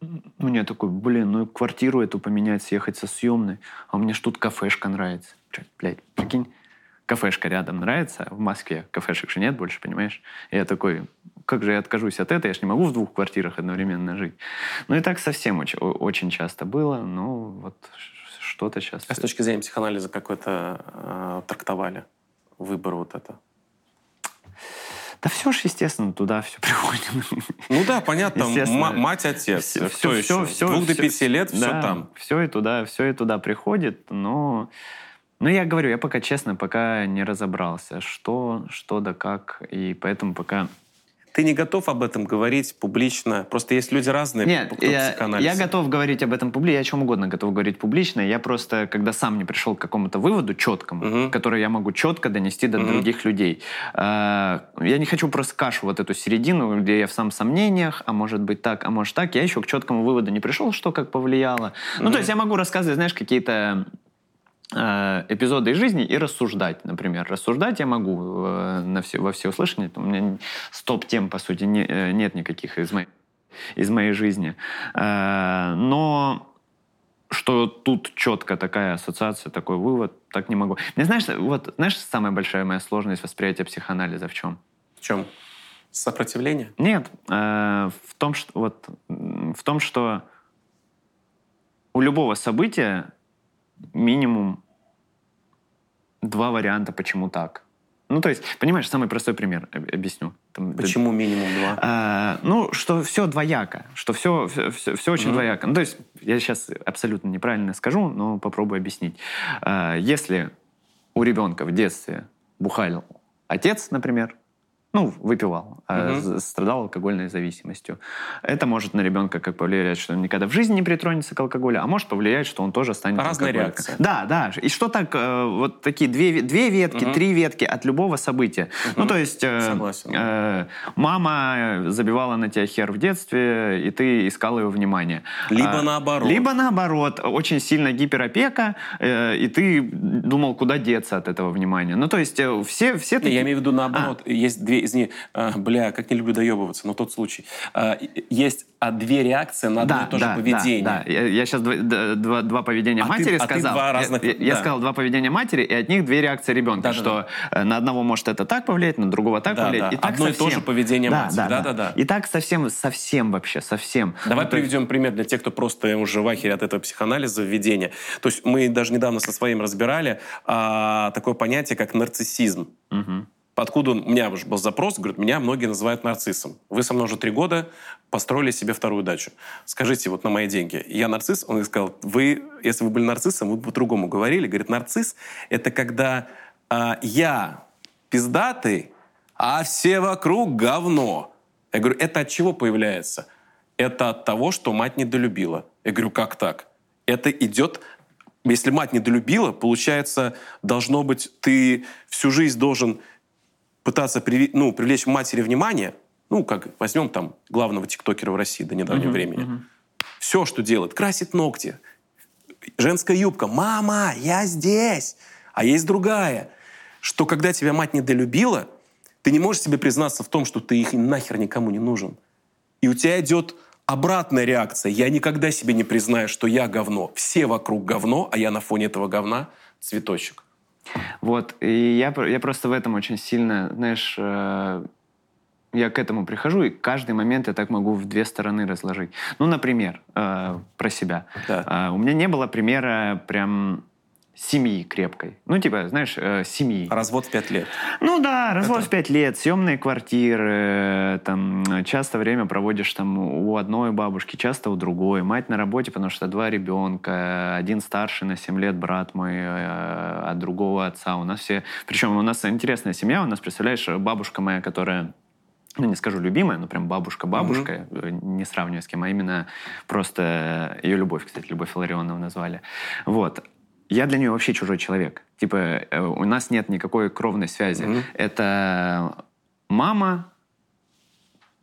ну, я такой, блин, ну квартиру эту поменять, съехать со съемной, а мне ж тут кафешка нравится. Блядь, прикинь, кафешка рядом нравится, в Москве кафешек же нет больше, понимаешь? И я такой, как же я откажусь от этого, я же не могу в двух квартирах одновременно жить. Ну и так совсем очень, очень часто было, ну вот что-то сейчас... А с точки зрения психоанализа какой-то э, трактовали выбор вот это? Да все же, естественно, туда все приходит. Ну да, понятно, мать, отец. Все, Кто все, еще? Все, Двух все, до пяти лет, да, все там. Все и туда, все и туда приходит, но... Ну, я говорю, я пока, честно, пока не разобрался, что, что да как, и поэтому пока ты не готов об этом говорить публично? Просто есть люди разные, Нет, я, я готов говорить об этом публично, я о чем угодно готов говорить публично. Я просто, когда сам не пришел к какому-то выводу четкому, угу. который я могу четко донести до угу. других людей. Э, я не хочу просто кашу вот эту середину, где я в сам сомнениях, а может быть так, а может так. Я еще к четкому выводу не пришел, что как повлияло. Угу. Ну, то есть я могу рассказывать, знаешь, какие-то эпизоды из жизни и рассуждать, например. Рассуждать я могу э, на все, во все услышания. У меня стоп-тем, по сути, не, э, нет никаких из моей, из моей жизни. Но что тут четко такая ассоциация, такой вывод, так не могу. Мне знаешь, вот, знаешь, самая большая моя сложность восприятия психоанализа в чем? В чем? Сопротивление? Нет. в, том, что, вот, в том, что у любого события минимум два варианта, почему так. Ну, то есть, понимаешь, самый простой пример объясню. Там, Почему минимум два? А, ну, что все двояко, что все, все, все очень mm-hmm. двояко. Ну, то есть, я сейчас абсолютно неправильно скажу, но попробую объяснить. А, если у ребенка в детстве бухалил отец, например, ну, выпивал, угу. страдал алкогольной зависимостью. Это может на ребенка как повлиять, что он никогда в жизни не притронется к алкоголю, а может повлиять, что он тоже станет Разная реакция. Да, да. И что так, э, вот такие две, две ветки, угу. три ветки от любого события. Угу. Ну, то есть э, э, мама забивала на тебя хер в детстве, и ты искал ее внимание. Либо а, наоборот. Либо наоборот. Очень сильно гиперопека, э, и ты думал, куда деться от этого внимания. Ну, то есть э, все, все такие... Я имею в виду наоборот. А. Есть две извини, а, бля, как не люблю доебываться, но тот случай. А, есть а две реакции на одно да, и то да, же поведение. Да, да. Я, я сейчас два, два, два поведения а матери ты, сказал. А ты два разных, я, да. я сказал два поведения матери, и от них две реакции ребенка. Да, что да, да. на одного может это так повлиять, на другого так да, повлиять. Да. И так Одно совсем. и то же поведение да, матери. Да, да, да, да. И так совсем, совсем вообще, совсем. Давай ну, приведем есть... пример для тех, кто просто уже в ахере от этого психоанализа введения. То есть мы даже недавно со своим разбирали а, такое понятие, как нарциссизм. Угу. Откуда он, у меня уже был запрос, говорит, меня многие называют нарциссом. Вы со мной уже три года построили себе вторую дачу. Скажите, вот на мои деньги, я нарцисс? Он сказал, вы, если вы были нарциссом, вы по-другому говорили. Говорит, нарцисс — это когда а, я пиздатый, а все вокруг говно. Я говорю, это от чего появляется? Это от того, что мать недолюбила. Я говорю, как так? Это идет если мать недолюбила, получается, должно быть, ты всю жизнь должен пытаться привлечь, ну, привлечь матери внимание, ну, как возьмем там главного тиктокера в России до недавнего uh-huh, времени. Uh-huh. Все, что делает, красит ногти, женская юбка, мама, я здесь, а есть другая, что когда тебя мать недолюбила, ты не можешь себе признаться в том, что ты их нахер никому не нужен. И у тебя идет обратная реакция. Я никогда себе не признаю, что я говно. Все вокруг говно, а я на фоне этого говна цветочек. Вот, и я, я просто в этом очень сильно, знаешь, э, я к этому прихожу, и каждый момент я так могу в две стороны разложить. Ну, например, э, про себя. Да. Э, у меня не было примера прям семьи крепкой. Ну, типа, знаешь, э, семьи. Развод в пять лет. Ну да, развод Это... в пять лет, съемные квартиры, там, часто время проводишь там у одной бабушки, часто у другой, мать на работе, потому что два ребенка, один старший на 7 лет, брат мой э, от другого отца. У нас все... Причем у нас интересная семья, у нас, представляешь, бабушка моя, которая ну, не скажу любимая, но прям бабушка-бабушка, mm-hmm. не сравниваю с кем, а именно просто ее любовь, кстати, Любовь Ларионовна назвали. Вот я для нее вообще чужой человек. Типа, э, у нас нет никакой кровной связи. Mm-hmm. Это мама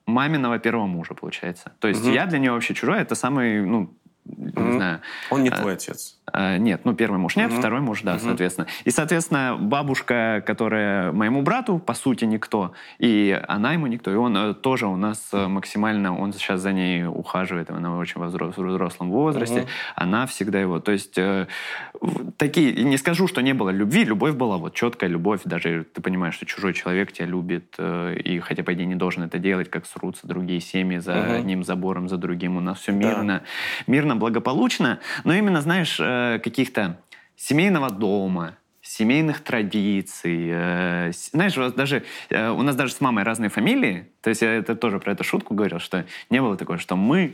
маминого первого мужа, получается. То есть mm-hmm. я для нее вообще чужой. Это самый, ну. Не знаю. Он не а, твой отец. А, нет, ну первый муж нет, второй муж, да, соответственно. И, соответственно, бабушка, которая моему брату, по сути, никто, и она ему никто, и он э, тоже у нас э, максимально, он сейчас за ней ухаживает, она очень во взрослом возрасте, она всегда его, то есть э, такие, не скажу, что не было любви, любовь была, вот четкая любовь, даже ты понимаешь, что чужой человек тебя любит, э, и хотя, по идее, не должен это делать, как срутся другие семьи за одним забором, за другим, у нас все мирно, да. Мирно, благополучно, но именно, знаешь, э, каких-то семейного дома, семейных традиций. Э, знаешь, у даже, э, у нас даже с мамой разные фамилии. То есть я это тоже про эту шутку говорил, что не было такого, что мы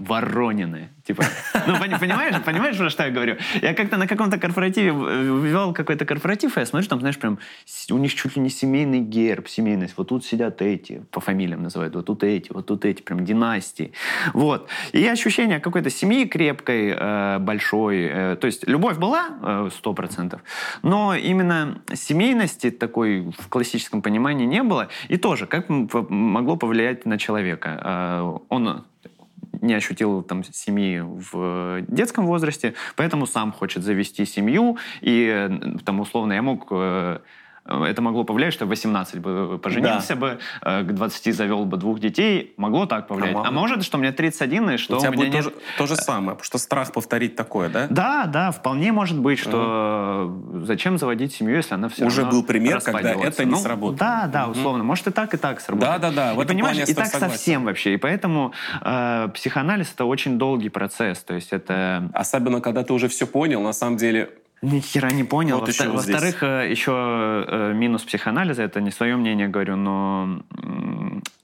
Воронины. Типа, ну, понимаешь, понимаешь, про что я говорю? Я как-то на каком-то корпоративе вел какой-то корпоратив, и я смотрю, там, знаешь, прям у них чуть ли не семейный герб, семейность. Вот тут сидят эти, по фамилиям называют, вот тут эти, вот тут эти, прям династии. Вот. И ощущение какой-то семьи крепкой, э, большой. Э, то есть любовь была, сто процентов, но именно семейности такой в классическом понимании не было. И тоже, как могло повлиять на человека? Э, он не ощутил там семьи в детском возрасте, поэтому сам хочет завести семью, и э, там условно я мог э, это могло повлиять, что в 18 бы поженился да. бы, э, к 20 завел бы двух детей. Могло так повлиять. А, а может, что у меня 31, и что у, у тебя меня будет нет... то, же, то же самое, потому что страх повторить такое, да? Да, да, вполне может быть, что угу. зачем заводить семью, если она все Уже был пример, когда это не ну, сработало. Да, да, условно. Угу. Может и так, и так сработает. Да, да, да. и понимаешь, и так согласен. совсем вообще. И поэтому э, психоанализ это очень долгий процесс. То есть это... Особенно, когда ты уже все понял, на самом деле ни хера не понял. Вот еще Во-вторых, вот еще э, минус психоанализа, это не свое мнение говорю, но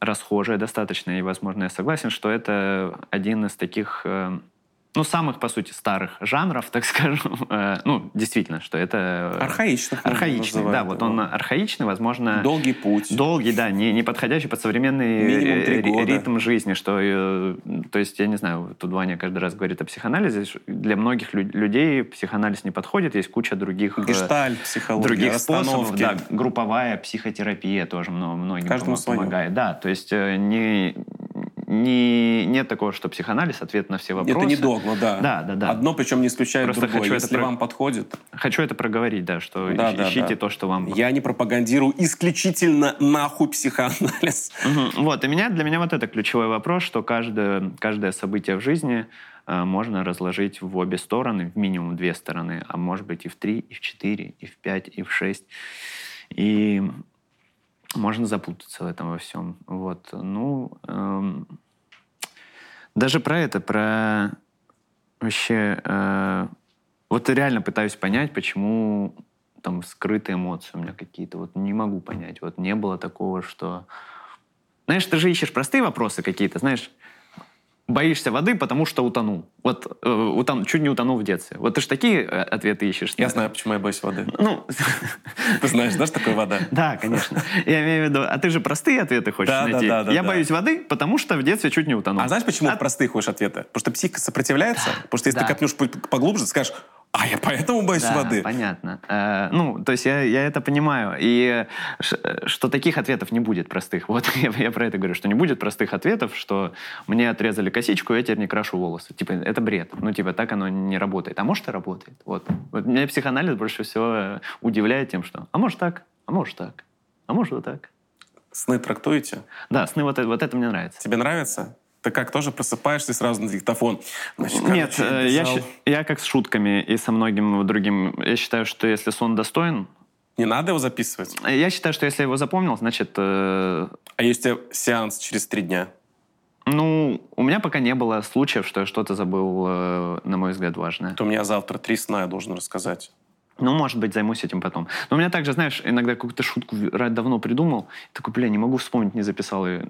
расхожее достаточно, и, возможно, я согласен, что это один из таких э, ну, самых, по сути, старых жанров, так скажем. Э, ну, действительно, что это... Архаичный. Архаичный, да, вот он архаичный, возможно... Долгий путь. Долгий, да, не, не подходящий под современный ритм жизни, что, то есть, я не знаю, тут Ваня каждый раз говорит о психоанализе, для многих людей психоанализ не подходит, есть куча других... Гештальт, психология, Других способов, да, групповая психотерапия тоже многим Каждому помогает. Да, то есть не, не, нет такого, что психоанализ ответ на все вопросы. Это не догма, да. Да, да, да. Одно причем не исключает Просто другое, хочу если это вам про... подходит. Хочу это проговорить, да, что да, ищите да, да. то, что вам... Я не пропагандирую исключительно нахуй психоанализ. Угу. Вот, и меня, для меня вот это ключевой вопрос, что каждое, каждое событие в жизни э, можно разложить в обе стороны, в минимум две стороны, а может быть и в три, и в четыре, и в пять, и в шесть. И можно запутаться в этом во всем. Вот. Ну, эм, даже про это, про вообще... Э, вот реально пытаюсь понять, почему там скрытые эмоции у меня какие-то. Вот не могу понять. Вот не было такого, что... Знаешь, ты же ищешь простые вопросы какие-то, знаешь, боишься воды, потому что утонул. Вот э, утон, чуть не утонул в детстве. Вот ты же такие э, ответы ищешь. Я знаю, почему я боюсь воды. Ну, ты знаешь, что такое вода? Да, конечно. Я имею в виду, а ты же простые ответы хочешь да, найти. Да, да, я да. боюсь воды, потому что в детстве чуть не утонул. А знаешь, почему а... простые хочешь ответы? Потому что психика сопротивляется. Потому что если да. ты копнешь поглубже, ты скажешь, а я поэтому боюсь да, воды. понятно. Э, ну, то есть я, я это понимаю. И что таких ответов не будет простых. Вот я, я про это говорю, что не будет простых ответов, что мне отрезали косичку, я теперь не крашу волосы. Типа, это бред. Ну, типа, так оно не работает. А может, и работает. Вот. вот меня психоанализ больше всего удивляет тем, что а может так, а может так, а может вот так. Сны трактуете? Да, сны вот, вот это мне нравится. Тебе нравится? Ты как, тоже просыпаешься сразу на диктофон? Значит, Нет, э, я, я как с шутками и со многим другим. Я считаю, что если сон достоин... Не надо его записывать? Я считаю, что если я его запомнил, значит... Э... А если сеанс через три дня? Ну, у меня пока не было случаев, что я что-то забыл, э, на мой взгляд, важное. То у меня завтра три сна я должен рассказать. Ну, может быть, займусь этим потом. Но у меня также, знаешь, иногда какую-то шутку давно придумал, такой, бля, не могу вспомнить, не записал ее.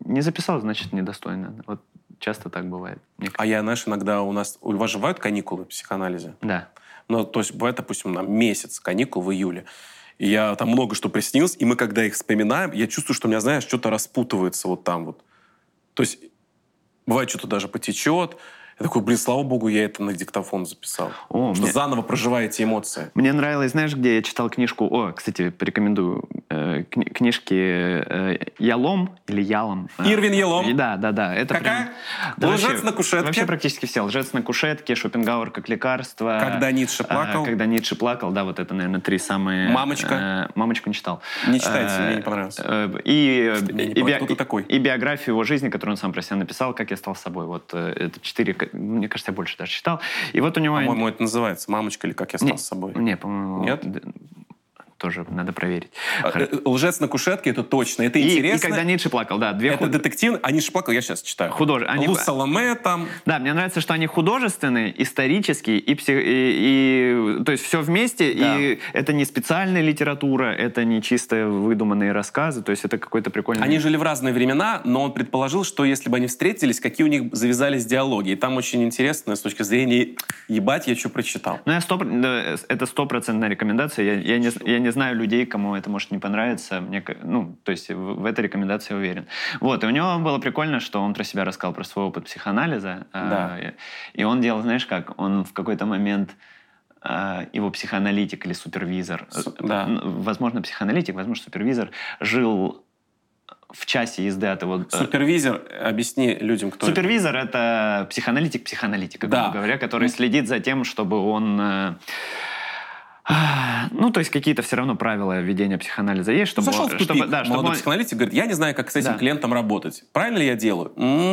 Не записал, значит, недостойно. Вот часто так бывает. А я, знаешь, иногда у нас... У вас же бывают каникулы в психоанализе? Да. Ну, то есть бывает, допустим, на месяц каникул в июле. И я там много что приснилось, и мы, когда их вспоминаем, я чувствую, что у меня, знаешь, что-то распутывается вот там вот. То есть бывает, что-то даже потечет, я такой, блин, слава богу, я это на диктофон записал. О, что мне... заново проживаете эмоции. Мне нравилось, знаешь, где я читал книжку... О, кстати, порекомендую э, кни- книжки э, Ялом или Ялом. Э, Ирвин Ялом? Да, да, да. Это Какая? Прям, да, Лжец вообще, на кушетке? Вообще практически все. Лжец на кушетке, Шопенгауэр как лекарство. Когда Ницше плакал? Э, когда Ницше плакал, да, вот это, наверное, три самые... Мамочка? Э, мамочку не читал. Не читайте, э, мне не понравилось. Э, и, и, и, би- такой? и биографию его жизни, которую он сам про себя написал, «Как я стал собой». Вот это четыре, мне кажется, я больше даже читал. И вот у него... По-моему, это называется «Мамочка» или «Как я стал не, с собой». Не, по-моему... Нет? Тоже надо проверить. А, э, «Лжец на кушетке» — это точно, это и, интересно. И «Когда Ницше плакал», да. Две это худ... детектив, а Ницше плакал, я сейчас читаю. Худож... Они... Лу Саломе там. Да, мне нравится, что они художественные, исторические, и, псих... и, и... то есть все вместе, да. и это не специальная литература, это не чисто выдуманные рассказы, то есть это какой-то прикольный... Они жили в разные времена, но он предположил, что если бы они встретились, какие у них завязались диалоги. И там очень интересно с точки зрения «ебать, я что прочитал». Ну, я сто... это стопроцентная рекомендация. Я, я, не, я не знаю людей, кому это может не понравиться. Мне, ну, то есть в, в этой рекомендации я уверен. Вот, и у него было прикольно, что он про себя рассказал, про свой опыт психоанализа. А, да. Э, и он делал, знаешь как, он в какой-то момент э, его психоаналитик или супервизор, Су- да. возможно, психоаналитик, возможно, супервизор, жил в часе езды от его... Э, супервизор, объясни людям, кто Супервизор это. это психоаналитик психоаналитика, грубо да. говоря, который следит за тем, чтобы он э, ну, то есть какие-то все равно правила ведения психоанализа есть, чтобы... Зашел в тупик. Чтобы, да, чтобы Молодой он... психоаналитик говорит, я не знаю, как с этим да. клиентом работать. Правильно ли я делаю?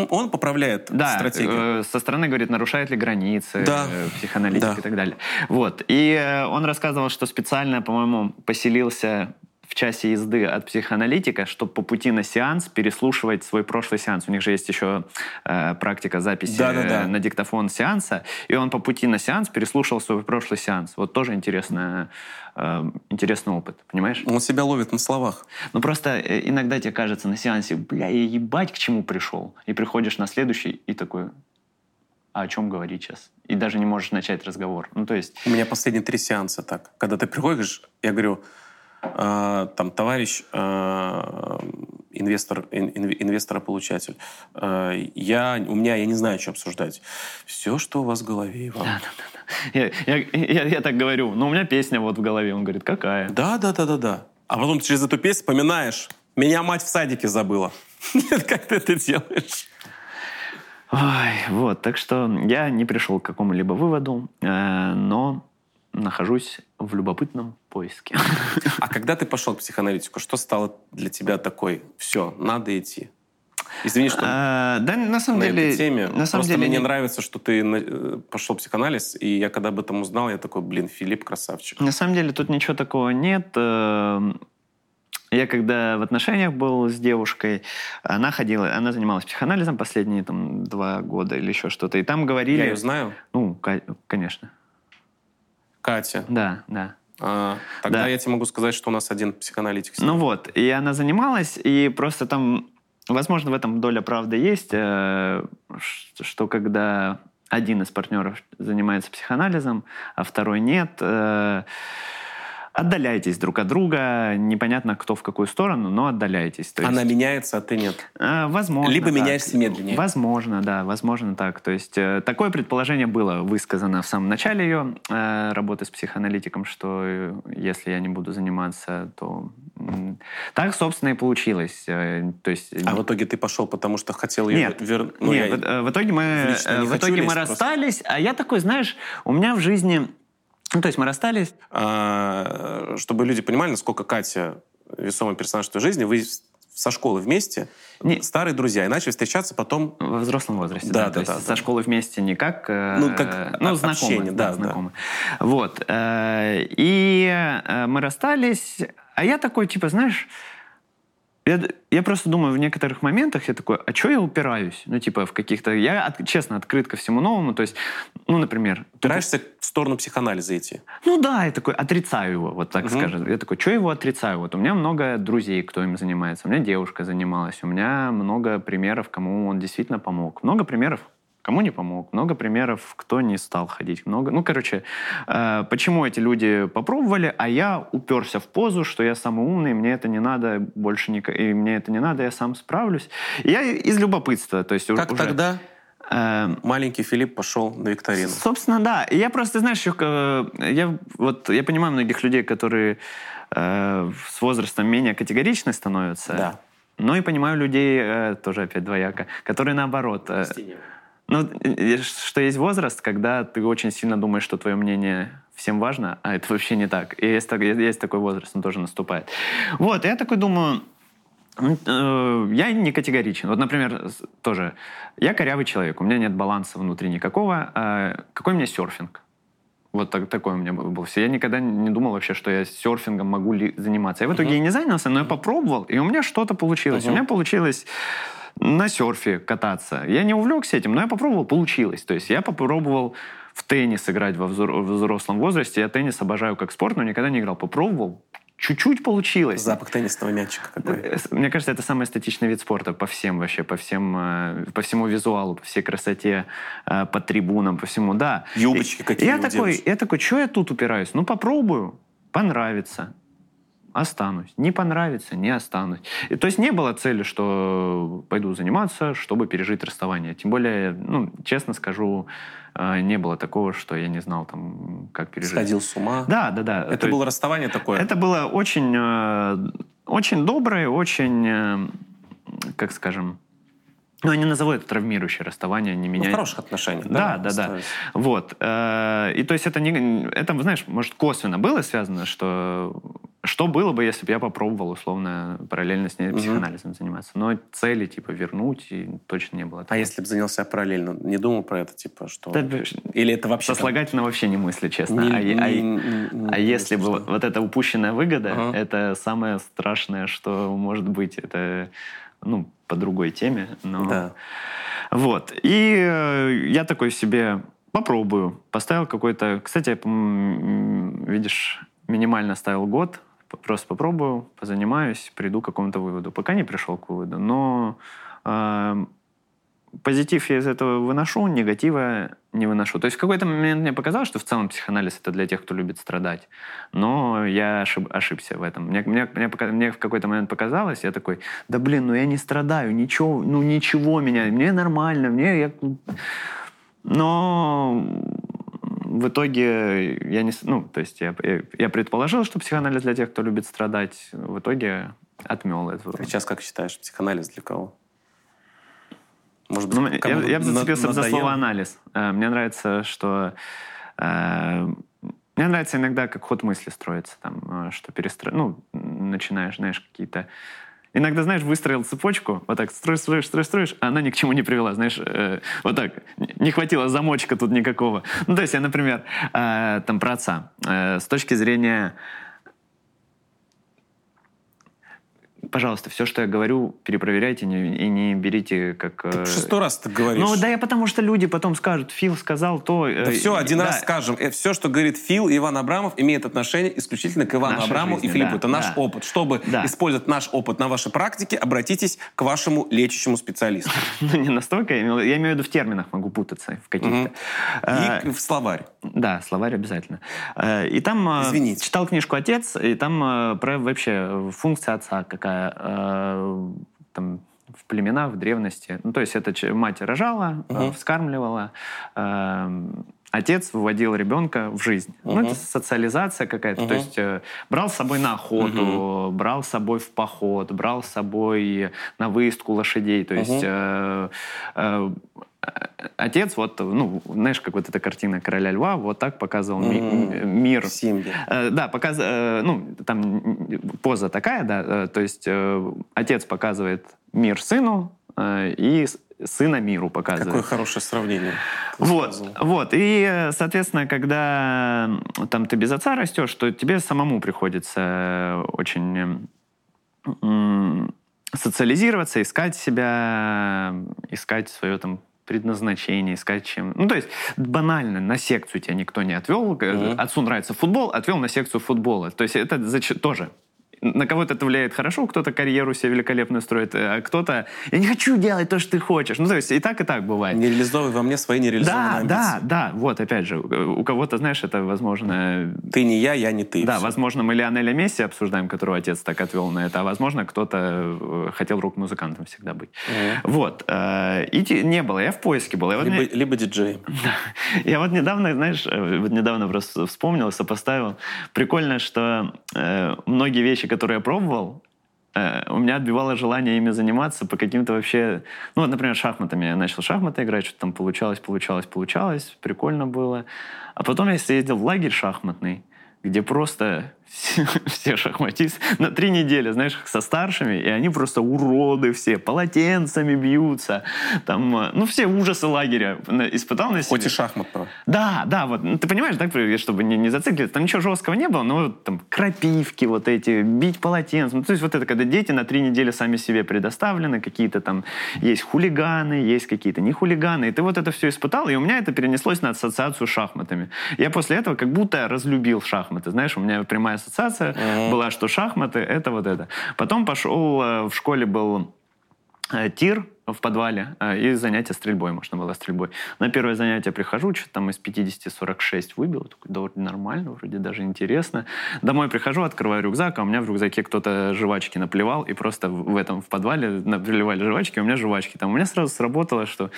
Он поправляет да, стратегию. Э, со стороны говорит, нарушает ли границы да. Психоаналитик да. и так далее. Вот. И э, он рассказывал, что специально, по-моему, поселился в часе езды от психоаналитика, чтобы по пути на сеанс переслушивать свой прошлый сеанс. У них же есть еще э, практика записи да, да, да. на диктофон сеанса, и он по пути на сеанс переслушал свой прошлый сеанс. Вот тоже интересно, э, интересный опыт, понимаешь? Он себя ловит на словах. Ну просто э, иногда тебе кажется на сеансе, бля, я ебать к чему пришел. И приходишь на следующий и такой, а о чем говорить сейчас? И даже не можешь начать разговор. Ну, то есть... У меня последние три сеанса так. Когда ты приходишь, я говорю, там, товарищ э, инвестор, ин, инвестора-получатель, э, я, у меня, я не знаю, что обсуждать. Все, что у вас в голове, Иван. Да, да, да. Я, я, я, я так говорю, ну, у меня песня вот в голове. Он говорит, какая? Да, да, да, да, да. А потом через эту песню вспоминаешь, меня мать в садике забыла. Как ты это делаешь? Ой, вот, так что я не пришел к какому-либо выводу, э, но нахожусь в любопытном поиске. А когда ты пошел к психоаналитику, что стало для тебя такой, все, надо идти? Извини, что а, да, на самом на деле, этой теме. На самом Просто деле мне не... нравится, что ты э, пошел в психоанализ, и я когда об этом узнал, я такой, блин, Филипп красавчик. На самом деле тут ничего такого нет. Э, я когда в отношениях был с девушкой, она ходила, она занималась психоанализом последние там два года или еще что-то, и там говорили... Я ее знаю? Ну, конечно. Катя? Да, да. А, тогда Да. я тебе могу сказать, что у нас один психоаналитик. Ну вот, и она занималась, и просто там, возможно, в этом доля правды есть, э, что когда один из партнеров занимается психоанализом, а второй нет, э, отдаляйтесь друг от друга, непонятно кто в какую сторону, но отдаляйтесь. То есть, Она меняется, а ты нет. э, возможно. Либо так. меняешься медленнее. Возможно, да, возможно так. То есть э, такое предположение было высказано в самом начале ее э, работы с психоаналитиком, что э, если я не буду заниматься, то так, собственно, и получилось. То есть А в итоге ты пошел, потому что хотел ее Нет. вернуть? нет, в, э, в итоге мы, в итоге мы просто. расстались, а я такой, знаешь, у меня в жизни, ну то есть мы расстались, А, чтобы люди понимали, насколько Катя весомый персонаж в твоей жизни, вы со школы вместе, Не- старые друзья, и начали встречаться потом... во взрослом возрасте, Да, да, да, то есть да, со да. школы вместе не как, э, Ну, как ну о- знакомы, общение, да, да. знакомы. Вот э, и э, мы расстались, а я такой типа, знаешь, я, я просто думаю, в некоторых моментах я такой, а что я упираюсь? Ну, типа, в каких-то... Я, от- честно, открыт ко всему новому. То есть, ну, например... тут- Опираешься в сторону психоанализа идти. Ну да, я такой отрицаю его, вот так Мгм. скажем. Я такой, что его отрицаю? Вот у меня много друзей, кто им занимается. У меня девушка занималась. У меня много примеров, кому он действительно помог. Много примеров, кому не помог. Много примеров, кто не стал ходить. Много. Ну, короче, э, почему эти люди попробовали, а я уперся в позу, что я самый умный, мне это не надо больше ник- и мне это не надо, я сам справлюсь. И я из любопытства, то есть Как уже, тогда э, маленький Филипп пошел на викторину? Собственно, да. И я просто, знаешь, еще, э, я, вот, я понимаю многих людей, которые э, с возрастом менее категоричны становятся. Да. Но и понимаю людей, э, тоже опять двояко, которые наоборот. э, ну, э, что есть возраст, когда ты очень сильно думаешь, что твое мнение всем важно, а это вообще не так. И есть, есть такой возраст, он тоже наступает. Вот, я такой думаю, э, я не категоричен. Вот, например, тоже, я корявый человек, у меня нет баланса внутри никакого. А какой у меня серфинг? Вот так, такой у меня был. Я никогда не думал вообще, что я серфингом могу ли заниматься. Я в итоге и не занялся, но я попробовал, и у меня что-то получилось. Мгм. У меня получилось на серфе кататься. Я не увлекся этим, но я попробовал, получилось. То есть я попробовал в теннис играть во взрослом возрасте. Я теннис обожаю как спорт, но никогда не играл. Попробовал, чуть-чуть получилось. Запах теннисного мячика какой. Э, Мне кажется, это самый эстетичный вид спорта по всем вообще, по всем, э, по всему визуалу, по всей красоте, э, по трибунам, по всему, да. Юбочки какие Я такой, девушек. я такой, что я тут упираюсь? Ну попробую, понравится, останусь. Не понравится, не останусь. И, то есть не было цели, что пойду заниматься, чтобы пережить расставание. Тем более, ну, честно скажу, э, не было такого, что я не знал, там, как пережить. Сходил с ума. Да, да, да. Это То есть- было расставание такое? это было очень, э, очень доброе, очень, э, как скажем, ну, я не назову это травмирующее расставание, не Ну, меня. в хороших отношениях, Да, да? да, да. остались? Вот. э, И то есть это, не, это, знаешь, может, косвенно было связано, что что было бы, если бы я попробовал, условно, параллельно с ней психоанализом заниматься. Но цели, типа, вернуть и точно не было. А если бы занялся параллельно, не думал про это, типа, что... Да, Или это вообще... Сослагательно вообще не мысли, честно. не- а, а е- не- не- А не если бы смешно? вот, вот эта упущенная выгода, Ага. это самое страшное, что может быть. Это, ну, по другой теме. Но... Да. Вот. И э, я такой себе попробую. Поставил какой-то... Кстати, видишь, минимально ставил год. Просто попробую, позанимаюсь, приду к какому-то выводу. Пока не пришел к выводу. Но э, позитив я из этого выношу, негатива не выношу. То есть в какой-то момент мне показалось, что в целом психоанализ это для тех, кто любит страдать. Но я ошиб, ошибся в этом. Мне, мне, мне, мне в какой-то момент показалось, я такой, да блин, ну я не страдаю, ничего, ну ничего меня, мне нормально, мне я... Но в итоге я не... Ну, то есть я, я, я предположил, что психоанализ для тех, кто любит страдать. В итоге отмел это. Сейчас как считаешь, психоанализ для кого? Может быть, ну, я, я бы зацепился за слово анализ. Э, мне нравится, что э, мне нравится иногда, как ход мысли строится, там, э, что перестро... ну, начинаешь, знаешь, какие-то Иногда, знаешь, выстроил цепочку, вот так строишь, строишь, строишь, строишь, а она ни к чему не привела, знаешь, э, вот так, не хватило замочка тут никакого. Ну, то есть я, например, э, там про отца, э, с точки зрения пожалуйста, все, что я говорю, перепроверяйте не, и не берите как... Ты шестой раз ты говоришь. Ну да, я потому что люди потом скажут, Фил сказал то... Э, да все, один да. раз скажем. Э, все, что говорит Фил и Иван Абрамов, имеет отношение исключительно к Ивану Нашей Абрамову жизни, и Филиппу. Да, Это наш да. опыт. Чтобы да. использовать наш опыт на вашей практике, обратитесь к вашему лечащему специалисту. Ну не настолько, я имею, я имею в виду в терминах могу путаться в каких-то. И в словарь. Да, словарь обязательно. И там Извините. читал книжку «Отец», и там про вообще функция отца какая там, в племенах, в древности. Ну, то есть это мать рожала, uh-huh. вскармливала, э, отец выводил ребенка в жизнь. Uh-huh. Ну, это социализация какая-то. Uh-huh. То есть э, брал с собой на охоту, uh-huh. брал с собой в поход, брал с собой на выездку лошадей. То есть uh-huh. э, отец, вот, ну, знаешь, как вот эта картина короля льва, вот так показывал mm-hmm. мир. Симби. Э, да, показ, э, ну, там поза такая, да, э, то есть э, отец показывает мир сыну э, и сына миру показывает. Какое хорошее сравнение. Вот, вот. И, соответственно, когда там ты без отца растешь, то тебе самому приходится очень социализироваться, искать себя, искать свое там предназначение, искать чем. Ну, то есть банально, на секцию тебя никто не отвел. Mm-hmm. Отцу нравится футбол, отвел на секцию футбола. То есть это тоже на кого-то это влияет хорошо, кто-то карьеру себе великолепную строит, а кто-то «я не хочу делать то, что ты хочешь». Ну, то есть и так, и так бывает. Нереализованные во мне свои нереализованные Да, амбиции. да, да. Вот, опять же, у кого-то, знаешь, это, возможно... Ты не я, я не ты. Да, все. возможно, мы Лионеля Месси обсуждаем, которого отец так отвел на это, а возможно, кто-то э, хотел рок-музыкантом всегда быть. Mm-hmm. Вот. Э, и не было, я в поиске был. Я либо, вот либо диджей. Я вот недавно, знаешь, э, вот недавно просто вспомнил, сопоставил. Прикольно, что многие вещи, которые я пробовал, э, у меня отбивало желание ими заниматься по каким-то вообще... Ну, вот, например, шахматами. Я начал шахматы играть, что-то там получалось, получалось, получалось. Прикольно было. А потом я съездил в лагерь шахматный, где просто все шахматисты на три недели, знаешь, со старшими, и они просто уроды все, полотенцами бьются, там, э, ну, все ужасы лагеря испытал на себе. Хоть и шахмат, про. Да, да, вот, ну, ты понимаешь, так, чтобы не, не зацикливаться, там ничего жесткого не было, но там крапивки вот эти, бить полотенцем, ну, то есть вот это, когда дети на три недели сами себе предоставлены, какие-то там есть хулиганы, есть какие-то не хулиганы, и ты вот это все испытал, и у меня это перенеслось на ассоциацию с шахматами. Я после этого как будто разлюбил шахматы, знаешь, у меня прямая ассоциация mm-hmm. была, что шахматы — это вот это. Потом пошел, э, в школе был э, тир, в подвале, э, и занятия стрельбой, можно было стрельбой. На первое занятие прихожу, что-то там из 50 46 выбил, такой, да вроде нормально, вроде даже интересно. Домой прихожу, открываю рюкзак, а у меня в рюкзаке кто-то жвачки наплевал, и просто в этом, в подвале наплевали жвачки, у меня жвачки там. У меня сразу сработало, что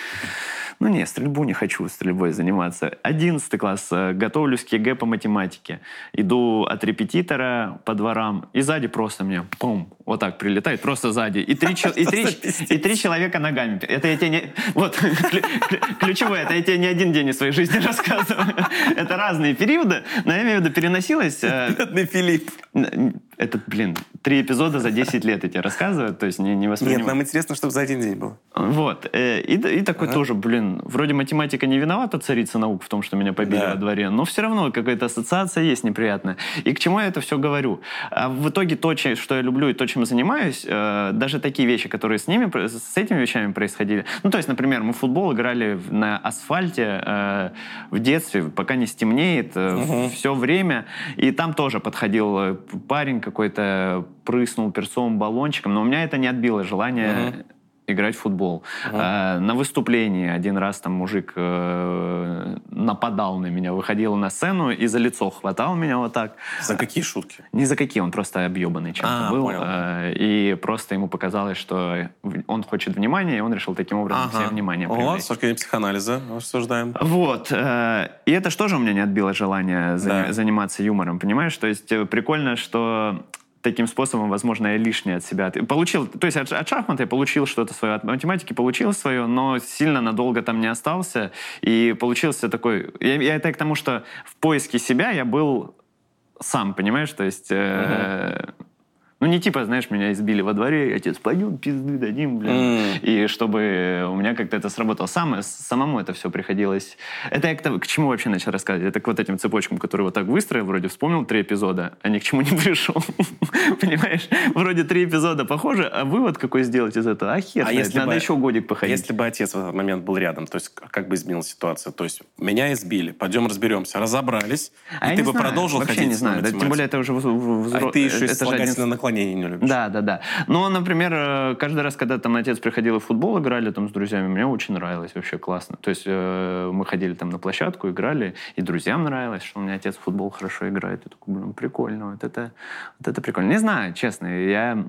ну не, стрельбу не хочу стрельбой заниматься. Одиннадцатый класс, э, готовлюсь к ЕГЭ по математике. Иду от репетитора по дворам, и сзади просто мне, пум, вот так прилетает, просто сзади. И три, и три, и три человека ногами. Это я тебе не... Вот, ключевое, это я тебе не один день из своей жизни рассказываю. Это разные периоды, но я имею в виду, переносилось... Э, Бедный Филипп. Это, блин, три эпизода за 10 лет эти рассказывают, то есть не, не воспринимаю. Нет, нам интересно, чтобы за один день было. Вот. Э, и, и такой ага. тоже, блин, вроде математика не виновата, царица наук в том, что меня побили да. во дворе, но все равно какая-то ассоциация есть неприятная. И к чему я это все говорю? А в итоге то, что я люблю и то, чем занимаюсь, э, даже такие вещи, которые с ними, с этими вещами происходили. Ну, то есть, например, мы в футбол играли на асфальте э, в детстве, пока не стемнеет, угу. все время. И там тоже подходил парень какой-то, прыснул перцовым баллончиком, но у меня это не отбило желание... Угу играть в футбол. Uh-huh. на выступлении один раз там мужик э, нападал на меня, выходил на сцену и за лицо хватал меня вот так. За какие шутки? Не за какие, он просто объебанный чем-то а, был. Понял. Э, и просто ему показалось, что он хочет внимания, и он решил таким образом ага. все внимание привлечь. О, с психоанализа рассуждаем. Вот. и это что же у меня не отбило желание да. заниматься юмором, понимаешь? То есть прикольно, что таким способом, возможно, я лишнее от себя. Получил, то есть от, от шахмата я получил что-то свое, от математики получил свое, но сильно надолго там не остался. И получился такой... Я, я это к тому, что в поиске себя я был сам, понимаешь? То есть... Э, uh-huh. Ну, не типа, знаешь, меня избили во дворе, отец, пойдем пизды дадим, блин. Mm. И чтобы у меня как-то это сработало. Сам, самому это все приходилось... Это я к, к чему вообще начал рассказывать? Это к вот этим цепочкам, которые вот так выстроил, вроде вспомнил три эпизода, а ни к чему не пришел. Понимаешь? Вроде три эпизода похожи, а вывод какой сделать из этого? А хер, а если надо бы, еще годик походить. Если бы отец в этот момент был рядом, то есть как бы изменилась ситуация? То есть меня избили, пойдем разберемся, разобрались, а и ты бы знаю. продолжил вообще ходить не знаю. Да, тем более это уже взрослый. А ты еще это наклонений не любишь. Да, да, да. Но, например, э, каждый раз, когда там отец приходил и в футбол играли там с друзьями, мне очень нравилось, вообще классно. То есть э, мы ходили там на площадку, играли, и друзьям нравилось, что у меня отец в футбол хорошо играет. Я такой, блин, прикольно, вот это, вот это прикольно. Не знаю, честно, я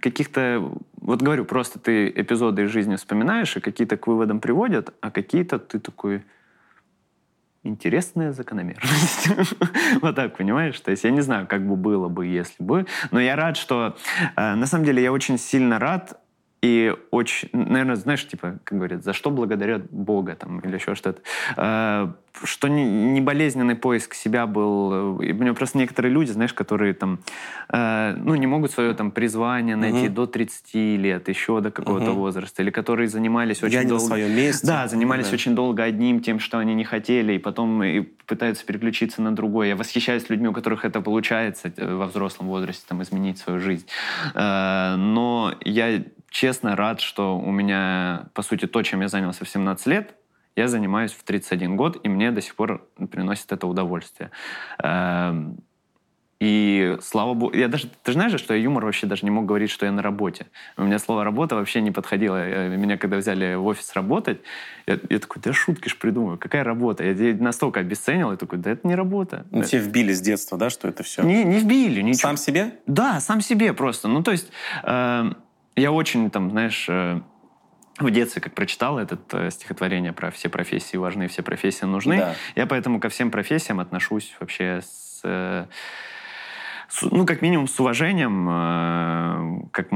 каких-то, вот говорю, просто ты эпизоды из жизни вспоминаешь, и какие-то к выводам приводят, а какие-то ты такой, интересная закономерность. вот так, понимаешь? То есть я не знаю, как бы было бы, если бы. Но я рад, что... Э, на самом деле я очень сильно рад и очень, наверное, знаешь, типа, как говорят, за что благодарят Бога там или еще что-то. Э, что не, не болезненный поиск себя был. И у меня просто некоторые люди, знаешь, которые там, э, ну, не могут свое там призвание найти угу. до 30 лет, еще до какого-то угу. возраста, или которые занимались очень Я долго... своем месте. Да, занимались да. очень долго одним тем, что они не хотели, и потом и пытаются переключиться на другое. Я восхищаюсь людьми, у которых это получается э, во взрослом возрасте, там, изменить свою жизнь. Э, но я честно рад, что у меня, по сути, то, чем я занялся в 17 лет, я занимаюсь в 31 год, и мне до сих пор приносит это удовольствие. Эм, и слава богу, я даже, ты знаешь, что я юмор вообще даже не мог говорить, что я на работе. У меня слово «работа» вообще не подходило. Меня когда взяли в офис работать, я, я такой, да шутки ж придумаю, какая работа? Я настолько обесценил, я такой, да это не работа. Ну, тебе вбили с детства, да, что это все? Не, не вбили, ничего. Сам себе? Да, сам себе просто. Ну, то есть... Э, я очень, там, знаешь, э, в детстве, как прочитал это э, стихотворение про все профессии важны, все профессии нужны, да. я поэтому ко всем профессиям отношусь вообще с, э, с ну, как минимум с уважением, как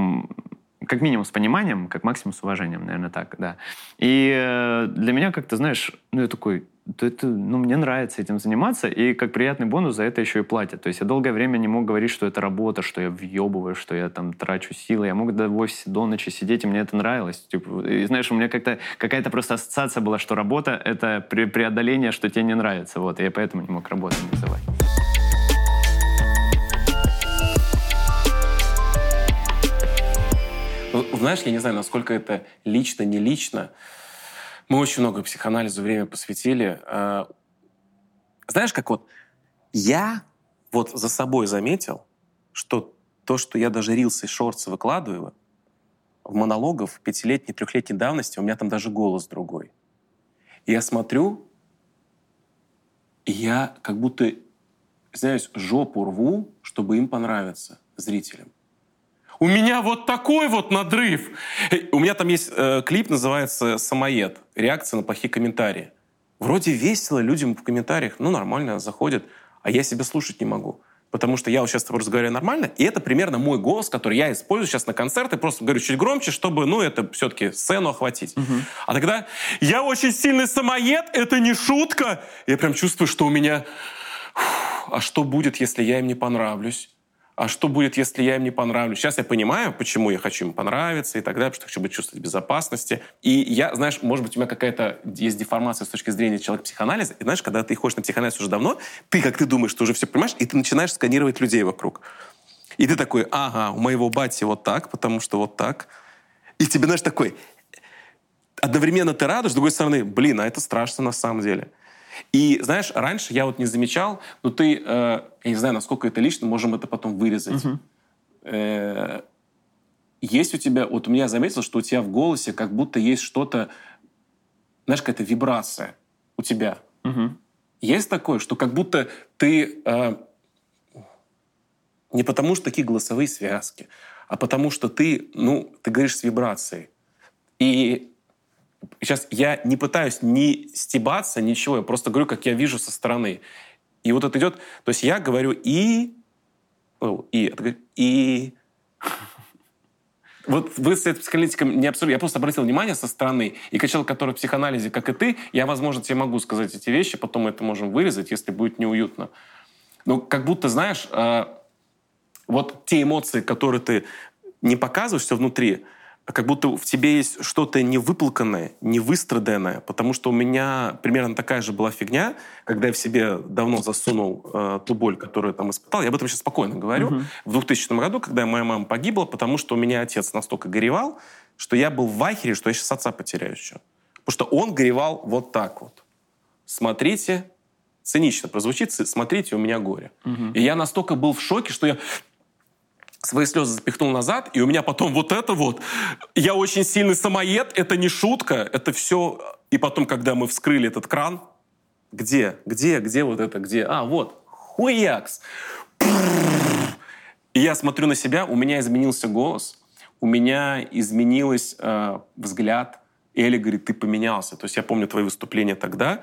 как минимум с пониманием, как максимум с уважением, наверное, так, да. И для меня как-то, знаешь, ну я такой, то это, ну, мне нравится этим заниматься, и как приятный бонус за это еще и платят. То есть я долгое время не мог говорить, что это работа, что я въебываю, что я там трачу силы. Я мог в офисе до ночи сидеть, и мне это нравилось. Типа, и знаешь, у меня как-то какая-то просто ассоциация была, что работа — это преодоление, что тебе не нравится. Вот, и я поэтому не мог работу называть. Знаешь, я не знаю, насколько это лично, не лично, мы очень много психоанализу время посвятили. А, знаешь, как вот я вот за собой заметил, что то, что я даже рилсы и шорты выкладываю, в монологов пятилетней, трехлетней давности у меня там даже голос другой. И я смотрю, и я как будто, знаешь, жопу рву, чтобы им понравиться, зрителям. У меня вот такой вот надрыв. У меня там есть э, клип, называется «Самоед». Реакция на плохие комментарии. Вроде весело, людям в комментариях, ну, нормально заходят, а я себя слушать не могу. Потому что я вот сейчас с тобой разговариваю нормально, и это примерно мой голос, который я использую сейчас на концерты, просто говорю чуть громче, чтобы, ну, это все-таки сцену охватить. Угу. А тогда я очень сильный самоед, это не шутка. Я прям чувствую, что у меня... А что будет, если я им не понравлюсь? А что будет, если я им не понравлюсь? Сейчас я понимаю, почему я хочу им понравиться и так далее, потому что хочу быть чувствовать безопасности. И я, знаешь, может быть, у меня какая-то есть деформация с точки зрения человека психоанализа. И знаешь, когда ты ходишь на психоанализ уже давно, ты, как ты думаешь, ты уже все понимаешь, и ты начинаешь сканировать людей вокруг. И ты такой, ага, у моего бати вот так, потому что вот так. И тебе, знаешь, такой, одновременно ты радуешь, с другой стороны, блин, а это страшно на самом деле. И, знаешь, раньше я вот не замечал, но ты, э, я не знаю, насколько это лично, можем это потом вырезать. Угу. э, есть у тебя, вот у меня заметил, что у тебя в голосе как будто есть что-то, знаешь, какая-то вибрация у тебя. Мгм. Есть такое, что как будто ты э, не потому, что такие голосовые связки, а потому что ты, ну, ты говоришь с вибрацией. И сейчас я не пытаюсь ни стебаться, ничего, я просто говорю, как я вижу со стороны. И вот это идет, то есть я говорю и, ну, и, говорит, и, вот вы с этим психоаналитиком не обсуждали. Я просто обратил внимание со стороны. И как человек, который в психоанализе, как и ты, я, возможно, тебе могу сказать эти вещи, потом мы это можем вырезать, если будет неуютно. Но как будто, знаешь, э, вот те эмоции, которые ты не показываешь все внутри, а как будто в тебе есть что-то невыплаканное, невыстраданное, потому что у меня примерно такая же была фигня, когда я в себе давно засунул э, ту боль, которую там испытал. Я об этом сейчас спокойно говорю. Мгм. В 2000 году, когда моя мама погибла, потому что у меня отец настолько горевал, что я был в ахере, что я сейчас отца потеряю еще. Потому что он горевал вот так вот. Смотрите, цинично прозвучит, смотрите, у меня горе. Мгм. И я настолько был в шоке, что я свои слезы запихнул назад, и у меня потом вот это вот. Я очень сильный самоед, это не шутка, это все. И потом, когда мы вскрыли этот кран, где, где, где вот это, где? А, вот, хуякс. И я смотрю на себя, у меня изменился голос, у меня изменилась э, взгляд. И Эля говорит, ты поменялся. То есть я помню твои выступления тогда,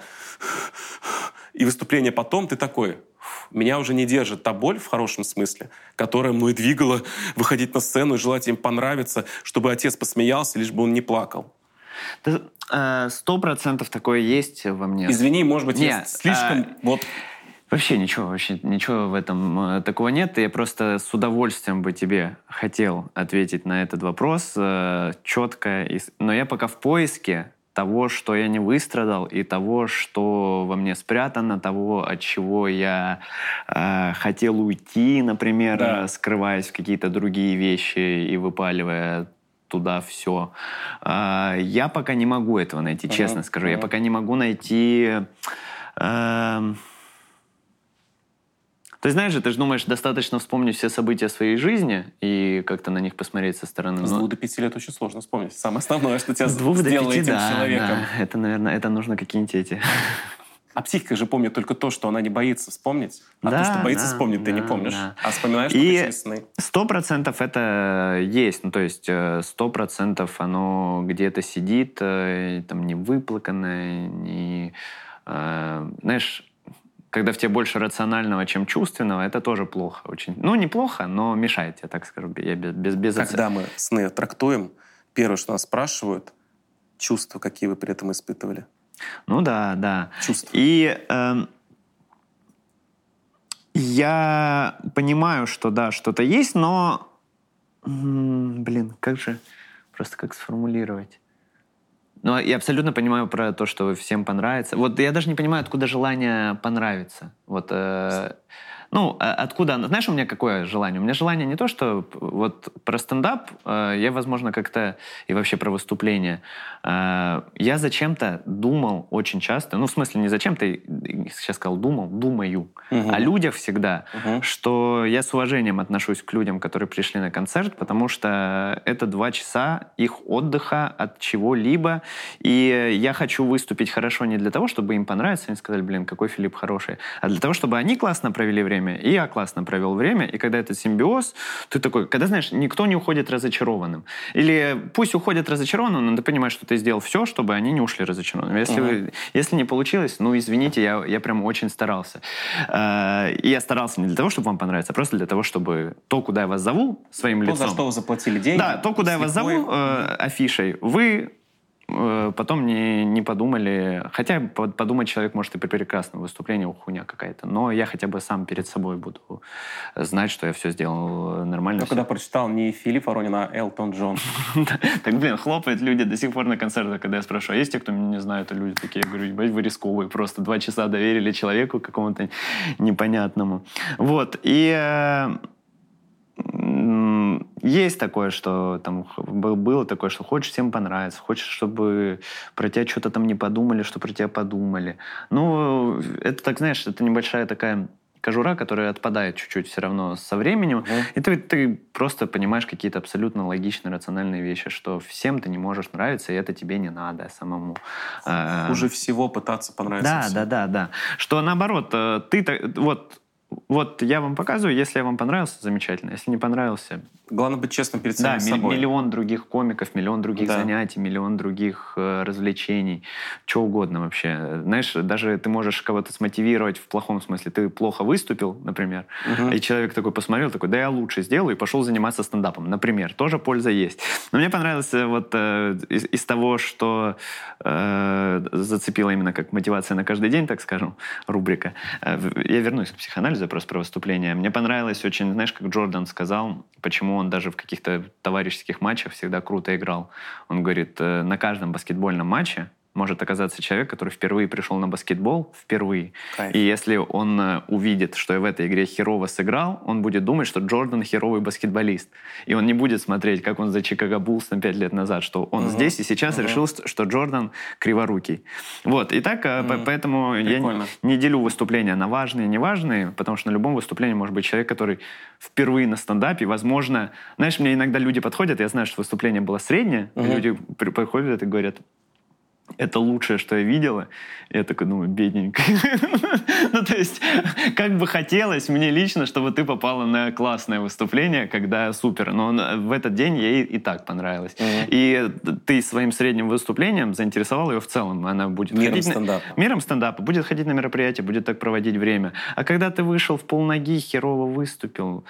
и выступление потом, ты такой, «Фу, меня уже не держит та боль в хорошем смысле, которая мной двигала выходить на сцену и желать им понравиться, чтобы отец посмеялся, лишь бы он не плакал. Э, Сто процентов такое есть во мне. Извини, может быть, я Нет, слишком... а, вот Вообще ничего, вообще ничего в этом э, такого нет. Я просто с удовольствием бы тебе хотел ответить на этот вопрос э, четко. Но я пока в поиске того, что я не выстрадал, и того, что во мне спрятано, того, от чего я э, хотел уйти, например, Да. э, скрываясь в какие-то другие вещи и выпаливая туда все. я пока не могу этого найти, Ага, честно скажу. Я ага. пока не могу найти... эм, ты знаешь же, ты же думаешь, достаточно вспомнить все события своей жизни и как-то на них посмотреть со стороны. с двух до пяти лет очень сложно вспомнить. Самое основное, что тебя с двух до сделало этим да, человеком. да. Это, наверное, это нужно какие-нибудь эти... А психика же помнит только то, что она не боится вспомнить. А Да, то, что боится да, вспомнить, ты не да, помнишь. да. А вспоминаешь И- только через сны. Сто процентов это есть. Ну, то есть э, сто процентов оно где-то сидит, э, там не выплаканное, не... э, Знаешь, когда в тебе больше рационального, чем чувственного, это тоже плохо очень. Ну, неплохо, но мешает, я так скажу. Я без, без, без оцен- Когда мы сны трактуем, первое, что нас спрашивают, чувства, какие вы при этом испытывали. Ну да, да. Чувства. И эм, я понимаю, что да, что-то есть, но, блин, как же, просто как сформулировать? Ну, я абсолютно понимаю про то, что всем понравится. Вот я даже не понимаю, откуда желание понравиться. Вот, э, ну, а откуда? Знаешь, у меня какое желание? У меня желание не то, что вот про стендап э, я, возможно, как-то и вообще про выступление. э, я зачем-то думал очень часто, ну, в смысле, не зачем-то, сейчас сказал думал, думаю Мгм. о людях всегда, Мгм. что я с уважением отношусь к людям, которые пришли на концерт, потому что это два часа их отдыха от чего-либо, и я хочу выступить хорошо не для того, чтобы им понравиться, они сказали, блин, какой Филипп хороший, а для того, чтобы они классно провели время, и я классно провел время, и когда этот симбиоз, ты такой, когда, знаешь, никто не уходит разочарованным. Или пусть уходят разочарованным, но ты понимаешь, что ты сделал все, чтобы они не ушли разочарованными. Если, Мгм. вы- если не получилось, ну, извините, я, я прям очень старался. Э, И я старался не для того, чтобы вам понравиться, а просто для того, чтобы то, куда я вас зову, своим То, лицом... за что вы заплатили деньги. Да, то, куда я вас зову э, афишей, вы потом не, не подумали... Хотя по- подумать человек может и при прекрасном выступлении, «О, хуйня какая-то. Но я хотя бы сам перед собой буду знать, что я все сделал нормально. Но всё когда прочитал не Филипп Воронин, а Элтон Джон. Так, блин, хлопают люди до сих пор на концертах, когда я спрашиваю, а есть те, кто меня не знает, а люди такие, я говорю, вы рисковые, просто два часа доверили человеку какому-то непонятному. Вот, и э, есть такое, что там было такое, что хочешь всем понравиться, хочешь, чтобы про тебя что-то там не подумали, что про тебя подумали. Ну, это так, знаешь, это небольшая такая кожура, которая отпадает чуть-чуть все равно со временем, угу. и ты, ты просто понимаешь какие-то абсолютно логичные, рациональные вещи, что всем ты не можешь нравиться, и это тебе не надо самому. Хуже всего пытаться понравиться Да, всем. да, да, да. Что наоборот, э, ты вот вот я вам показываю, если я вам понравился, замечательно. Если не понравился... Главное быть честным перед самим да, собой. миллион других комиков, миллион других да. занятий, миллион других э, развлечений, что угодно вообще. Знаешь, даже ты можешь кого-то смотивировать в плохом смысле. Ты плохо выступил, например, угу. и человек такой посмотрел, такой, да я лучше сделаю, и пошел заниматься стендапом, например. Тоже польза есть. Но мне понравилось э, вот э, из, из того, что э, зацепило именно как мотивация на каждый день, так скажем, рубрика. Э, я вернусь к психоанализу, запрос про выступление. Мне понравилось очень, знаешь, как Джордан сказал, почему он даже в каких-то товарищеских матчах всегда круто играл. Он говорит, «Э, на каждом баскетбольном матче может оказаться человек, который впервые пришел на баскетбол, впервые. Кайф. И если он э, увидит, что я в этой игре херово сыграл, он будет думать, что Джордан херовый баскетболист. И он не будет смотреть, как он за Чикаго Буллс на пять лет назад, что он угу. здесь и сейчас угу. решил, что Джордан криворукий. Вот. И так, угу. поэтому Прикольно. я не делю выступления на важные и неважные, потому что на любом выступлении может быть человек, который впервые на стендапе, возможно... Знаешь, мне иногда люди подходят, я знаю, что выступление было среднее, угу. люди приходят и говорят, это лучшее, что я видела. Я такой думаю, бедненько. ну, то есть, как бы хотелось мне лично, чтобы ты попала на классное выступление, когда супер. Но в этот день ей и так понравилось. Mm-hmm. И ты своим средним выступлением заинтересовал ее в целом. Она будет миром ходить стендапа. На... Миром стендапа. Будет ходить на мероприятия, будет так проводить время. А когда ты вышел в полноги, херово выступил,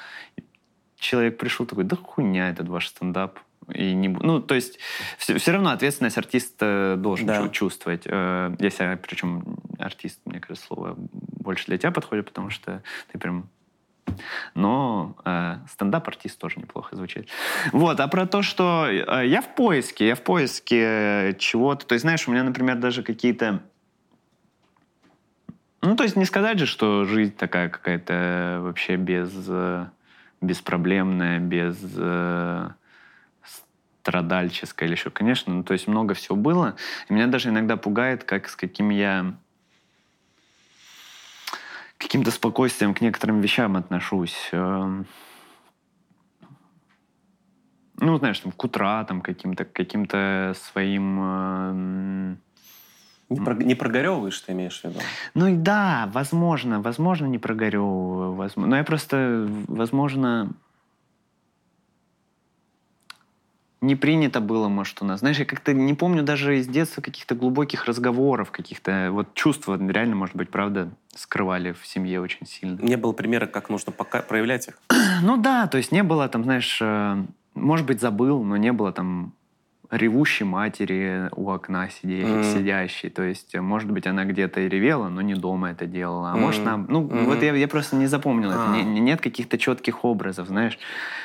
человек пришел такой, да хуйня этот ваш стендап и не, ну, то есть все, все равно ответственность артист должен да. чувствовать. Э, если, причем артист, мне кажется, слово больше для тебя подходит, потому что ты прям но э, стендап-артист тоже неплохо звучит. Вот, а про то, что э, я в поиске, я в поиске чего-то. То есть, знаешь, у меня, например, даже какие-то... Ну, то есть не сказать же, что жизнь такая какая-то вообще без... Э, беспроблемная, без... Э, страдальческое или еще, конечно, ну, то есть много всего было. И меня даже иногда пугает, как с каким я каким-то спокойствием к некоторым вещам отношусь. Эм. Ну, знаешь, там, к утра, там, каким-то каким-то своим... Эм, не, про, не прогоревываешь, ты имеешь в виду? Ну и да, возможно, возможно, не прогоревываю. Возможно. Но я просто, возможно, не принято было, может, у нас. Знаешь, я как-то не помню даже из детства каких-то глубоких разговоров, каких-то вот чувства реально, может быть, правда, скрывали в семье очень сильно. Не было примера, как нужно пока проявлять их? ну да, то есть не было там, знаешь, э, может быть, забыл, но не было там ревущей матери у окна сидя, mm-hmm. сидящей. То есть, может быть, она где-то и ревела, но не дома это делала. А mm-hmm. может, нам... Ну, mm-hmm. вот я, я просто не запомнил это. Не, нет каких-то четких образов, знаешь.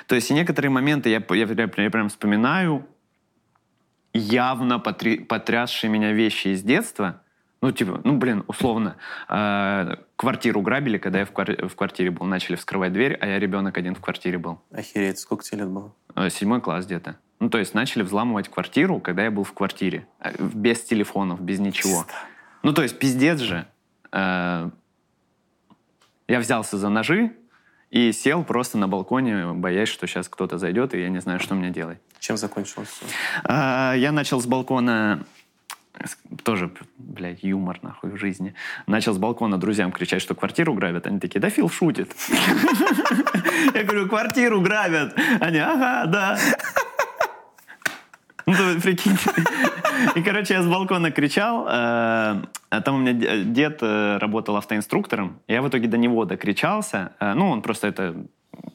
То есть, и некоторые моменты я, я, я, я прям вспоминаю явно потри, потрясшие меня вещи из детства. Ну, типа, ну, блин, условно, э, квартиру грабили, когда я в, квар- в квартире был. Начали вскрывать дверь, а я ребенок один в квартире был. Охереть, сколько тебе лет было? Э, седьмой класс где-то. Ну, то есть начали взламывать квартиру, когда я был в квартире. Э, без телефонов, без ничего. Ну, то есть пиздец же. Э, я взялся за ножи и сел просто на балконе, боясь, что сейчас кто-то зайдет, и я не знаю, что мне делать. Чем закончилось все? Э, я начал с балкона тоже, блядь, юмор, нахуй, в жизни. Начал с балкона друзьям кричать, что квартиру грабят. Они такие, да Фил шутит. Я говорю, квартиру грабят. Они, ага, да. Ну, прикиньте. И, короче, я с балкона кричал. Э, а там у меня дед э, работал автоинструктором. Я в итоге до него докричался. Э, ну, он просто это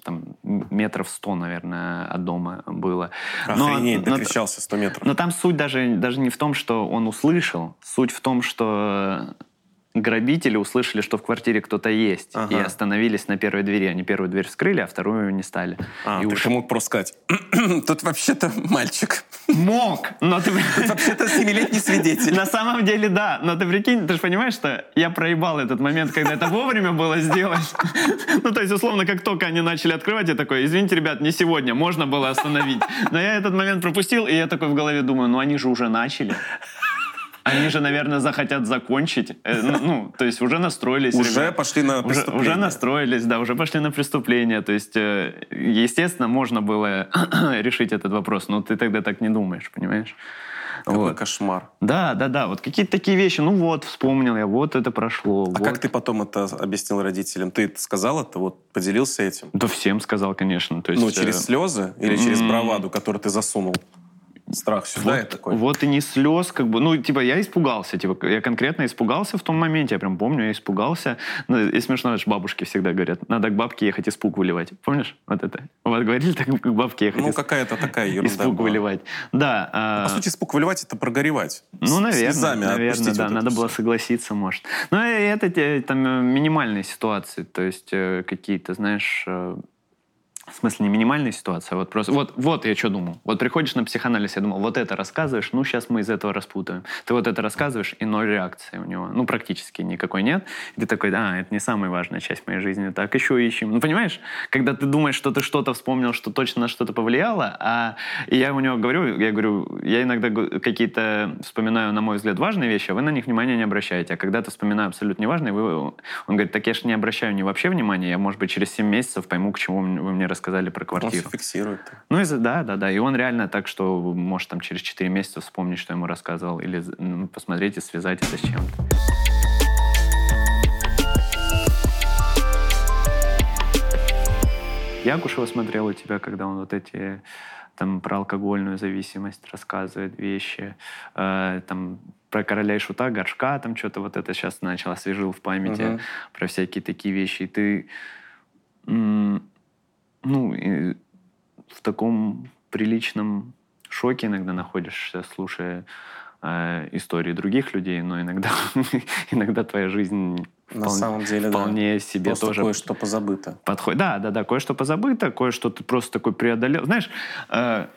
там, метров сто, наверное, от дома было. Охренеть, но, докричался 100 метров. Но там суть даже, даже не в том, что он услышал. Суть в том, что грабители услышали, что в квартире кто-то есть, ага. и остановились на первой двери. Они первую дверь вскрыли, а вторую не стали. А, и ты уж... мог просто сказать, тут вообще-то мальчик. Мог, но ты... Тут вообще-то семилетний свидетель. На самом деле, да. Но ты прикинь, ты же понимаешь, что я проебал этот момент, когда это вовремя было сделать. Ну, то есть, условно, как только они начали открывать, я такой, извините, ребят, не сегодня, можно было остановить. Но я этот момент пропустил, и я такой в голове думаю, ну они же уже начали Они же, наверное, захотят закончить. Э, ну, ну, то есть уже настроились. Уже ребят. пошли на Уже, преступление. уже настроились, да, уже пошли на преступление. То есть, э, естественно, можно было решить этот вопрос, но ты тогда так не думаешь, понимаешь? Какой Вот. кошмар. Да, да, да. Вот какие-то такие вещи. Ну вот, вспомнил я, вот это прошло. А вот. как ты потом это объяснил родителям? Ты это сказал это, вот поделился этим? Да всем сказал, конечно. То есть, Ну, через э, слезы или через м. браваду, которую ты засунул? Страх сюда Вот, такой. вот и не слез, как бы, ну, типа, я испугался, типа, я конкретно испугался в том моменте, я прям помню, я испугался. Ну, и смешно, это ж бабушки всегда говорят, надо к бабке ехать испуг выливать. Помнишь вот это? Вот говорили так, к бабке ехать Ну, какая-то такая ерунда испуг была. выливать. Да. а, По сути, испуг выливать — это прогоревать. ну, наверное, Слезами наверное, да, вот надо было всё. согласиться, может. Ну, и это там э, минимальные ситуации, то есть э, какие-то, знаешь, э, в смысле не минимальная ситуация, а вот просто... Вот, вот я что думал. Вот приходишь на психоанализ, я думал, вот это рассказываешь, ну, сейчас мы из этого распутаем. Ты вот это рассказываешь, и ноль реакции у него. Ну, практически никакой нет. И ты такой, а, это не самая важная часть моей жизни. Так, еще ищем. Ну, понимаешь, когда ты думаешь, что ты что-то вспомнил, что точно на что-то повлияло, а я у него говорю, я говорю, я иногда какие-то вспоминаю, на мой взгляд, важные вещи, а вы на них внимания не обращаете. А когда ты вспоминаю абсолютно неважные, вы, он говорит, так я же не обращаю ни вообще внимания, я, может быть, через 7 месяцев пойму, к чему вы мне рассказали про Он квартиру. все фиксирует. Ну, и да, да, да. И он реально так, что может там через 4 месяца вспомнить, что ему рассказывал, или ну, посмотреть и связать это с чем-то. Якушева смотрел у тебя, когда он вот эти там про алкогольную зависимость рассказывает вещи, э, там про короля и шута, горшка, там что-то вот это сейчас начал, освежил в памяти, Мгм. про всякие такие вещи. И ты, ну, и в таком приличном шоке иногда находишься, слушая э, истории других людей, но иногда, иногда твоя жизнь На вполне- самом деле, да. вполне себе Просто тоже кое-что позабыто. подходит. Да, да, да, кое-что позабыто, кое-что ты просто такой преодолел. Знаешь, э,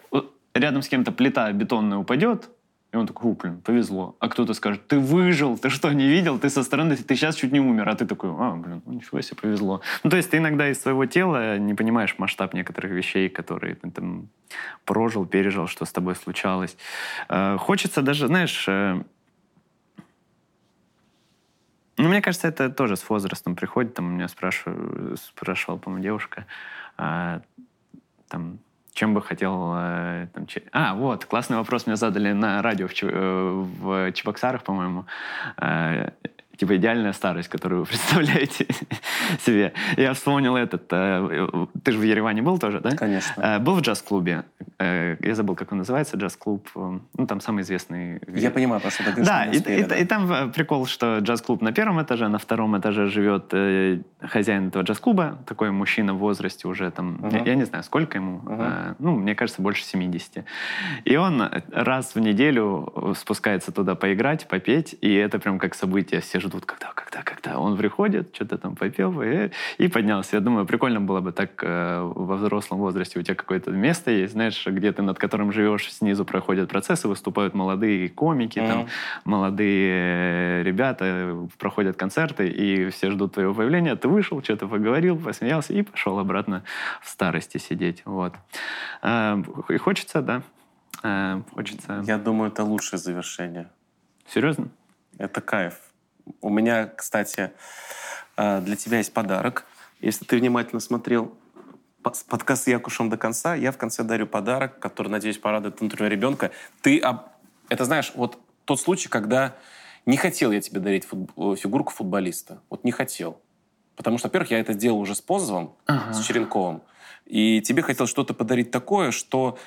рядом с кем-то плита бетонная упадет, и он такой, «У, блин, повезло. А кто-то скажет, ты выжил, ты что, не видел? Ты со стороны, ты сейчас чуть не умер. А ты такой, а, блин, ну, ничего себе, повезло. Ну, то есть ты иногда из своего тела не понимаешь масштаб некоторых вещей, которые ты там прожил, пережил, что с тобой случалось. Э, Хочется даже, знаешь, э, ну, мне кажется, это тоже с возрастом приходит. Там у меня спрашиваю, спрашивала, по-моему, девушка, а, там, чем бы хотел... э, там, че- А, вот, классный вопрос мне задали на радио в, э, в Чебоксарах, по-моему. Э, Типа идеальная старость, которую вы представляете себе. Я вспомнил этот... э, Ты же в Ереване был тоже, да? Конечно. Э, Был в джаз-клубе. Э, Я забыл, как он называется, джаз-клуб. Ну, там самый известный... Я понимаю, про что. Да, и, не успели, и- да. и там прикол, что джаз-клуб на первом этаже, на втором этаже живет хозяин этого джаз-клуба, такой мужчина в возрасте уже там, я, я не знаю, сколько ему, ну, мне кажется, больше 70. И он раз в неделю спускается туда поиграть, попеть, и это прям как событие, все ждут, когда, когда, когда. Он приходит, что-то там попел и, и поднялся. Я думаю, прикольно было бы так э, во взрослом возрасте у тебя какое-то место есть, знаешь, где ты над которым живешь, снизу проходят процессы, выступают молодые комики, там, Мгм. молодые ребята, проходят концерты, и все ждут твоего появления. Ты вышел, что-то поговорил, посмеялся и пошел обратно в старости сидеть. Вот. Э, И хочется, да, э, хочется... Я думаю, это лучшее завершение. Серьезно? Это кайф. У меня, кстати, э, для тебя есть подарок. Если ты внимательно смотрел подкаст с Якушем до конца, я в конце дарю подарок, который, надеюсь, порадует внутреннего ребенка. Ты, об- это знаешь, вот тот случай, когда не хотел я тебе дарить фут- э, фигурку футболиста. Вот не хотел. Потому что, во-первых, я это сделал уже с Позовым, Ага. с Черенковым. И тебе хотел что-то подарить такое, что...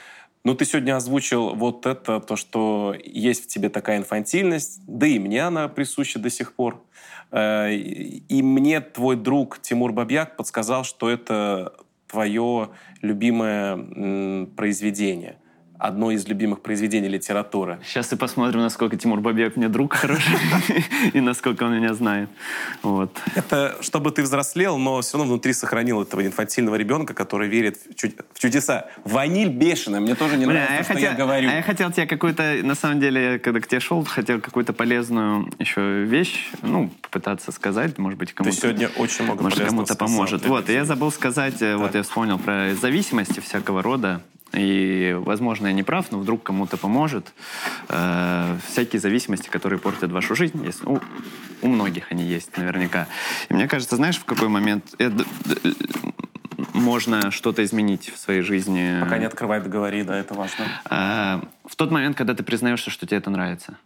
Ну, ты сегодня озвучил вот это, то, что есть в тебе такая инфантильность, да и мне она присуща до сих пор. Э, И мне твой друг Тимур Бабьяк подсказал, что это твое любимое произведение. Одно из любимых произведений литературы. Сейчас и посмотрим, насколько Тимур Бабьяк мне друг хороший, и насколько он меня знает. Вот. Это чтобы ты взрослел, но все равно внутри сохранил этого инфантильного ребенка, который верит в, чуд- в чудеса. Ваниль бешеная. Мне тоже не Бля, нравится, а я что хотел, я говорю. а я хотел тебе какую-то, на самом деле, когда к тебе шел, хотел какую-то полезную еще вещь, ну, попытаться сказать, может быть, Ты кому-то. сегодня очень много Может, кому-то поможет. Вот, я забыл сказать, э, вот я вспомнил про зависимости всякого рода, и, возможно, я не прав, но вдруг кому-то поможет. Э, всякие зависимости, которые портят вашу жизнь, есть, у, у многих они есть наверняка. И мне кажется, знаешь, в какой момент это, можно что-то изменить в своей жизни? Пока не открывай, договори, да, это важно. Э, в тот момент, когда ты признаешься, что тебе это нравится.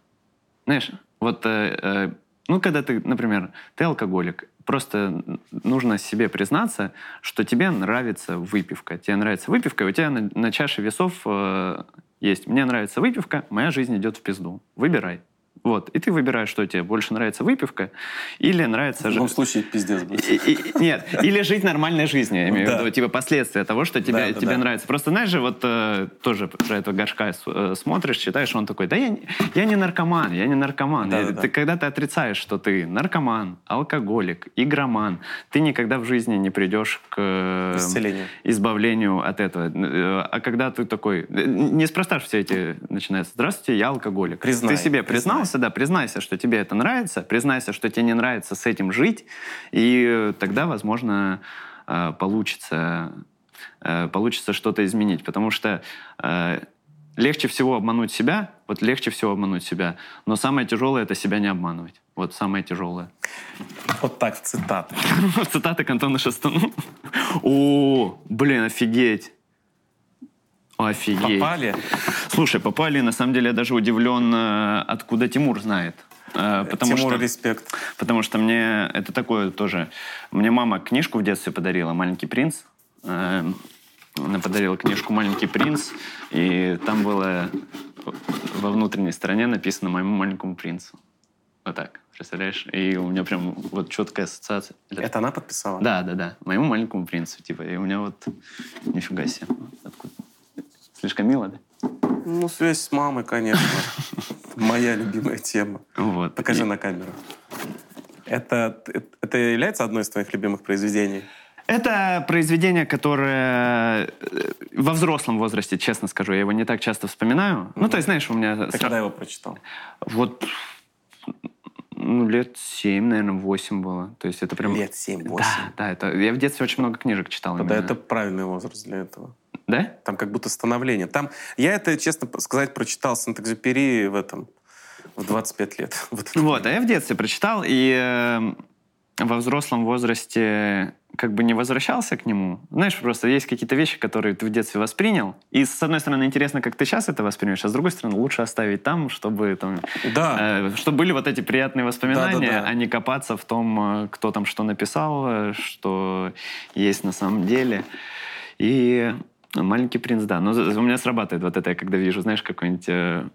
Знаешь, вот, э, э, ну, когда ты, например, ты алкоголик, просто нужно себе признаться, что тебе нравится выпивка. Тебе нравится выпивка, и у тебя на, на чаше весов э, есть. Мне нравится выпивка, моя жизнь идет в пизду. Выбирай. Вот. И ты выбираешь, что тебе больше нравится выпивка или нравится... В любом случае пиздец будет. И, и, нет, или жить нормальной жизнью, я имею в виду, типа последствия того, что тебе, да, тебе да. нравится. Просто знаешь же, вот э, тоже про этого горшка э, смотришь, читаешь, он такой, да я, я не наркоман, я не наркоман. Да, я, да, ты, Когда ты отрицаешь, что ты наркоман, алкоголик, игроман, ты никогда в жизни не придешь к э, избавлению от этого. Э, а когда ты такой... Э, неспроста все эти начинаются. Здравствуйте, я алкоголик. Признай, ты себе признался, признайся, да, признайся, что тебе это нравится, признайся, что тебе не нравится с этим жить, и тогда, возможно, э, получится, э, получится что-то изменить. Потому что э, легче всего обмануть себя, вот легче всего обмануть себя, но самое тяжелое — это себя не обманывать. Вот самое тяжелое. Вот так, цитаты. Цитаты к Антону Шестуну. О, блин, офигеть. Офигеть. Попали? Слушай, попали. На самом деле я даже удивлен, э, откуда Тимур знает. Э, потому Тимур, что, респект. Потому что мне это такое тоже... Мне мама книжку в детстве подарила «Маленький принц». Э, она подарила книжку «Маленький принц», и там было во внутренней стороне написано «Моему маленькому принцу». Вот так, представляешь? И у меня прям вот четкая ассоциация. Это она подписала? Да, да, да. «Моему маленькому принцу», типа. И у меня вот... Нифига себе. Откуда? Слишком мило, да? Ну, связь с мамой, конечно. Моя любимая тема. Вот. Покажи на камеру. Это, это является одной из твоих любимых произведений? Это произведение, которое э, во взрослом возрасте, честно скажу, я его не так часто вспоминаю. Mm-hmm. Ну, то есть, знаешь, у меня... Ты когда его прочитал? Вот ну, лет семь, наверное, восемь было. То есть это прям... Лет семь-восемь? Да, да. Это... Я в детстве очень много книжек читал. Тогда именно. это правильный возраст для этого. Да? Там как будто становление. Там, я это, честно сказать, прочитал Сент-Экзюпери в этом, в 25 лет. Вот, вот а я в детстве прочитал, и э, во взрослом возрасте как бы не возвращался к нему. Знаешь, просто есть какие-то вещи, которые ты в детстве воспринял. И с одной стороны интересно, как ты сейчас это воспринимаешь, а с другой стороны лучше оставить там, чтобы там, да. э, чтобы были вот эти приятные воспоминания, да, да, да. а не копаться в том, э, кто там что написал, э, что есть на самом деле. И Маленький принц, да. Но у меня срабатывает вот это, я когда вижу, знаешь, какой-нибудь...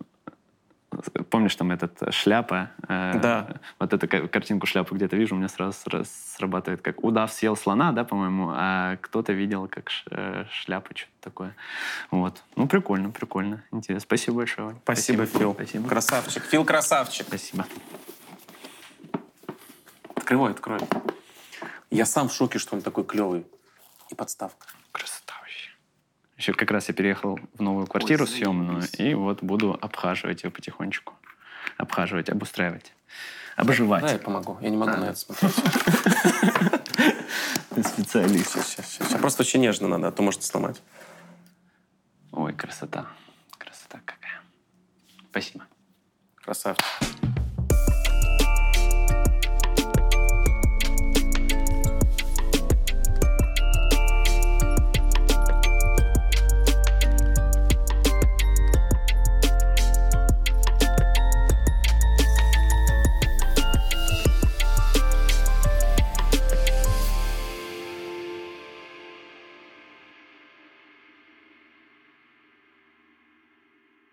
Э, помнишь, там этот э, шляпа? Э, да. Вот эту картинку шляпы где-то вижу, у меня сразу, срабатывает, как удав съел слона, да, по-моему, а кто-то видел, как шляпа, что-то такое. Вот. Ну, прикольно, прикольно. Интересно. Спасибо большое. Спасибо, Спасибо, Фил. Спасибо. Красавчик. Фил красавчик. Спасибо. Открывай, открой. Я сам в шоке, что он такой клевый. И подставка. Красота. Еще как раз я переехал в новую квартиру Ой, съемную, и вот буду обхаживать ее потихонечку. Обхаживать, обустраивать. Обживать. Да, я помогу. Я не могу а. на это смотреть. Ты специалист. Сейчас, сейчас, сейчас. Просто очень нежно надо, а то может сломать. Ой, красота. Красота какая. Спасибо. Красавчик.